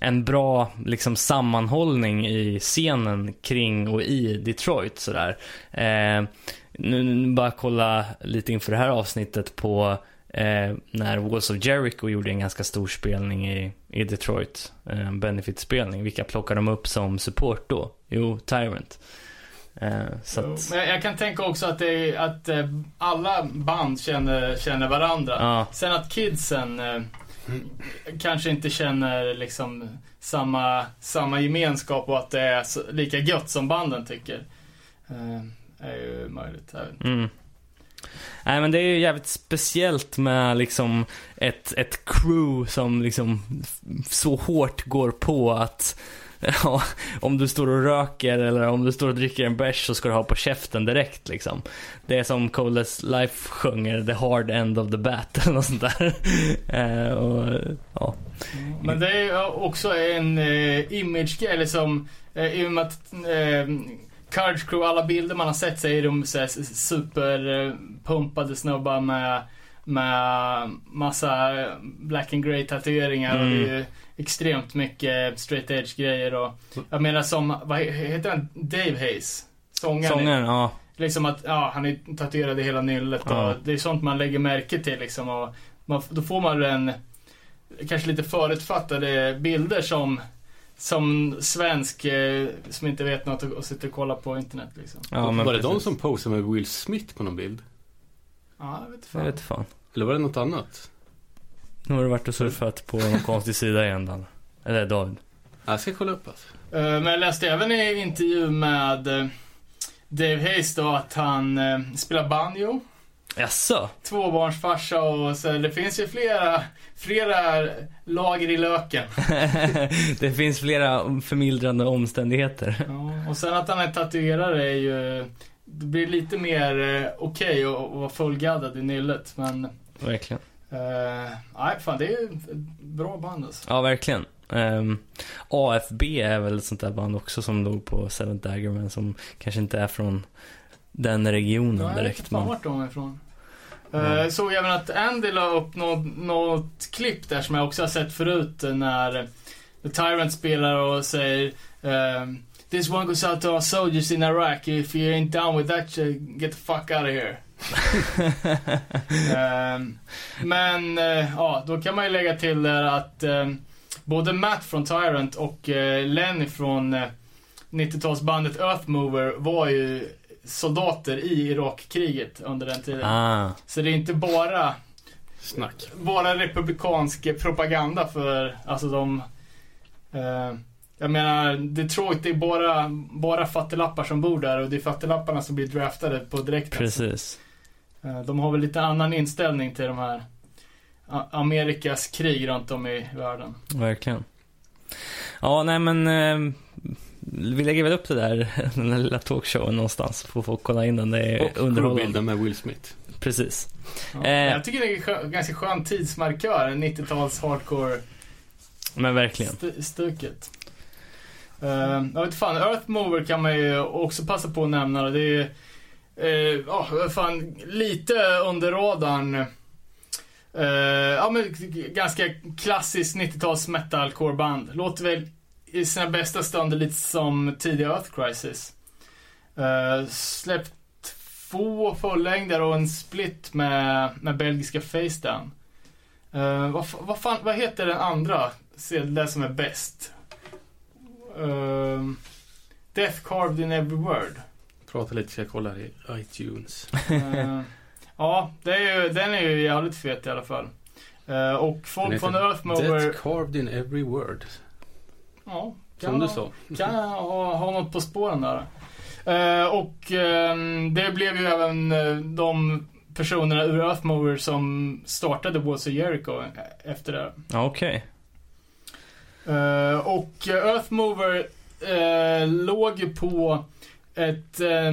en bra liksom, sammanhållning i scenen kring och i Detroit. Sådär. Eh, nu, nu bara kolla lite inför det här avsnittet på eh, när Walls of Jericho gjorde en ganska stor spelning i, i Detroit. Eh, en benefitspelning. Vilka plockade de upp som support då? Jo, Tyrant. Eh, så att, Men jag, kan tänka också att, är, att eh, alla band känner, känner varandra. ja. Sen att kidsen eh, kanske inte känner liksom samma, samma gemenskap och att det är lika gött som banden tycker. Eh, är ju möjligt. Jag vet. Mm. Nej men det är ju jävligt speciellt med liksom ett, ett crew som liksom så hårt går på att ja, om du står och röker eller om du står och dricker en bärs så ska du ha på käften direkt liksom. Det är som Coles Life sjunger, the hard end of the bat eller något sånt där. eh, och, ja. Men det är också en eh, image-grej, eller som, eh, i och med att eh, Courage Crew, alla bilder man har sett så är de så superpumpade snubbar med, med massa eh, black and grey tatueringar och Mm. det är ju extremt mycket straight edge grejer och jag menar som, vad he- heter han? Dave Hayes? Sångaren. Sångaren, ja. Liksom att, ja, han är tatuerad i hela nyllet Ja. och det är sånt man lägger märke till liksom och man, då får man en, kanske lite förutfattade bilder som, som svensk eh, som inte vet något och, sitter och kollar på internet liksom. ja men var det de precis. som posade med Will Smith på någon bild? Ja, jag vet inte Jag fan. vet fan. Eller var det något annat? Nu har du varit och surfat på någon konstig sida igen Dan. Eller David. Jag ska kolla upp alltså. Eh, Men jag läste även i intervju med eh, Dave Hayes då att han eh, spelar banjo, Jaså? tvåbarnsfarsa och så det finns ju flera, flera lager i löken. det finns flera förmildrande omständigheter. Ja, och sen att han är tatuerare är ju det blir lite mer okej att att vara fullgaddad i nyllet. Men Verkligen. Eh, nej, fan det är bra band alltså. Ja, verkligen. Ehm, AFB är väl ett sånt där band också som låg på Seventh Dagger men som kanske inte är från den regionen jag vet direkt. inte vart de är ifrån. Nej. Uh, såg även att Andy la upp något, något klipp där som jag också har sett förut eh, när The Tyrant spelar och säger ehm, This one goes out to our soldiers in Iraq. If you ain't down with that get the fuck out of here. Ehm, men eh, ja, då kan man ju lägga till där att ehm, både Matt från Tyrant och eh, Lenny från eh, 90-talsbandet Earthmover var ju soldater i Irakkriget under den tiden. ah, Så det är inte bara, Snack. bara republikansk propaganda för, alltså de... Eh, jag menar, Detroit, det är bara, bara fattiglappar som bor där och det är fattiglapparna som blir draftade på direkten. precis. Eh, De har väl lite annan inställning till de här Amerikas krig runt om i världen. Verkligen. Ja, nej men ehm, vi lägger väl upp det där, den där lilla talkshowen någonstans. Får folk kolla in den. Det är Och underhållande. med Will Smith. Precis. Ja. Eh. Jag tycker det är en skö- ganska skön tidsmarkör, en 90-tals hardcore Men verkligen. st- stuket. Uh, jag vet fan, Earthmover kan man ju också passa på att nämna. Det är Eh, ja, vad fan, lite under radarn. Eh, ja, men ganska klassiskt 90-tals metalcore-band. Låter väl i sina bästa stunder lite som tidiga Earth Crisis. Eh, släppt två fullängder och en split med, med belgiska Facedown. Uh, vad, vad, fan, vad heter den andra? Det som är bäst. Uh, Death carved in every word. Prata lite ska jag kolla här i iTunes. Eh, ja, det är ju, den är ju jävligt fet i alla fall. Eh, och folk från Earthmover... Death carved in every word. Ja, Som du sa. Kan ha, ha något på spåren där. Eh, och ehm, det blev ju även de personerna ur Earthmover som startade Walls of Jericho efter det. Okej. Eh, och Earthmover uh, låg ju på ett, eh,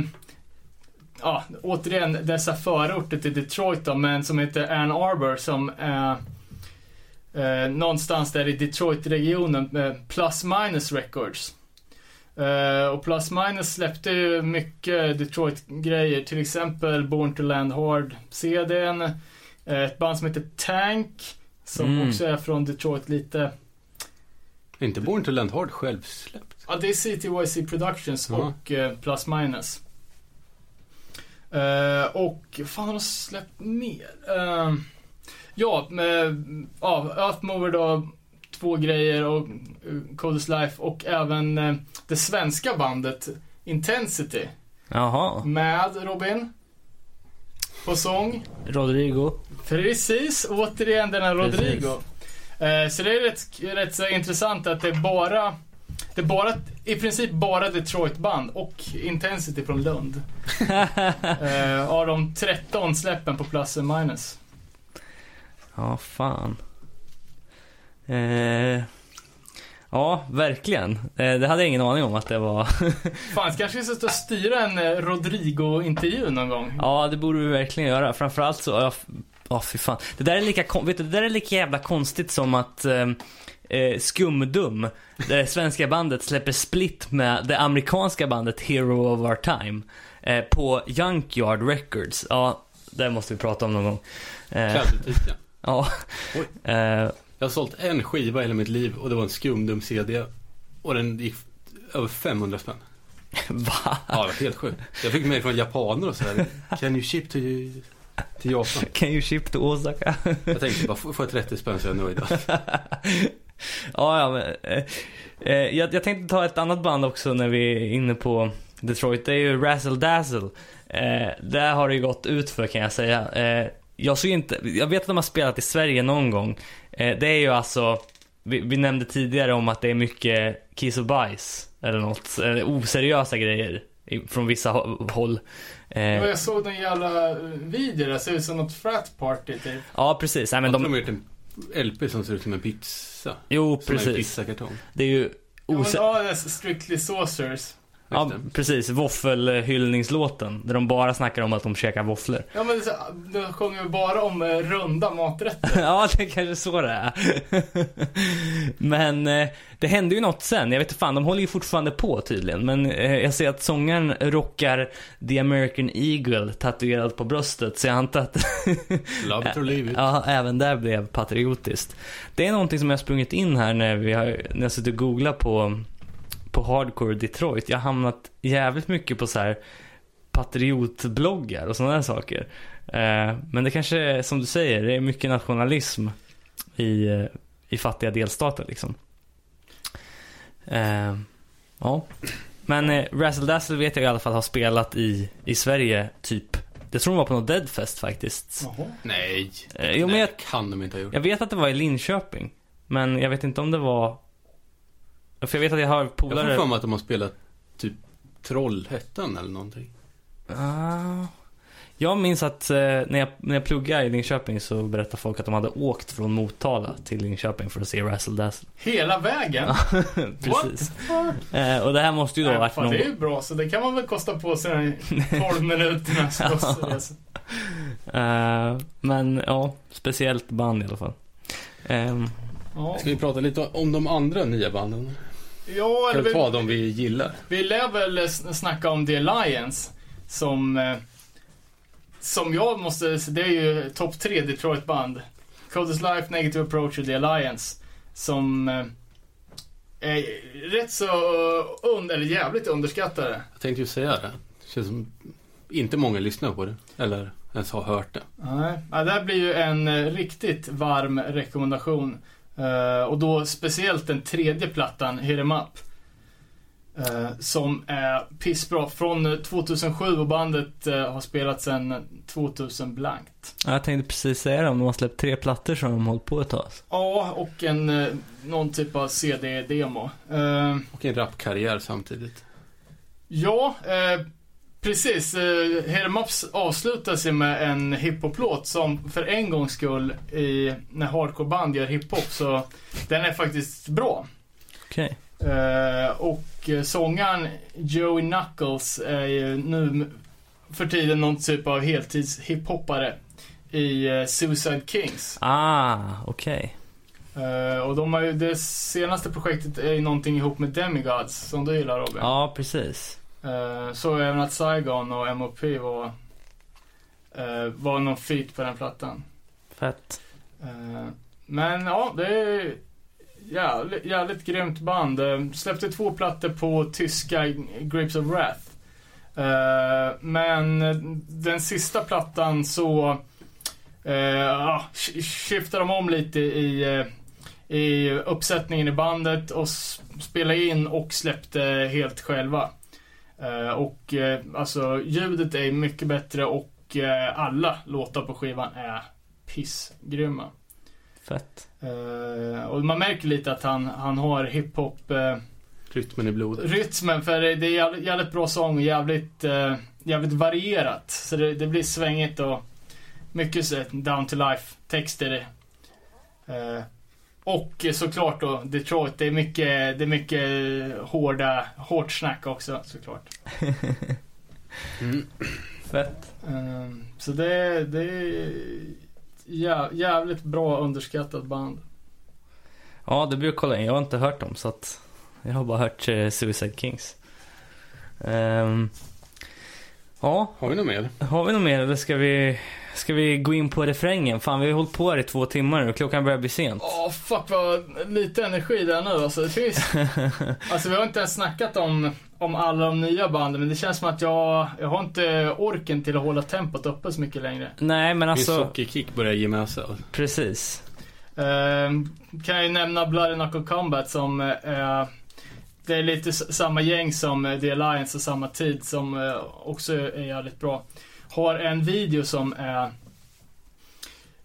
ja, återigen dessa förorter till Detroit då, men som heter Ann Arbor som är eh, någonstans där i Detroit-regionen, eh, Plus Minus Records. Eh, och Plus Minus släppte ju mycket Detroit-grejer, till exempel Born to Land Hard-CDn, eh, ett band som heter Tank, som Mm. också är från Detroit lite. Är inte Born to Land Hard självsläppt? Ja, det är CTYC Productions Ja. och eh, Plus Minus. Eh, och fan har de släppt mer? Eh, ja, med, ja, Earthmover då, två grejer och uh, Coldest Life och även eh, det svenska bandet Intensity Jaha. med Robin på sång. Rodrigo. Precis, återigen denna Precis. Rodrigo. Eh, så det är rätt, rätt så intressant att det är bara, det är bara, i princip bara Detroit-band och Intensity från Lund. eh, av de 13 släppen på plus and minus. Ja, fan. Eh, ja, verkligen. Eh, det hade jag ingen aning om att det var. Fan, kanske vi ska och styra en eh, Rodrigo-intervju någon gång. ja, det borde vi verkligen göra. Framförallt så, ja, ja fy fan. Det där är lika, vet du, det där är lika jävla konstigt som att eh, eh, Skumdum, det svenska bandet, släpper split med det amerikanska bandet Hero of Our Time eh, på Junkyard Records. Ja, det måste vi prata om någon gång. Eh, Klädbutiken. ja. Oj. Eh, Jag har sålt en skiva i hela mitt liv och det var en skumdum-CD. Och den gick över 500 spänn. va? Ja, det var helt sjukt. Jag fick med från japaner och sådär. Can you ship to, till Japan? Can you ship to Osaka? Jag tänkte bara, får jag 30 spänn så är jag nöjd. Ja, ja, men, eh, eh, jag, jag tänkte ta ett annat band också när vi är inne på Detroit. Det är ju Razzle Dazzle. Eh, där har det ju gått ut för kan jag säga. Eh, jag såg inte, jag vet att de har spelat i Sverige någon gång. Eh, det är ju alltså, vi, vi nämnde tidigare om att det är mycket kiss och bajs. Eller något, eller oseriösa grejer. i- Från vissa hå- håll. Ja, Eh, jag såg någon jävla eh, video där, ser ut som något frat party typ. ja, precis. Nej, Men de de, har gjort en LP som ser ut som en pizza. jo, Som en precis. pizzakartong. Det är ju Ja, men, oser- ja, det är Strictly Saucers. Ja, precis. Våffelhyllningslåten. Där de bara snackar om att de käkar våfflor. Ja men de sjunger ju bara om eh, runda maträtter. ja, det är kanske så det är. men eh, det hände ju något sen. Jag vet inte fan, de håller ju fortfarande på tydligen. Men eh, jag ser att sångaren rockar The American Eagle tatuerad på bröstet. Så jag antar att Love it or leave it. ja, även där blev patriotiskt. Det är någonting som jag har sprungit in här när, vi har, när jag suttit och googlat på, på Hardcore Detroit. Jag har hamnat jävligt mycket på så här patriotbloggar och sådana där saker. Eh, men det kanske, är, som du säger, det är mycket nationalism i, eh, i fattiga delstater liksom. Eh, ja. Men eh, Razzle Dazzle vet jag i alla fall har spelat i, i Sverige, typ. Jag tror de var på något Deadfest faktiskt. Jaha. Nej. Eh, jo, men jag, kan de inte ha gjort. jag vet att det var i Linköping. Men jag vet inte om det var... För jag vet att jag har Jag får polare... för mig att de har spelat typ Trollhättan eller någonting. Ah. Jag minns att eh, när, jag, när jag pluggade i Linköping så berättade folk att de hade åkt från Motala till Linköping för att se Razzle Dazzle. Hela vägen? Precis. Eh, och det här måste ju då Nej, varit fan, någon... Det är ju bra, så det kan man väl kosta på sig de 12 minuternas bussresa. Eh, men ja, speciellt band i alla fall. Ja, Ska vi prata lite om de andra nya banden? Ja Kan eller vi ta vi, de vi gillar? vi lär väl snacka om The Alliance, som... eh, Som jag måste... Det är ju topp tre Detroit-band. Coldest Life, Negative Approach och The Alliance. Som... eh, Är rätt så... Und, eller jävligt underskattade. Jag tänkte ju säga det. Det känns som inte många lyssnar på det. Eller ens har hört det. Nej, ja, det här blir ju en eh, riktigt varm rekommendation. Eh, och då speciellt den tredje plattan, Hit 'em Up. Eh, som är pissbra. Från eh, 2007 och bandet eh, har spelat sedan 2000 blankt. jag tänkte precis säga det, om de har släppt tre plattor så har de hållit på ett tag. Ja, och en, eh, någon typ av CD-demo. Eh, Och en rapkarriär samtidigt. Ja, precis. Eh, Hermaps avslutas ju med en hiphop-låt som för en gångs skull i, när hardcore-band gör hiphop så den är faktiskt bra. Okej. Eh, och eh, sångaren Joey Knuckles är ju nu för tiden någon typ av heltids-hiphoppare i eh, Suicide Kings. Ah, okej. Eh, och de har ju, det senaste projektet är ju någonting ihop med Demigods som du gillar Robin. Ja, precis. Eh, så även att Saigon och MOP var, eh, var någon feat på den plattan. Fett. Eh, men ja, det är jävligt, jävligt grymt band. Släppte två plattor på tyska Grapes of Wrath. Men den sista plattan så ja, sk- skiftade de om lite i, i uppsättningen i bandet och spelade in och släppte helt själva. Eh, och eh, alltså ljudet är mycket bättre och eh, alla låtar på skivan är pissgrymma. Fett. Och man märker lite att han, han har hiphop Rytmen i blodet. rytmen för det är jävligt, bra sång och jävligt, jävligt varierat. Så det, det blir svängigt och mycket down to life texter. Och såklart då Detroit, det är mycket, det är mycket hårda, hårt snack också såklart. Mm. Fett. Eh, så det, det är jä, jävligt bra underskattat band. Ja, det blir att kolla in. Jag har inte hört dem så att jag har bara hört eh, Suicide Kings. Ehm, ja, Har vi något mer? har vi något mer eller ska vi, ska vi gå in på refrängen? Fan, vi har hållit på här i två timmar och klockan börjar bli sent. Åh fuck vad lite energi där nu alltså. Det finns... alltså vi har inte ens snackat om, om alla de nya banden men det känns som att jag, jag har inte orken till att hålla tempot uppe så mycket längre. Nej, men Min alltså, sockerkick börjar ge med sig. precis. Ehm, kan jag ju nämna Bloody Knuckle Combat som eh, det är lite samma gäng som eh, The Alliance och samma tid som eh, också är jävligt bra. Har en video som är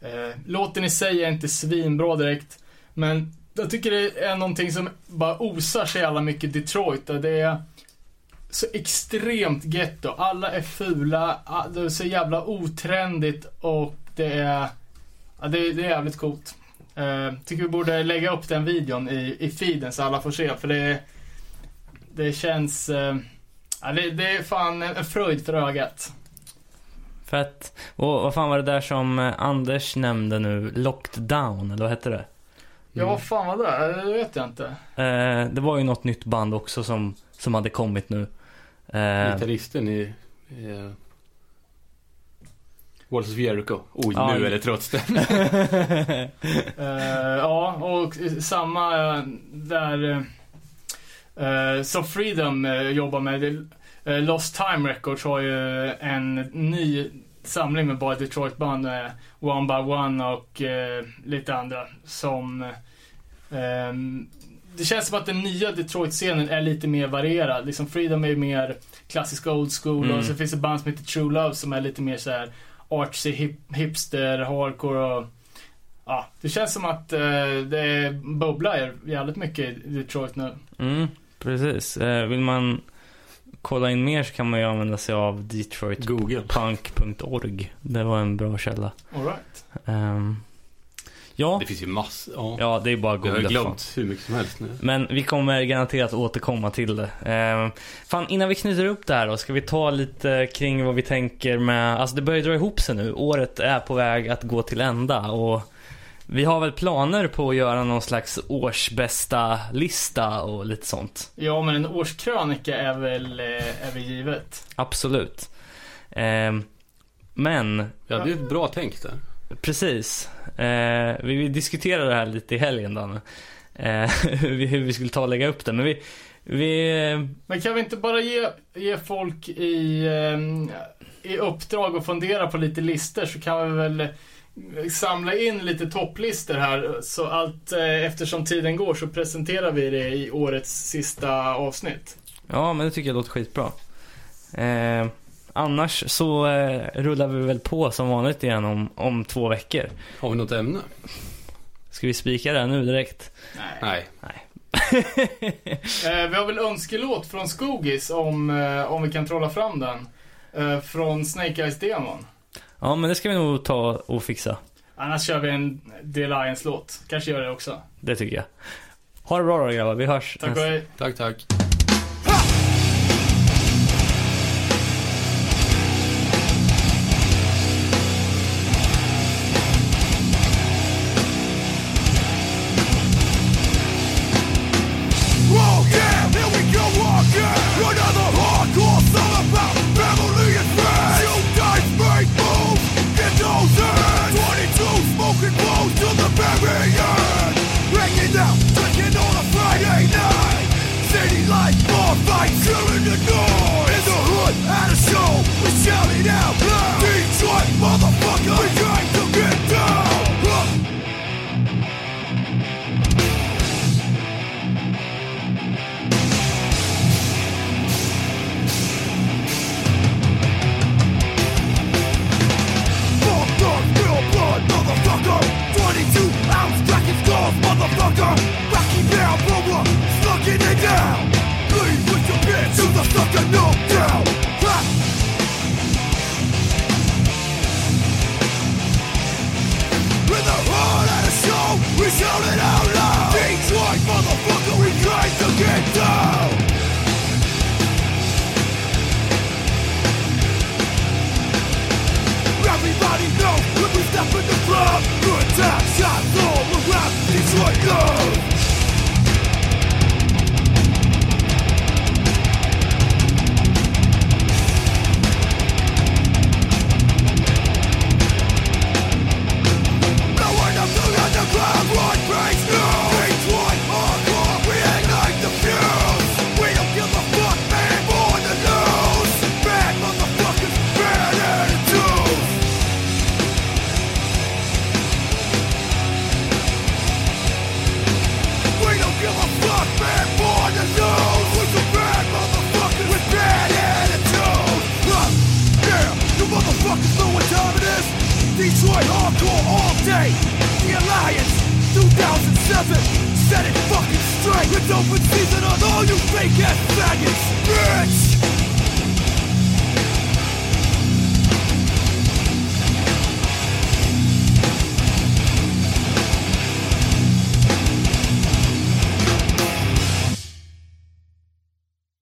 eh, Låten i sig är inte svinbra direkt men jag tycker det är någonting som bara osar sig jävla mycket Detroit. och Det är så extremt getto. Alla är fula, det är så jävla otrendigt och det är Ja, det, det är jävligt coolt. Uh, tycker vi borde lägga upp den videon i, i feeden så alla får se för det Det känns Uh, Ja, det, det är fan en fröjd för ögat. Fett. Och vad fan var det där som eh, Anders nämnde nu? Locked down, eller vad hette det? Ja, vad fan var det? Det vet jag inte. Eh, det var ju något nytt band också som, som hade kommit nu. Eh, Gitarristen i... i Walls of Jericho. Oj, Ja, nu är det trots det. Eh, ja, och samma eh, där uh, som Freedom eh, jobbar med. det- eh, Lost Time Records har ju en ny samling med bara Detroit-band. eh, one by One och eh, lite andra som ehm, det känns som att den nya Detroit-scenen är lite mer varierad. Liksom Freedom är ju mer klassisk old school Mm. och så finns det band som heter True Love som är lite mer så här artsy, hip, hipster, hardcore och Ja, det känns som att eh, det bubblar jävligt mycket i Detroit nu. mm, precis. Eh, vill man kolla in mer så kan man ju använda sig av detroitpunk.org. Det var en bra källa. All right. Ehm, ja, Det finns ju massor. Ja. ja, det är bara att Jag har googla. fan. glömt hur mycket som helst nu. Men vi kommer garanterat återkomma till det. Eh, fan, innan vi knyter upp det här då, ska vi ta lite kring vad vi tänker med... Alltså det börjar dra ihop sig nu. Året är på väg att gå till ända och vi har väl planer på att göra någon slags årsbästa lista och lite sånt. Ja, men en årskrönika är väl, eh, är väl givet. Absolut. Eh, men, Ja, det är ett bra tänk där. precis. Eh, vi, vi diskuterade det här lite i helgen Danne. Eh, hur, vi, skulle ta och lägga upp det. Men vi... vi eh, Men kan vi inte bara ge, ge folk i, eh, i uppdrag att fundera på lite listor så kan vi väl eh, samla in lite topplistor här. Så allt eh, eftersom tiden går så presenterar vi det i årets sista avsnitt. Ja, men det tycker jag låter skitbra. Eh, annars så eh, rullar vi väl på som vanligt igen om, om två veckor. Har vi något ämne? Ska vi spika det här nu direkt? Nej. Nej. Eh, vi har väl önskelåt från Skogis om, eh, om vi kan trolla fram den. Eh, från Snake Eyes Demon. Ja, men det ska vi nog ta och fixa. Annars kör vi en The Alliance-låt. Kanske gör det också. Det tycker jag. Ha det bra då grabbar, vi hörs. Tack och hej. Tack, tack.